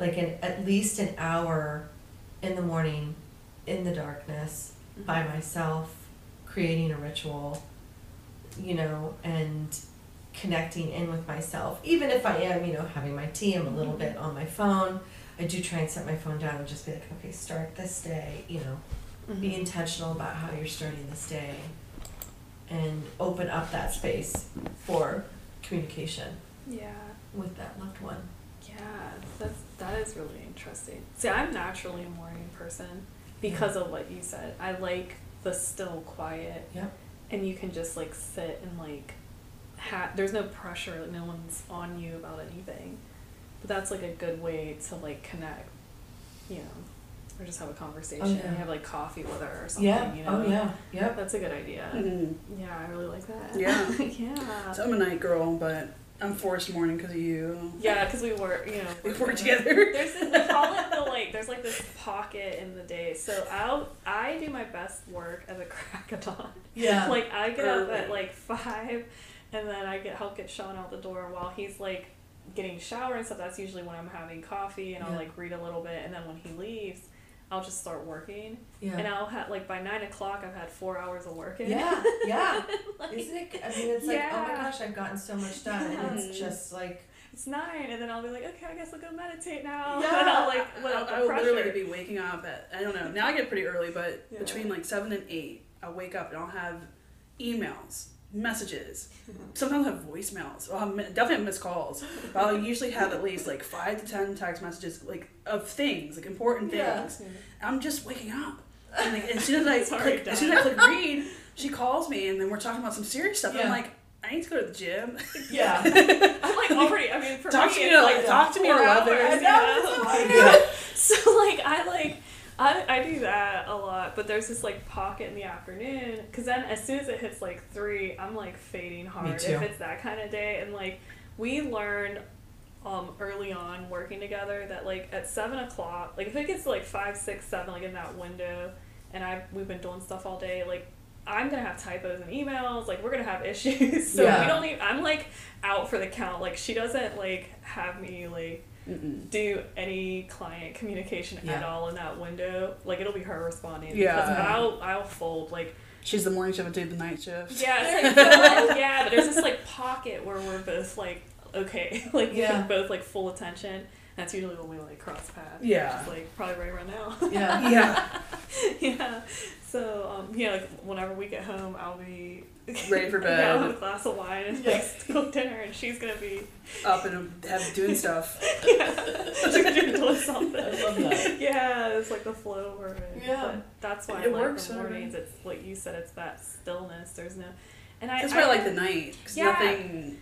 like an at least an hour in the morning in the darkness by myself creating a ritual, you know, and connecting in with myself. Even if I am, you know, having my tea, I'm a little bit on my phone. I do try and set my phone down and just be like, okay, start this day, you know, be Mhm. intentional about how you're starting this day and open up that space for communication Yeah. with that loved one. Yeah, that's that is really interesting. See, I'm naturally a morning person because of what you said. I like the still quiet, Yep. and you can just like sit and like, ha- there's no pressure. Like no one's on you about anything. But that's like a good way to like connect, you know, or just have a conversation. Oh, yeah. You have like coffee with her or something. Yeah. You know? Oh yeah. Yep. That's a good idea. hmm Yeah, I really like that. Yeah. yeah. So I'm a night girl, but I'm forced morning because of you. Yeah, because we work, you know, We work work together. together. There's this, we call it the like. There's like this pocket in the day. So I'll I do my best work at the crack of dawn. Yeah. Like I get up at like five, and then I get help get Sean out the door while he's like getting shower and stuff. That's usually when I'm having coffee and I'll Yeah. like read a little bit, and then when he leaves, I'll just start working, Yeah. and I'll have like by nine o'clock I've had four hours of working. Yeah, yeah. Like, Isn't it? I mean, it's like, oh my gosh, I've gotten so much done, and it's just like, it's nine, and then I'll be like, okay, I guess I'll go meditate now. Yeah. and I'll like let out I, I the will literally be waking up at I don't know. Now I get pretty early, but Yeah. between like seven and eight, I'll wake up and I'll have emails, messages. Sometimes I have voicemails. I'll have, mi- definitely have missed calls. But I'll usually have at least like five to ten text messages, like of things, like important Yeah. things. I'm just waking up. And like, as soon as I It's already click, as soon as I click read, she calls me, and then we're talking about some serious stuff. Yeah. I'm like, I need to go to the gym. yeah. I'm like already. I mean, for Talk me, to me it's like like, talk to me at four eleven. hours, I you know, know? that's what I So like I like I, I do that a lot, but there's this like pocket in the afternoon because then as soon as it hits like three, I'm like fading hard if it's that kind of day. And like we learned um early on working together that like at seven o'clock, like if it gets to like five, six, seven, like in that window, and I we've been doing stuff all day, like. I'm gonna have typos and emails. Like we're gonna have issues, so Yeah. we don't. Even, I'm like out for the count. Like she doesn't like have me like Mm-mm. do any client communication at all in that window. Like it'll be her responding. Yeah. I'll I'll fold like She's the morning shift, and do the night shift. yeah like, yeah. But there's this like pocket where we're both like okay like we Yeah. both like full attention. That's usually when we like cross paths. Yeah. Which is, like probably right around now. Yeah. Yeah. yeah. So um yeah like whenever we get home I'll be Ready for yeah, bed. with a glass of wine and Yeah. like cook dinner and she's gonna be Up and have doing stuff. yeah she's gonna be doing something. I love that. Yeah, it's like the flow over it. Yeah. But that's why It I like works, the whatever. mornings. It's like you said, it's that stillness. There's no, and I. That's why I like the night. Cause Yeah. nothing,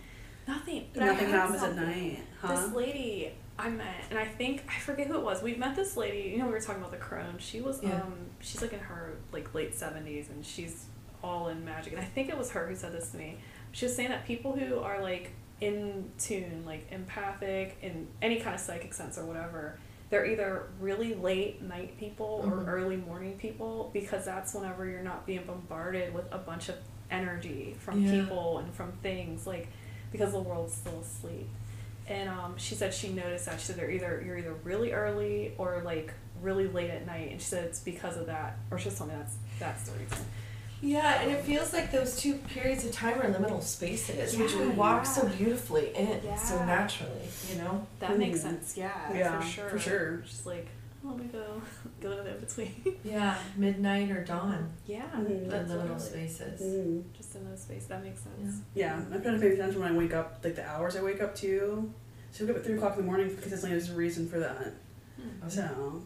nothing. Nothing had happens at night, huh? This lady I met, and I think I forget who it was. We met this lady. You know, we were talking about the crone. She was Yeah. um, she's like in her like late seventies, and she's all in magic. And I think it was her who said this to me. She was saying that people who are like in tune, like empathic, in any kind of psychic sense or whatever, they're either really late night people or Mhm. early morning people because that's whenever you're not being bombarded with a bunch of energy from Yeah. people and from things like because the world's still asleep. And um, she said she noticed that she said they're either you're either really early or like really late at night, and she said it's because of that, or she was telling me that's that's the reason. Yeah, and it feels like those two periods of time are liminal spaces, which we walk so beautifully in, so naturally, you know? That makes Mhm. sense. Yeah, Yeah, for sure. for sure. Just like let me go, go to the in between. Yeah, midnight or dawn, yeah, Mhm. the that's liminal really- spaces. Mm. Just in those spaces. That makes sense. Yeah, I'm trying to pay attention when I wake up, like the hours I wake up to. So I wake up at 3 o'clock in the morning consistently, there's a reason for that. Hmm. So,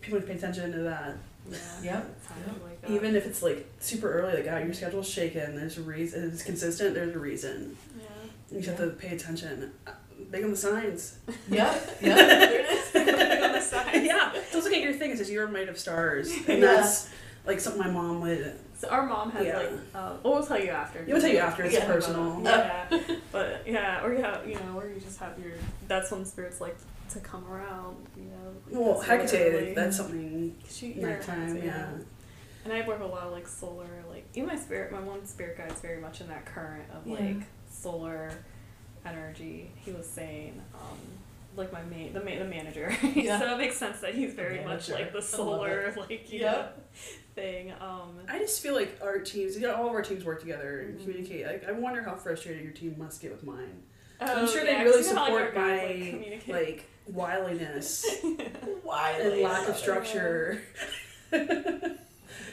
people need to pay attention to that. Yeah. Yep. That's how you. Even if it's like super early, like, oh, your schedule's shaken, there's a reason, it's consistent, there's a reason. Yeah. You just have to pay attention. Uh, Big on the signs. Yep, yep, there it is. on the side. yeah, don't look at your thing, it says you're made of stars. And Yeah. that's like something my mom would. So our mom has Yeah. like, uh, well, we'll tell you after. We'll tell you after, it's Yeah. personal. Yeah, but yeah, or yeah, you know, or you just have your. That's when spirits like to come around. You know. Well, that's Hecate, early. that's something She, you're nighttime, Hecate, yeah. And I work with a lot of like solar, like even my spirit, my one spirit guide is very much in that current of Yeah. like solar energy. He was saying, um, like my main, the ma- the manager. Yeah. so it makes sense that he's very much like the solar, like you Yep. know, thing. Um, I just feel like our teams, you know, all of our teams work together and Mhm. communicate. Like, I wonder how frustrated your team must get with mine. oh, I'm sure yeah, they really 'cause you like, support our guys, my like, communicate. like wiliness Why? and lack of structure.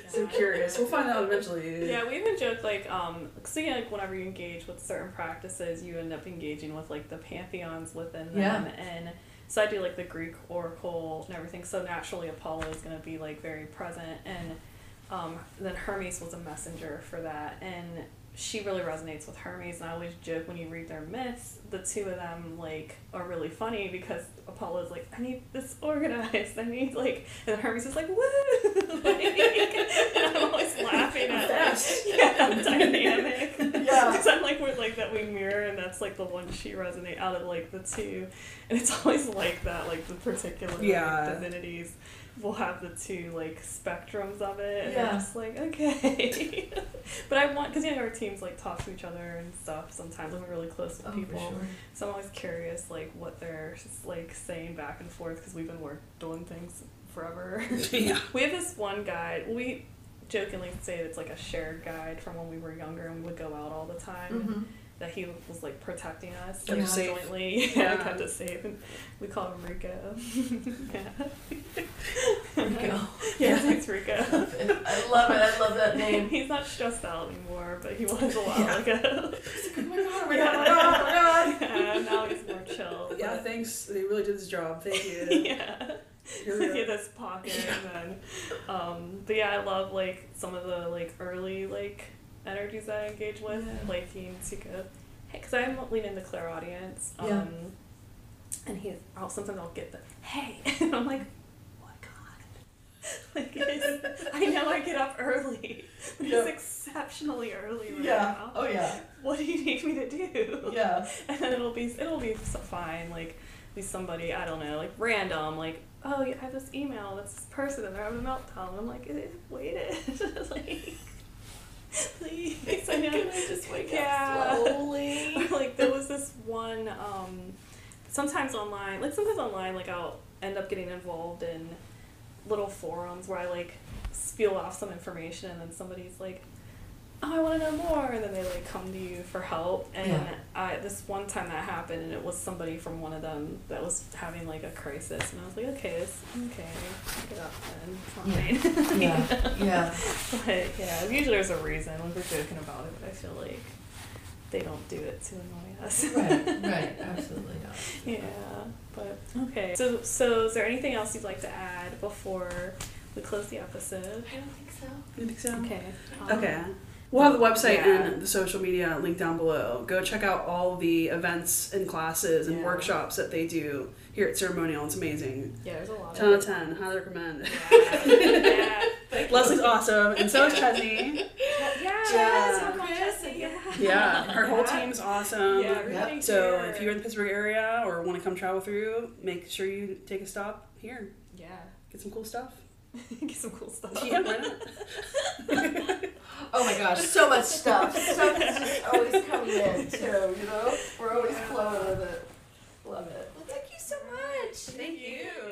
so curious. We'll find out eventually. Yeah, we even joke like, um, cause again, like whenever you engage with certain practices, you end up engaging with like the pantheons within them, Yeah. and so I do like the Greek oracle and everything. So naturally, Apollo is going to be like very present, and um, then Hermes was a messenger for that, and she really resonates with Hermes. And I always joke when you read their myths, the two of them like are really funny because Apollo's like, I need this organized. I need like, and Hermes is like, woo! like, and I'm always laughing at like, yeah, dynamic. Yeah. Because I'm like we're like that we mirror, and that's like the one she resonate out of like the two, and it's always like that. Like the particular like, Yeah. divinities will have the two like spectrums of it, and Yeah. Just like okay. but I want because you know our teams like talk to each other and stuff sometimes, and we're really close with Oh, people. sure. So I'm always curious, like what they're just, like saying back and forth because we've been work doing things forever. yeah. we have this one guide. We jokingly say it's like a shared guide from when we were younger and we would go out all the time. Mhm. That he was like protecting us Kept like, us jointly. Yeah. Yeah, kept us safe. And we call him Rico. yeah. Rico. Yeah, thanks Rico. I love it. I love that name. He's not stressed out anymore, but he was a while Yeah. ago. Oh my god, oh my god, oh my god, oh my god. yeah, now he's more chill. Yeah, but- thanks. He really did his job. Thank you. yeah. Here we Look go. at this pocket and then um but yeah I love like some of the like early like energies I engage with Yeah. like he Tsuka because I'm leaning into clairaudience um Yeah. and he I'll sometimes I'll get the hey and I'm like what god like I know I get up early but Yeah. it's exceptionally early right Yeah. now Oh yeah. what do you need me to do Yeah. and then it'll be it'll be fine like be somebody I don't know like random like oh yeah I have this email this person and they're having a meltdown and I'm like wait it like please I know Can I just wake Yeah. up slowly? Like there was this one um sometimes online like sometimes online like I'll end up getting involved in little forums where I like spiel off some information and then somebody's like oh I want to know more and then they like come to you for help and Yeah. I this one time that happened and it was somebody from one of them that was having like a crisis and I was like okay this okay get up then fine Yeah. Yeah. but yeah usually there's a reason when we're joking about it but I feel like they don't do it to annoy us Right. Right. Absolutely not. yeah, but okay. So, so is there anything else you'd like to add before we close the episode? I don't think so. You think so? Okay. um, Okay. We'll have the website Yeah. and the social media link down below. Go check out all the events and classes and Yeah. workshops that they do here at Ceremonial. It's amazing. Yeah, there's a lot 10 out of. of 10. Highly recommend. Yeah. yeah. Leslie's awesome, and so is Chesney. Yeah. Jazz and my Chris God, and- Yeah. Yeah, her whole Yeah. team's awesome. Yeah, everybody So here. if you're in the Pittsburgh area or want to come travel through, make sure you take a stop here. Yeah. Get some cool stuff. Get some cool stuff. Yeah, oh my gosh, so much stuff. Stuff is just always coming in too, you know? We're always flowing with it. Love it. Well, thank you so much. Thank, thank you. you.